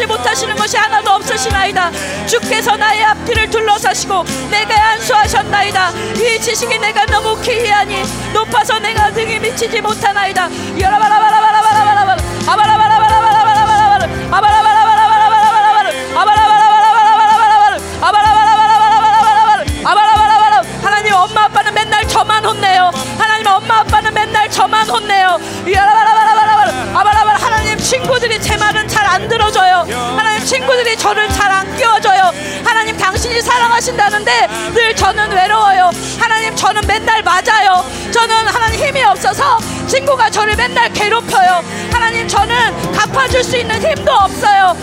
Speaker 1: 알지 못하시는 것이 하나도 없으시나이다. 주께서 나의 앞뒤를 둘러사시고 내게 안수하셨나이다. 이 지식이 내가 너무 기이하니 높아서 내가 등이 미치지 못하나이다. 여라바라바라바라바라바라. 아바라바라바라바라바라바라. 아바라바라바라바라바라바라. 아바라바라바라바라바라바라. 아바라바라바라바라바라 아바라바라바라. 하나님 엄마 아빠는 맨날 저만 혼내요. 하나님 엄마 아빠는 맨날 저만 혼내요. 야라바라바라바라바라. 아바라바라. 하나님 친구들이 제 말은 잘 안 들어줘요. 하나님 친구들이 저를 잘 안 끼워줘요. 하나님 당신이 사랑하신다는데 늘 저는 외로워요. 하나님 저는 맨날 맞아요. 저는 하나님 힘이 없어서 친구가 저를 맨날 괴롭혀요 하나님 저는 갚아줄 수 있는 힘도 없어요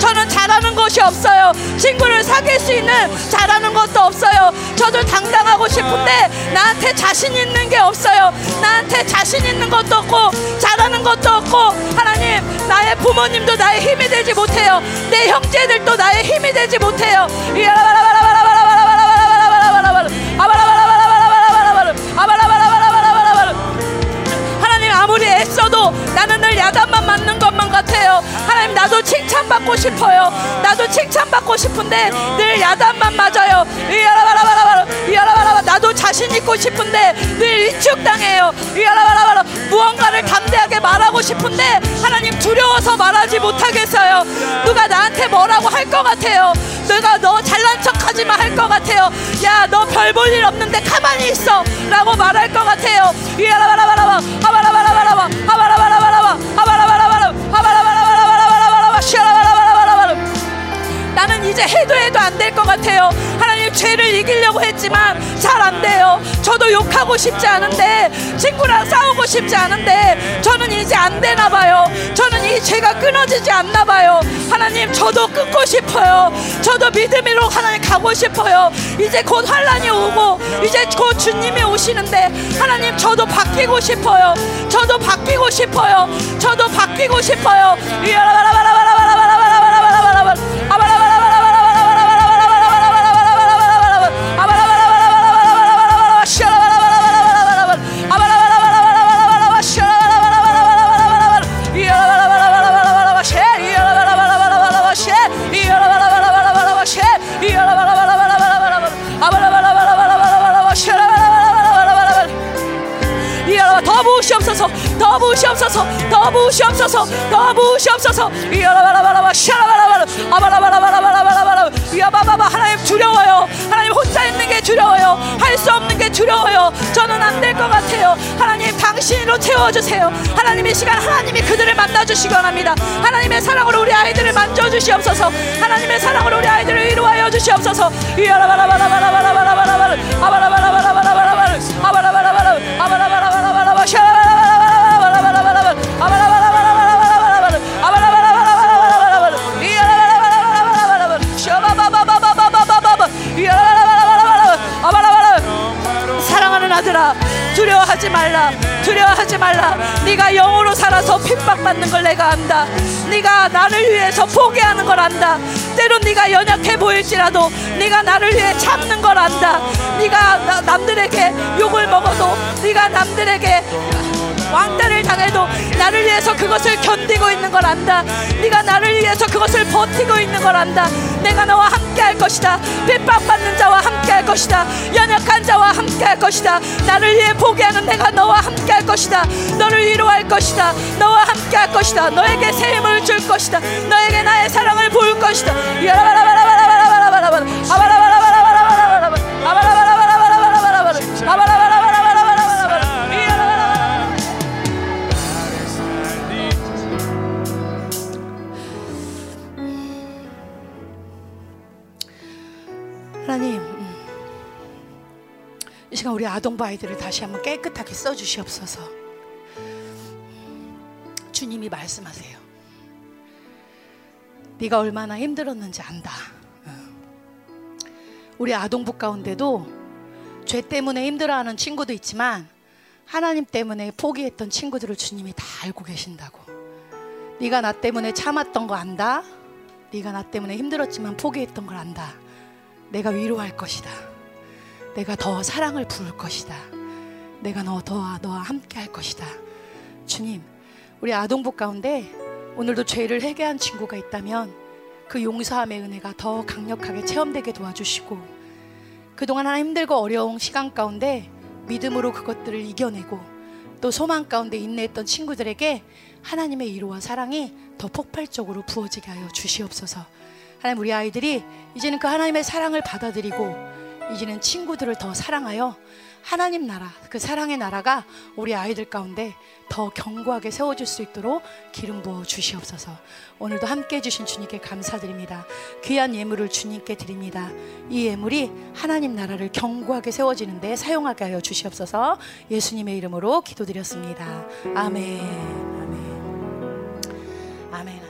Speaker 1: 저는 잘하는 것이 없어요 친구를 사귈 수 있는 잘하는 것도 없어요 저도 당당하고 싶은데 나한테 자신 있는 게 없어요 나한테 자신 있는 것도 없고 잘하는 것도 없고 하나님 나의 부모님도 나의 힘이 되지 못해요 내 형제들도 나의 힘이 되지 못해요 야라바라바라바라바라바라바라바라바라바라 아바라바라바라바라바라바라 아무리 애써도 나는 늘 야단만 맞는 것만 같아요 하나님 나도 칭찬받고 싶어요 나도 칭찬받고 싶은데 늘 야단만 맞아요 이야라바라바라바라 이야라바라바 나도 자신 있고 싶은데 늘 위축당해요. 이라바라바라 무언가를 담대하게 말하고 싶은데 하나님 두려워서 말하지 못하겠어요. 누가 나한테 뭐라고 할 것 같아요. 내가 너 잘난 척하지만 할 것 같아요. 야 너 별 볼 일 없는데 가만히 있어라고 말할 것 같아요. 이라바라바라바 아바라바라바라바 아바라바라바라바 아바라바라바라 아바라바라바라바라바라바 시라바라바라바라바라 나는 이제 해도 해도 안 될 것 같아요. 죄를 이기려고 했지만 잘 안 돼요. 저도 욕하고 싶지 않은데 친구랑 싸우고 싶지 않은데 저는 이제 안 되나 봐요. 저는 이 죄가 끊어지지 않나 봐요. 하나님 저도 끊고 싶어요. 저도 믿음으로 하나님 가고 싶어요. 이제 곧 환란이 오고 이제 곧 주님이 오시는데 하나님 저도 바뀌고 싶어요. 저도 바뀌고 싶어요. 저도 바뀌고 싶어요. 이라바라바라바라 부으시옵소서 더 부으시옵소서. 이야라바라바라바 샤라바라바라 아바라바라바라바라바라바라. 이야바바바 하나님 두려워요. 하나님 혼자 있는 게 두려워요. 할 수 없는 게 두려워요. 저는 안 될 것 같아요. 하나님 당신으로 채워주세요. 하나님의 시간 하나님이 그들을 만나주시기 원합니다. 하나님의 사랑으로 우리 아이들을 만져주시옵소서. 하나님의 사랑으로 우리 아이들을 위로하여 주시옵소서. 이야라바라바라바라바라바라바라 아바라바라바라바라바라 아바라바라바라 아바라바라바라바라 두려워하지 말라. 두려워하지 말라. 네가 영으로 살아서 핍박받는 걸 내가 안다. 네가 나를 위해서 포기하는 걸 안다. 때론 네가 연약해 보일지라도 네가 나를 위해 참는 걸 안다. 네가 나- 남들에게 욕을 먹어도 네가 남들에게 왕따를 당해도 나를 위해서 그것을 견디고 있는 걸 안다. 네가 나를 위해서 그것을 버티고 있는 걸 안다. 내가 너와 함께 할 것이다. 핍박받는 자와 함께 할 것이다. 연약한 자와 함께 할 것이다. 나를 위해 포기하는 내가 너와 함께 할 것이다. 너를 위로할 것이다. 너와 함께 할 것이다. 너에게 새 힘을 줄 것이다. 너에게 나의 사랑을 보일 것이다. 야라바 우리 아동부 아이들을 다시 한번 깨끗하게 써주시옵소서. 주님이 말씀하세요. 네가 얼마나 힘들었는지 안다. 응. 우리 아동부 가운데도 죄 때문에 힘들어하는 친구도 있지만 하나님 때문에 포기했던 친구들을 주님이 다 알고 계신다고. 네가 나 때문에 참았던 거 안다. 네가 나 때문에 힘들었지만 포기했던 걸 안다. 내가 위로할 것이다. 내가 더 사랑을 부을 것이다. 내가 너 너와 너와 함께 할 것이다. 주님, 우리 아동부 가운데 오늘도 죄를 회개한 친구가 있다면 그 용서함의 은혜가 더 강력하게 체험되게 도와주시고 그동안 하나 힘들고 어려운 시간 가운데 믿음으로 그것들을 이겨내고 또 소망 가운데 인내했던 친구들에게 하나님의 위로와 사랑이 더 폭발적으로 부어지게 하여 주시옵소서. 하나님 우리 아이들이 이제는 그 하나님의 사랑을 받아들이고 이제는 친구들을 더 사랑하여 하나님 나라 그 사랑의 나라가 우리 아이들 가운데 더 견고하게 세워질 수 있도록 기름 부어 주시옵소서. 오늘도 함께 해주신 주님께 감사드립니다. 귀한 예물을 주님께 드립니다. 이 예물이 하나님 나라를 견고하게 세워지는데 사용하게 하여 주시옵소서. 예수님의 이름으로 기도드렸습니다. 아멘. 아멘.